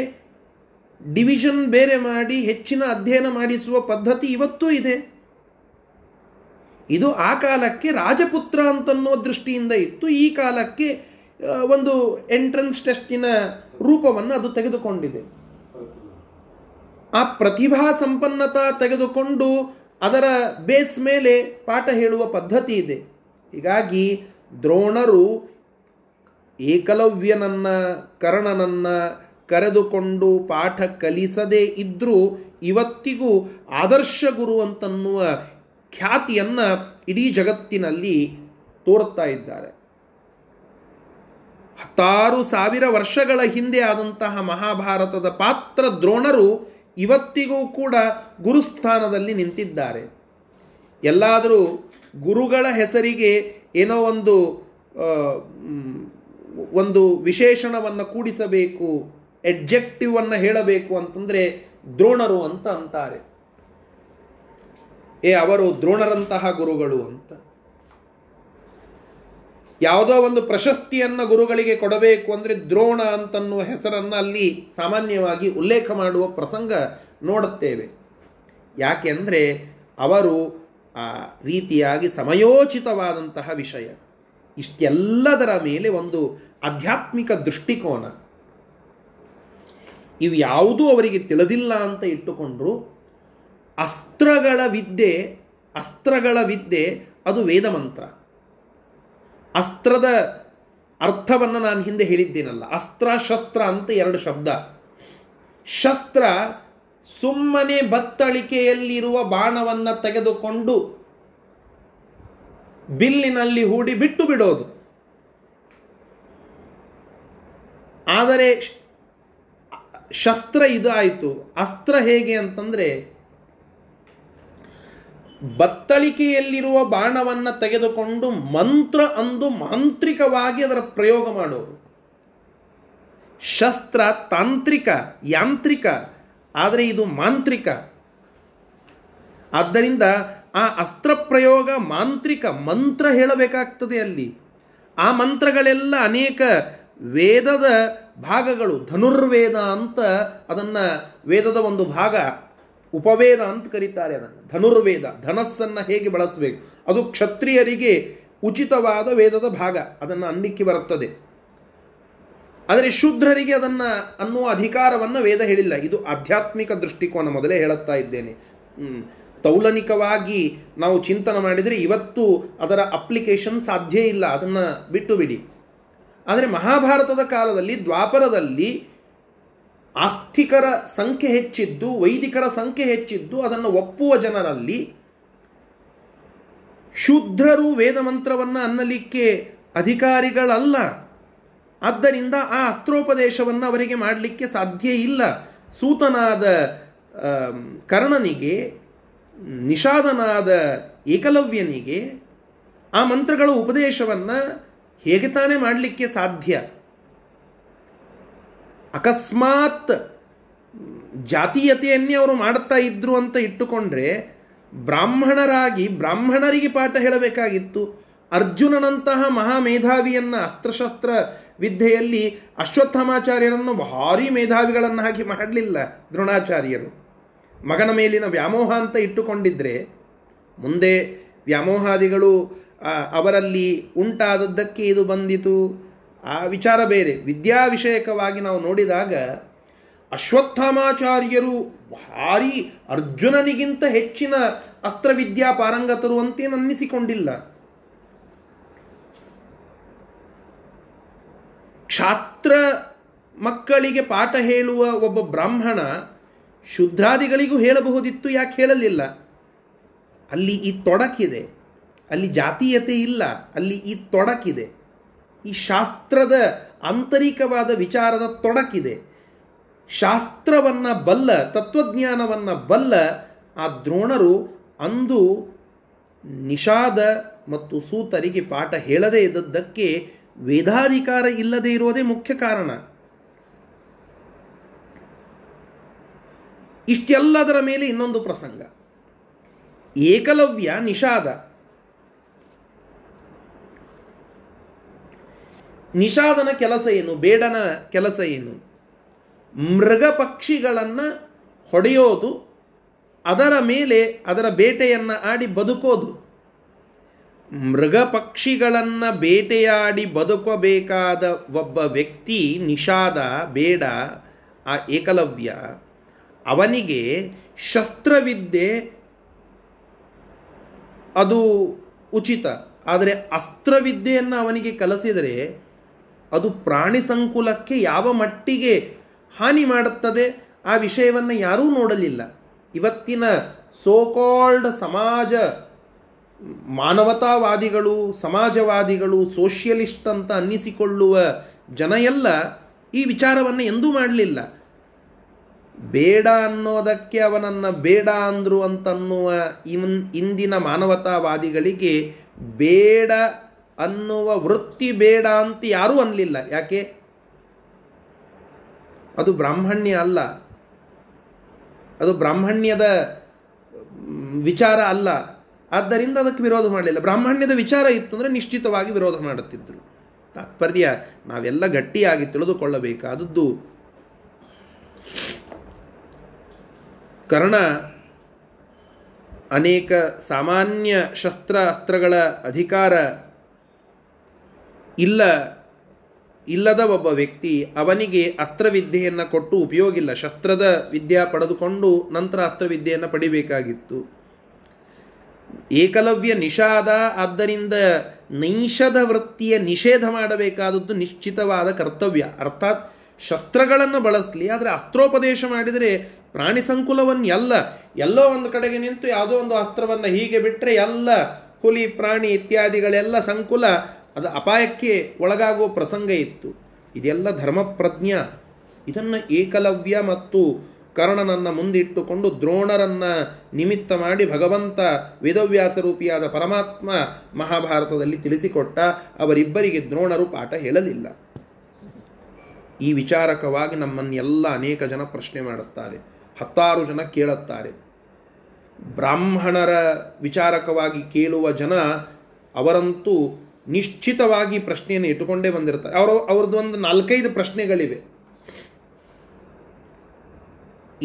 A: ಡಿವಿಷನ್ ಬೇರೆ ಮಾಡಿ ಹೆಚ್ಚಿನ ಅಧ್ಯಯನ ಮಾಡಿಸುವ ಪದ್ಧತಿ ಇವತ್ತೂ ಇದೆ. ಇದು ಆ ಕಾಲಕ್ಕೆ ರಾಜಪುತ್ರ ಅಂತನ್ನೋ ದೃಷ್ಟಿಯಿಂದ ಇತ್ತು. ಈ ಕಾಲಕ್ಕೆ ಒಂದು ಎಂಟ್ರೆನ್ಸ್ ಟೆಸ್ಟಿನ ರೂಪವನ್ನು ಅದು ತೆಗೆದುಕೊಂಡಿದೆ. ಆ ಪ್ರತಿಭಾ ಸಂಪನ್ನತ ತೆಗೆದುಕೊಂಡು ಅದರ ಬೇಸ್ ಮೇಲೆ ಪಾಠ ಹೇಳುವ ಪದ್ಧತಿ ಇದೆ. ಹೀಗಾಗಿ ದ್ರೋಣರು ಏಕಲವ್ಯನನ್ನ ಕರ್ಣನನ್ನ ಕರೆದುಕೊಂಡು ಪಾಠ ಕಲಿಸದೇ ಇದ್ದರೂ ಇವತ್ತಿಗೂ ಆದರ್ಶ ಗುರು ಅಂತನ್ನುವ ಖ್ಯಾತಿಯನ್ನು ಇಡೀ ಜಗತ್ತಿನಲ್ಲಿ ತೋರುತ್ತಾ ಇದ್ದಾರೆ. ಹತ್ತಾರು ಸಾವಿರ ವರ್ಷಗಳ ಹಿಂದೆ ಆದಂತಹ ಮಹಾಭಾರತದ ಪಾತ್ರ ದ್ರೋಣರು ಇವತ್ತಿಗೂ ಕೂಡ ಗುರುಸ್ಥಾನದಲ್ಲಿ ನಿಂತಿದ್ದಾರೆ. ಎಲ್ಲಾದರೂ ಗುರುಗಳ ಹೆಸರಿಗೆ ಏನೋ ಒಂದು ಒಂದು ವಿಶೇಷಣವನ್ನು ಕೂಡಿಸಬೇಕು ಎಡ್ಜೆಕ್ಟಿವನ್ನು ಹೇಳಬೇಕು ಅಂತಂದರೆ ದ್ರೋಣರು ಅಂತ ಅಂತಾರೆ. ಏ, ಅವರು ದ್ರೋಣರಂತಹ ಗುರುಗಳು ಅಂತ. ಯಾವುದೋ ಒಂದು ಪ್ರಶಸ್ತಿಯನ್ನು ಗುರುಗಳಿಗೆ ಕೊಡಬೇಕು ಅಂದರೆ ದ್ರೋಣ ಅಂತನ್ನುವ ಹೆಸರನ್ನು ಅಲ್ಲಿ ಸಾಮಾನ್ಯವಾಗಿ ಉಲ್ಲೇಖ ಮಾಡುವ ಪ್ರಸಂಗ ನೋಡುತ್ತೇವೆ. ಯಾಕೆಂದರೆ ಅವರು ಆ ರೀತಿಯಾಗಿ ಸಮಯೋಚಿತವಾದಂತಹ ವಿಷಯ. ಇಷ್ಟೆಲ್ಲದರ ಮೇಲೆ ಒಂದು ಆಧ್ಯಾತ್ಮಿಕ ದೃಷ್ಟಿಕೋನ. ಇವು ಯಾವುದೂ ಅವರಿಗೆ ತಿಳಿದಿಲ್ಲ ಅಂತ ಇಟ್ಟುಕೊಂಡ್ರು. ಅಸ್ತ್ರಗಳ ವಿದ್ಯೆ ಅಸ್ತ್ರಗಳ ವಿದ್ಯೆ ಅದು ವೇದ ಮಂತ್ರ ಅಸ್ತ್ರದ ಅರ್ಥವನ್ನು ನಾನು ಹಿಂದೆ ಹೇಳಿದ್ದೀನಲ್ಲ, ಅಸ್ತ್ರ ಶಸ್ತ್ರ ಅಂತ ಎರಡು ಶಬ್ದ. ಶಸ್ತ್ರ ಸುಮ್ಮನೆ ಬತ್ತಳಿಕೆಯಲ್ಲಿರುವ ಬಾಣವನ್ನು ತೆಗೆದುಕೊಂಡು ಬಿಲ್ಲಿನಲ್ಲಿ ಹೂಡಿ ಬಿಟ್ಟು ಬಿಡೋದು. ಆದರೆ ಶಸ್ತ್ರ ಇದು ಆಯಿತು. ಅಸ್ತ್ರ ಹೇಗೆ ಅಂತಂದರೆ ಬತ್ತಳಿಕೆಯಲ್ಲಿರುವ ಬಾಣವನ್ನು ತೆಗೆದುಕೊಂಡು ಮಂತ್ರ ಅಂದು ಮಾಂತ್ರಿಕವಾಗಿ ಅದರ ಪ್ರಯೋಗ ಮಾಡೋರು. ಶಸ್ತ್ರ ತಾಂತ್ರಿಕ, ಯಾಂತ್ರಿಕ, ಆದರೆ ಇದು ಮಾಂತ್ರಿಕ. ಆದ್ದರಿಂದ ಆ ಅಸ್ತ್ರ ಪ್ರಯೋಗ ಮಾಂತ್ರಿಕ ಮಂತ್ರ ಹೇಳಬೇಕಾಗ್ತದೆ ಅಲ್ಲಿ. ಆ ಮಂತ್ರಗಳೆಲ್ಲ ಅನೇಕ ವೇದದ ಭಾಗಗಳು. ಧನುರ್ವೇದ ಅಂತ ಅದನ್ನು ವೇದದ ಒಂದು ಭಾಗ. ಉಪವೇದ ಅಂತ ಕರೀತಾರೆ ಅದನ್ನು. ಧನುರ್ವೇದ, ಧನಸ್ಸನ್ನು ಹೇಗೆ ಬಳಸಬೇಕು? ಅದು ಕ್ಷತ್ರಿಯರಿಗೆ ಉಚಿತವಾದ ವೇದದ ಭಾಗ. ಅದನ್ನು ಅನ್ನಿಕ್ಕೆ ಬರುತ್ತದೆ. ಆದರೆ ಶೂದ್ರರಿಗೆ ಅದನ್ನು ಅನ್ನುವ ಅಧಿಕಾರವನ್ನು ವೇದ ಹೇಳಿಲ್ಲ. ಇದು ಆಧ್ಯಾತ್ಮಿಕ ದೃಷ್ಟಿಕೋನ. ಮೊದಲೇ ಹೇಳುತ್ತಾ ಇದ್ದೇನೆ. ತೌಲನಿಕವಾಗಿ ನಾವು ಚಿಂತನೆ ಮಾಡಿದರೆ ಇವತ್ತು ಅದರ ಅಪ್ಲಿಕೇಶನ್ ಸಾಧ್ಯ ಇಲ್ಲ. ಅದನ್ನು ಬಿಟ್ಟು ಬಿಡಿ. ಆದರೆ ಮಹಾಭಾರತದ ಕಾಲದಲ್ಲಿ ದ್ವಾಪರದಲ್ಲಿ ಆಸ್ತಿಕರ ಸಂಖ್ಯೆ ಹೆಚ್ಚಿದ್ದು, ವೈದಿಕರ ಸಂಖ್ಯೆ ಹೆಚ್ಚಿದ್ದು, ಅದನ್ನು ಒಪ್ಪುವ ಜನರಲ್ಲಿ ಶೂದ್ರರು ವೇದ ಮಂತ್ರವನ್ನು ಅನ್ನಲಿಕ್ಕೆ ಅಧಿಕಾರಿಗಳಲ್ಲ. ಆದ್ದರಿಂದ ಆ ಅಸ್ತ್ರೋಪದೇಶವನ್ನು ಅವರಿಗೆ ಮಾಡಲಿಕ್ಕೆ ಸಾಧ್ಯ ಇಲ್ಲ. ಸೂತನಾದ ಕರ್ಣನಿಗೆ, ನಿಷಾದನಾದ ಏಕಲವ್ಯನಿಗೆ ಆ ಮಂತ್ರಗಳ ಉಪದೇಶವನ್ನು ಹೇಗೆ ತಾನೇ ಮಾಡಲಿಕ್ಕೆ ಸಾಧ್ಯ? ಅಕಸ್ಮಾತ್ ಜಾತೀಯತೆಯನ್ನೇ ಅವರು ಮಾಡುತ್ತಾ ಇದ್ರು ಅಂತ ಇಟ್ಟುಕೊಂಡ್ರೆ ಬ್ರಾಹ್ಮಣರಾಗಿ ಬ್ರಾಹ್ಮಣರಿಗೆ ಪಾಠ ಹೇಳಬೇಕಾಗಿತ್ತು. ಅರ್ಜುನನಂತಹ ಮಹಾಮೇಧಾವಿಯನ್ನು ಅಸ್ತ್ರಶಸ್ತ್ರ ವಿದ್ಯೆಯಲ್ಲಿ ಅಶ್ವತ್ಥಮಾಚಾರ್ಯರನ್ನು ಭಾರಿ ಮೇಧಾವಿಗಳನ್ನಾಗಿ ಮಾಡಲಿಲ್ಲ ದ್ರೋಣಾಚಾರ್ಯರು. ಮಗನ ಮೇಲಿನ ವ್ಯಾಮೋಹ ಅಂತ ಇಟ್ಟುಕೊಂಡಿದ್ದರೆ ಮುಂದೆ ವ್ಯಾಮೋಹಾದಿಗಳು ಅವರಲ್ಲಿ ಉಂಟಾದದ್ದಕ್ಕೆ ಇದು ಬಂದಿತು. ಆ ವಿಚಾರ ಬೇರೆ. ವಿದ್ಯಾ ವಿಷಯಕವಾಗಿ ನಾವು ನೋಡಿದಾಗ ಅಶ್ವತ್ಥಾಮಾಚಾರ್ಯರು ಭಾರಿ ಅರ್ಜುನನಿಗಿಂತ ಹೆಚ್ಚಿನ ಅಸ್ತ್ರವಿದ್ಯಾ ಪಾರಂಗತರು ಅಂತೇನು ಅನ್ನಿಸಿಕೊಂಡಿಲ್ಲ. ಕ್ಷಾತ್ರ ಮಕ್ಕಳಿಗೆ ಪಾಠ ಹೇಳುವ ಒಬ್ಬ ಬ್ರಾಹ್ಮಣ ಶುದ್ರಾದಿಗಳಿಗೂ ಹೇಳಬಹುದಿತ್ತು ಯಾಕೆ ಹೇಳಲಿಲ್ಲ? ಅಲ್ಲಿ ಈ ತೊಡಕಿದೆ. ಅಲ್ಲಿ ಜಾತೀಯತೆ ಇಲ್ಲ. ಅಲ್ಲಿ ಈ ತೊಡಕಿದೆ. ಈ ಶಾಸ್ತ್ರದ ಆಂತರಿಕವಾದ ವಿಚಾರದ ತೊಡಕಿದೆ. ಶಾಸ್ತ್ರವನ್ನು ಬಲ್ಲ, ತತ್ವಜ್ಞಾನವನ್ನು ಬಲ್ಲ, ಆ ದ್ರೋಣರು ಅಂದು ನಿಷಾದ ಮತ್ತು ಸೂತರಿಗೆ ಪಾಠ ಹೇಳದೇ ಇದ್ದದ್ದಕ್ಕೆ ವೇದಾಧಿಕಾರ ಇಲ್ಲದೇ ಇರೋದೇ ಮುಖ್ಯ ಕಾರಣ. ಇಷ್ಟೆಲ್ಲದರ ಮೇಲೆ ಇನ್ನೊಂದು ಪ್ರಸಂಗ. ಏಕಲವ್ಯ ನಿಷಾದ. ನಿಷಾದನ ಕೆಲಸ ಏನು? ಬೇಡನ ಕೆಲಸ ಏನು? ಮೃಗ ಪಕ್ಷಿಗಳನ್ನು ಹೊಡೆಯೋದು, ಅದರ ಮೇಲೆ ಅದರ ಬೇಟೆಯನ್ನು ಆಡಿ ಬದುಕೋದು. ಮೃಗ ಪಕ್ಷಿಗಳನ್ನು ಬೇಟೆಯಾಡಿ ಬದುಕಬೇಕಾದ ಒಬ್ಬ ವ್ಯಕ್ತಿ ನಿಷಾದ, ಬೇಡ, ಆ ಏಕಲವ್ಯ. ಅವನಿಗೆ ಶಸ್ತ್ರವಿದ್ಯೆ ಅದು ಉಚಿತ. ಆದರೆ ಅಸ್ತ್ರವಿದ್ಯೆಯನ್ನು ಅವನಿಗೆ ಕಲಿಸಿದರೆ ಅದು ಪ್ರಾಣಿ ಸಂಕುಲಕ್ಕೆ ಯಾವ ಮಟ್ಟಿಗೆ ಹಾನಿ ಮಾಡುತ್ತದೆ ಆ ವಿಷಯವನ್ನು ಯಾರೂ ನೋಡಲಿಲ್ಲ. ಇವತ್ತಿನ ಸೋಕಾಲ್ಡ್ ಸಮಾಜ, ಮಾನವತಾವಾದಿಗಳು, ಸಮಾಜವಾದಿಗಳು ಸೋಷಿಯಲಿಸ್ಟ್ ಅಂತ ಅನ್ನಿಸಿಕೊಳ್ಳುವ ಜನ ಎಲ್ಲ ಈ ವಿಚಾರವನ್ನು ಎಂದೂ ಮಾಡಲಿಲ್ಲ. ಬೇಡ ಅನ್ನೋದಕ್ಕೆ ಅವನನ್ನು ಬೇಡ ಅಂದರು ಅಂತನ್ನುವ ಇವನ್ ಇಂದಿನ ಮಾನವತಾವಾದಿಗಳಿಗೆ ಬೇಡ ಅನ್ನುವ ವೃತ್ತಿ ಬೇಡ ಅಂತ ಯಾರೂ ಅನ್ನಲಿಲ್ಲ ಯಾಕೆ? ಅದು ಬ್ರಾಹ್ಮಣ್ಯ ಅಲ್ಲ. ಅದು ಬ್ರಾಹ್ಮಣ್ಯದ ವಿಚಾರ ಅಲ್ಲ. ಆದ್ದರಿಂದ ಅದಕ್ಕೆ ವಿರೋಧ ಮಾಡಲಿಲ್ಲ. ಬ್ರಾಹ್ಮಣ್ಯದ ವಿಚಾರ ಇತ್ತು ಅಂದರೆ ನಿಶ್ಚಿತವಾಗಿ ವಿರೋಧ ಮಾಡುತ್ತಿದ್ದರು. ತಾತ್ಪರ್ಯ, ನಾವೆಲ್ಲ ಗಟ್ಟಿಯಾಗಿ ತಿಳಿದುಕೊಳ್ಳಬೇಕಾದದ್ದು ಕರ್ಣ ಅನೇಕ ಸಾಮಾನ್ಯ ಶಸ್ತ್ರ ಅಸ್ತ್ರಗಳ ಅಧಿಕಾರ ಇಲ್ಲ, ಇಲ್ಲದ ಒಬ್ಬ ವ್ಯಕ್ತಿ ಅವನಿಗೆ ಅಸ್ತ್ರವಿದ್ಯೆಯನ್ನು ಕೊಟ್ಟು ಉಪಯೋಗಿಲ್ಲ. ಶಸ್ತ್ರದ ವಿದ್ಯಾ ಪಡೆದುಕೊಂಡು ನಂತರ ಅಸ್ತ್ರವಿದ್ಯೆಯನ್ನು ಪಡಿಬೇಕಾಗಿತ್ತು. ಏಕಲವ್ಯ ನಿಷಾದ ಆದ್ದರಿಂದ ನೈಷದ ವೃತ್ತಿಯ ನಿಷೇಧ ಮಾಡಬೇಕಾದದ್ದು ನಿಶ್ಚಿತವಾದ ಕರ್ತವ್ಯ. ಅರ್ಥಾತ್ ಶಸ್ತ್ರಗಳನ್ನು ಬಳಸಲಿ, ಆದರೆ ಅಸ್ತ್ರೋಪದೇಶ ಮಾಡಿದರೆ ಪ್ರಾಣಿ ಸಂಕುಲವನ್ನು ಎಲ್ಲ ಎಲ್ಲೋ ಒಂದು ಕಡೆಗೆ ನಿಂತು ಯಾವುದೋ ಒಂದು ಅಸ್ತ್ರವನ್ನು ಹೀಗೆ ಬಿಟ್ಟರೆ ಎಲ್ಲ ಹುಲಿ, ಪ್ರಾಣಿ ಇತ್ಯಾದಿಗಳೆಲ್ಲ ಸಂಕುಲ. ಅದು ಅಪಾಯಕ್ಕೆ ಒಳಗಾಗುವ ಪ್ರಸಂಗ ಇತ್ತು. ಇದೆಲ್ಲ ಧರ್ಮಪ್ರಜ್ಞ. ಇದನ್ನು ಏಕಲವ್ಯ ಮತ್ತು ಕರ್ಣನನ್ನು ಮುಂದಿಟ್ಟುಕೊಂಡು ದ್ರೋಣರನ್ನು ನಿಮಿತ್ತ ಮಾಡಿ ಭಗವಂತ ವೇದವ್ಯಾಸ ರೂಪಿಯಾದ ಪರಮಾತ್ಮ ಮಹಾಭಾರತದಲ್ಲಿ ತಿಳಿಸಿಕೊಟ್ಟ ಅವರಿಬ್ಬರಿಗೆ ದ್ರೋಣರು ಪಾಠ ಹೇಳಲಿಲ್ಲ. ಈ ವಿಚಾರಕವಾಗಿ ನಮ್ಮನ್ನೆಲ್ಲ ಅನೇಕ ಜನ ಪ್ರಶ್ನೆ ಮಾಡುತ್ತಾರೆ. ಹತ್ತಾರು ಜನ ಕೇಳುತ್ತಾರೆ. ಬ್ರಾಹ್ಮಣರ ವಿಚಾರಕವಾಗಿ ಕೇಳುವ ಜನ ಅವರಂತೂ ನಿಶ್ಚಿತವಾಗಿ ಪ್ರಶ್ನೆಯನ್ನು ಇಟ್ಟುಕೊಂಡೇ ಬಂದಿರ್ತಾರೆ ಅವರು, ಅವ್ರದ್ದು ಒಂದು ನಾಲ್ಕೈದು ಪ್ರಶ್ನೆಗಳಿವೆ.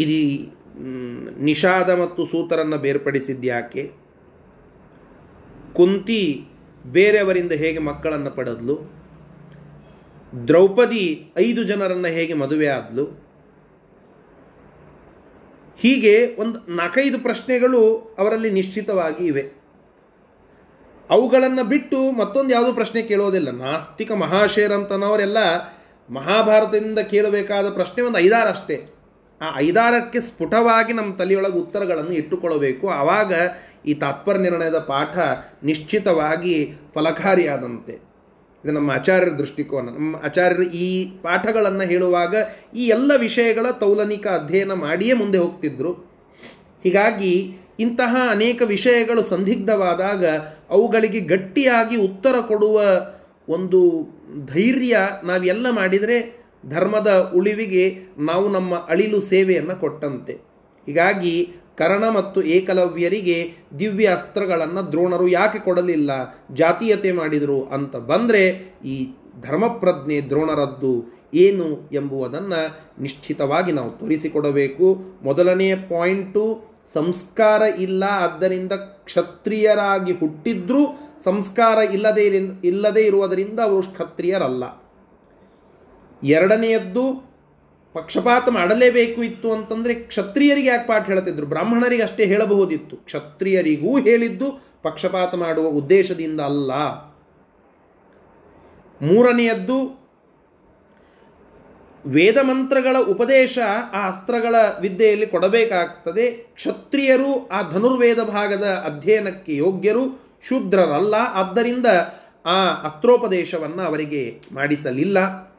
A: ಇದು ನಿಷಾದ ಮತ್ತು ಸೂತರನ್ನು ಬೇರ್ಪಡಿಸಿದ್ಯಾಕೆ ಕುಂತಿ ಬೇರೆಯವರಿಂದ ಹೇಗೆ ಮಕ್ಕಳನ್ನು ಪಡೆದ್ಲು? ದ್ರೌಪದಿ ಐದು ಜನರನ್ನು ಹೇಗೆ ಮದುವೆ ಆದ್ಲು? ಹೀಗೆ ಒಂದು ನಾಲ್ಕೈದು ಪ್ರಶ್ನೆಗಳು ಅವರಲ್ಲಿ ನಿಶ್ಚಿತವಾಗಿ ಇವೆ. ಅವುಗಳನ್ನು ಬಿಟ್ಟು ಮತ್ತೊಂದು ಯಾವುದೂ ಪ್ರಶ್ನೆ ಕೇಳೋದಿಲ್ಲ. ನಾಸ್ತಿಕ ಮಹಾಶೇರಂತನವರೆಲ್ಲ ಮಹಾಭಾರತದಿಂದ ಕೇಳಬೇಕಾದ ಪ್ರಶ್ನೆ ಒಂದು ಐದಾರಷ್ಟೇ ಆ ಐದಾರಕ್ಕೆ ಸ್ಫುಟವಾಗಿ ನಮ್ಮ ತಲೆಯೊಳಗೆ ಉತ್ತರಗಳನ್ನು ಇಟ್ಟುಕೊಳ್ಳಬೇಕು. ಆವಾಗ ಈ ತಾತ್ಪರ್ಯ ನಿರ್ಣಯದ ಪಾಠ ನಿಶ್ಚಿತವಾಗಿ ಫಲಕಾರಿಯಾದಂತೆ. ಇದು ನಮ್ಮ ಆಚಾರ್ಯರ ದೃಷ್ಟಿಕೋನ. ನಮ್ಮ ಆಚಾರ್ಯರು ಈ ಪಾಠಗಳನ್ನು ಹೇಳುವಾಗ ಈ ಎಲ್ಲ ವಿಷಯಗಳ ತೌಲನಿಕ ಅಧ್ಯಯನ ಮಾಡಿಯೇ ಮುಂದೆ ಹೋಗ್ತಿದ್ರು. ಹೀಗಾಗಿ ಇಂತಹ ಅನೇಕ ವಿಷಯಗಳು ಸಂದಿಗ್ಧವಾದಾಗ ಅವುಗಳಿಗೆ ಗಟ್ಟಿಯಾಗಿ ಉತ್ತರ ಕೊಡುವ ಒಂದು ಧೈರ್ಯ ನಾವೆಲ್ಲ ಮಾಡಿದರೆ ಧರ್ಮದ ಉಳಿವಿಗೆ ನಾವು ನಮ್ಮ ಅಳಿಲು ಸೇವೆಯನ್ನು ಕೊಟ್ಟಂತೆ. ಹೀಗಾಗಿ ಕರ್ಣ ಮತ್ತು ಏಕಲವ್ಯರಿಗೆ ದಿವ್ಯ ಅಸ್ತ್ರಗಳನ್ನು ದ್ರೋಣರು ಯಾಕೆ ಕೊಡಲಿಲ್ಲ, ಜಾತೀಯತೆ ಮಾಡಿದರು ಅಂತ ಬಂದರೆ ಈ ಧರ್ಮಪ್ರಜ್ಞೆ ದ್ರೋಣರದ್ದು ಏನು ಎಂಬುವುದನ್ನು ನಿಶ್ಚಿತವಾಗಿ ನಾವು ತೋರಿಸಿಕೊಡಬೇಕು. ಮೊದಲನೆಯ ಪಾಯಿಂಟು ಸಂಸ್ಕಾರ ಇಲ್ಲ, ಆದ್ದರಿಂದ ಕ್ಷತ್ರಿಯರಾಗಿ ಹುಟ್ಟಿದ್ರೂ ಸಂಸ್ಕಾರ ಇಲ್ಲದೇ ಇಲ್ಲದೇ ಇರುವುದರಿಂದ ಅವರು ಕ್ಷತ್ರಿಯರಲ್ಲ. ಎರಡನೆಯದ್ದು, ಪಕ್ಷಪಾತ ಮಾಡಲೇಬೇಕು ಇತ್ತು ಅಂತಂದರೆ ಕ್ಷತ್ರಿಯರಿಗೆ ಯಾಕೆ ಪಾಠ ಹೇಳ್ತಿದ್ರು ಬ್ರಾಹ್ಮಣರಿಗೆ ಅಷ್ಟೇ ಹೇಳಬಹುದಿತ್ತು. ಕ್ಷತ್ರಿಯರಿಗೂ ಹೇಳಿದ್ದು ಪಕ್ಷಪಾತ ಮಾಡುವ ಉದ್ದೇಶದಿಂದ ಅಲ್ಲ. ಮೂರನೆಯದ್ದು ವೇದ ಮಂತ್ರಗಳ ಉಪದೇಶ ಆ ಅಸ್ತ್ರಗಳ ವಿದ್ಯೆಯಲ್ಲಿ ಕೊಡಬೇಕಾಗ್ತದೆ. ಕ್ಷತ್ರಿಯರು ಆ ಧನುರ್ವೇದ ಭಾಗದ ಅಧ್ಯಯನಕ್ಕೆ ಯೋಗ್ಯರು, ಶೂದ್ರರಲ್ಲ. ಆದ್ದರಿಂದ ಆ ಅಸ್ತ್ರೋಪದೇಶವನ್ನು ಅವರಿಗೆ ಮಾಡಿಸಲಿಲ್ಲ.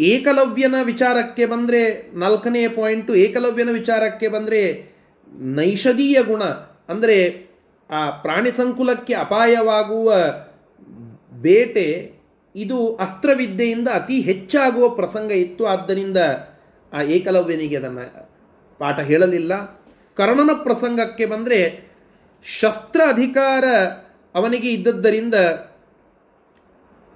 A: ಏಕಲವ್ಯನ ವಿಚಾರಕ್ಕೆ ಬಂದರೆ ನಾಲ್ಕನೆಯ ಪಾಯಿಂಟು. ಏಕಲವ್ಯನ ವಿಚಾರಕ್ಕೆ ಬಂದರೆ ನೈಷಧೀಯ ಗುಣ. ಅಂದರೆ ಆ ಪ್ರಾಣಿ ಸಂಕುಲಕ್ಕೆ ಅಪಾಯವಾಗುವ ಬೇಟೆ ಇದು ಅಸ್ತ್ರವಿದ್ಯೆಯಿಂದ ಅತಿ ಹೆಚ್ಚಾಗುವ ಪ್ರಸಂಗ ಇತ್ತು. ಆದ್ದರಿಂದ ಆ ಏಕಲವ್ಯನಿಗೆ ಅದನ್ನು ಪಾಠ ಹೇಳಲಿಲ್ಲ. ಕರ್ಣನ ಪ್ರಸಂಗಕ್ಕೆ ಬಂದರೆ ಶಸ್ತ್ರ ಅಧಿಕಾರ ಅವನಿಗೆ ಇದ್ದದ್ದರಿಂದ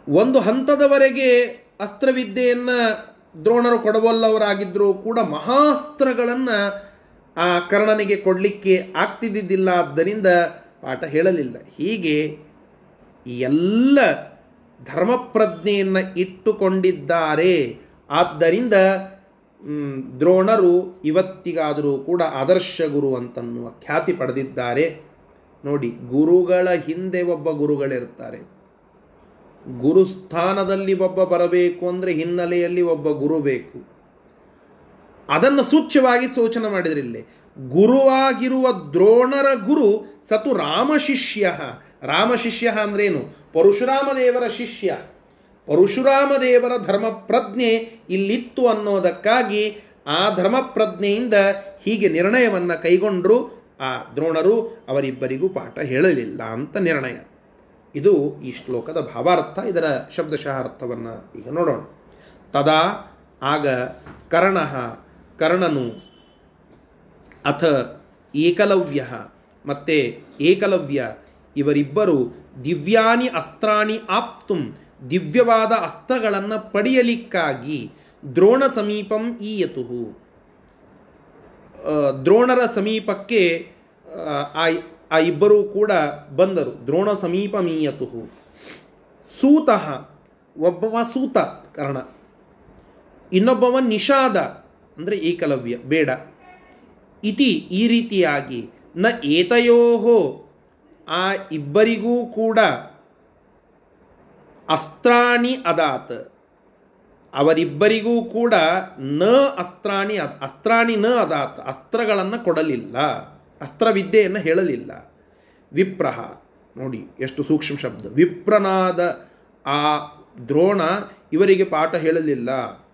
A: ಒಂದು ಹಂತದವರೆಗೆ ಅಸ್ತ್ರವಿದ್ಯೆಯನ್ನು ದ್ರೋಣರು ಕೊಡಬಲ್ಲವರಾಗಿದ್ದರೂ ಕೂಡ ಮಹಾಸ್ತ್ರಗಳನ್ನು ಆ ಕರ್ಣನಿಗೆ ಕೊಡಲಿಕ್ಕೆ ಆಗ್ತಿದ್ದಿದ್ದಿಲ್ಲ. ಆದ್ದರಿಂದ ಪಾಠ ಹೇಳಲಿಲ್ಲ. ಹೀಗೆ ಎಲ್ಲ ಧರ್ಮಪ್ರಜ್ಞೆಯನ್ನು ಇಟ್ಟುಕೊಂಡಿದ್ದಾರೆ. ಆದ್ದರಿಂದ ದ್ರೋಣರು ಇವತ್ತಿಗಾದರೂ ಕೂಡ ಆದರ್ಶ ಗುರು ಅಂತನ್ನುವ ಖ್ಯಾತಿ ಪಡೆದಿದ್ದಾರೆ. ನೋಡಿ, ಗುರುಗಳ ಹಿಂದೆ ಒಬ್ಬ ಗುರುಗಳಿರ್ತಾರೆ. ಗುರುಸ್ಥಾನದಲ್ಲಿ ಒಬ್ಬ ಬರಬೇಕು ಅಂದರೆ ಹಿನ್ನೆಲೆಯಲ್ಲಿ ಒಬ್ಬ ಗುರು ಬೇಕು. ಅದನ್ನು ಸೂಚ್ಯವಾಗಿ ಸೂಚನೆ ಮಾಡಿದ್ರಿಲ್ಲಿ, ಗುರುವಾಗಿರುವ ದ್ರೋಣರ ಗುರು ಸತು ರಾಮಶಿಷ್ಯ ರಾಮಶಿಷ್ಯ ಅಂದ್ರೇನು? ಪರಶುರಾಮ ದೇವರ ಶಿಷ್ಯ. ಪರಶುರಾಮ ದೇವರ ಧರ್ಮಪ್ರಜ್ಞೆ ಇಲ್ಲಿತ್ತು ಅನ್ನೋದಕ್ಕಾಗಿ ಆ ಧರ್ಮಪ್ರಜ್ಞೆಯಿಂದ ಹೀಗೆ ನಿರ್ಣಯವನ್ನು ಕೈಗೊಂಡರು ಆ ದ್ರೋಣರು. ಅವರಿಬ್ಬರಿಗೂ ಪಾಠ ಹೇಳಲಿಲ್ಲ ಅಂತ ನಿರ್ಣಯ. ಇದು ಈ ಶ್ಲೋಕದ ಭಾವಾರ್ಥ. ಇದರ ಶಬ್ದಶಃ ಅರ್ಥವನ್ನು ಈಗ ನೋಡೋಣ. ತದಾ ಆಗ ಕರ್ಣ ಕರ್ಣನು ಅಥ ಏಕಲವ್ಯ ಮತ್ತು ಏಕಲವ್ಯ ಇವರಿಬ್ಬರು ದಿವ್ಯಾನಿ ಅಸ್ತ್ರಾಣಿ ಆಪ್ತು ದಿವ್ಯವಾದ ಅಸ್ತ್ರಗಳನ್ನು ಪಡೆಯಲಿಕ್ಕಾಗಿ ದ್ರೋಣ ಸಮೀಪಂ ಈಯತು ದ್ರೋಣರ ಸಮೀಪಕ್ಕೆ, ಆ ಆ ಇಬ್ಬರೂ ಕೂಡ ಬಂದರು. ದ್ರೋಣ ಸಮೀಪ ಮೀಯತು ಸೂತಃ, ಒಬ್ಬವ ಸೂತ ಕರ್ಣ. ಇನ್ನೊಬ್ಬವ ನಿಷಾದ, ಅಂದರೆ ಏಕಲವ್ಯ, ಬೇಡ. ಇತಿ ಈ ರೀತಿಯಾಗಿ ನ ಏತಯೋ ಆ ಇಬ್ಬರಿಗೂ ಕೂಡ ಅಸ್ತ್ರಾಣಿ ಅದಾತ್. ಅವರಿಬ್ಬರಿಗೂ ಕೂಡ ನ ಅಸ್ತ್ರಾಣಿ ಅಸ್ತ್ರಾಣಿ ನ ಅದಾತ್. ಅಸ್ತ್ರಗಳನ್ನು ಕೊಡಲಿಲ್ಲ. ಅಸ್ತ್ರವಿದ್ಯೆಯನ್ನು ಹೇಳಲಿಲ್ಲ. ವಿಪ್ರಹ, ನೋಡಿ ಎಷ್ಟು ಸೂಕ್ಷ್ಮ ಶಬ್ದ. ವಿಪ್ರನಾದ ಆ ದ್ರೋಣ ಇವರಿಗೆ ಪಾಠ ಹೇಳಲಿಲ್ಲ.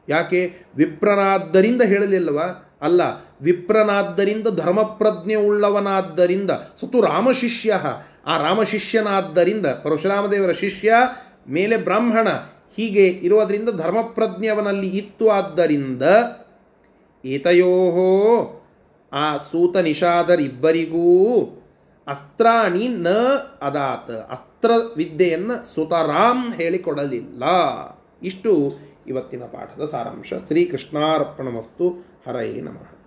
A: ಯಾಕೆ? ವಿಪ್ರನಾದ್ದರಿಂದ ಹೇಳಲಿಲ್ಲವ? ಅಲ್ಲ, ವಿಪ್ರನಾದ್ದರಿಂದ ಧರ್ಮಪ್ರಜ್ಞೆ ಉಳ್ಳವನಾದ್ದರಿಂದ. ಸತು ರಾಮಶಿಷ್ಯ. ಆ ರಾಮಶಿಷ್ಯನಾದ್ದರಿಂದ, ಪರಶುರಾಮದೇವರ ಶಿಷ್ಯ, ಮೇಲೆ ಬ್ರಾಹ್ಮಣ, ಹೀಗೆ ಇರುವುದರಿಂದ ಧರ್ಮಪ್ರಜ್ಞೆ ಅವನಲ್ಲಿ ಇತ್ತು. ಆದ್ದರಿಂದ ಏತಯೋಹೋ ಆ ಸೂತ ನಿಷಾದರಿಬ್ಬರಿಗೂ ಅಸ್ತ್ರಾಣಿ ನ ಅದಾತ್. ಅಸ್ತ್ರ ವಿದ್ಯೆಯನ್ನು ಸುತರಾಮ್ ಹೇಳಿಕೊಡಲಿಲ್ಲ. ಇಷ್ಟು ಇವತ್ತಿನ ಪಾಠದ ಸಾರಾಂಶ. ಶ್ರೀಕೃಷ್ಣಾರ್ಪಣ ವಸ್ತು ಹರಯೇ ನಮಃ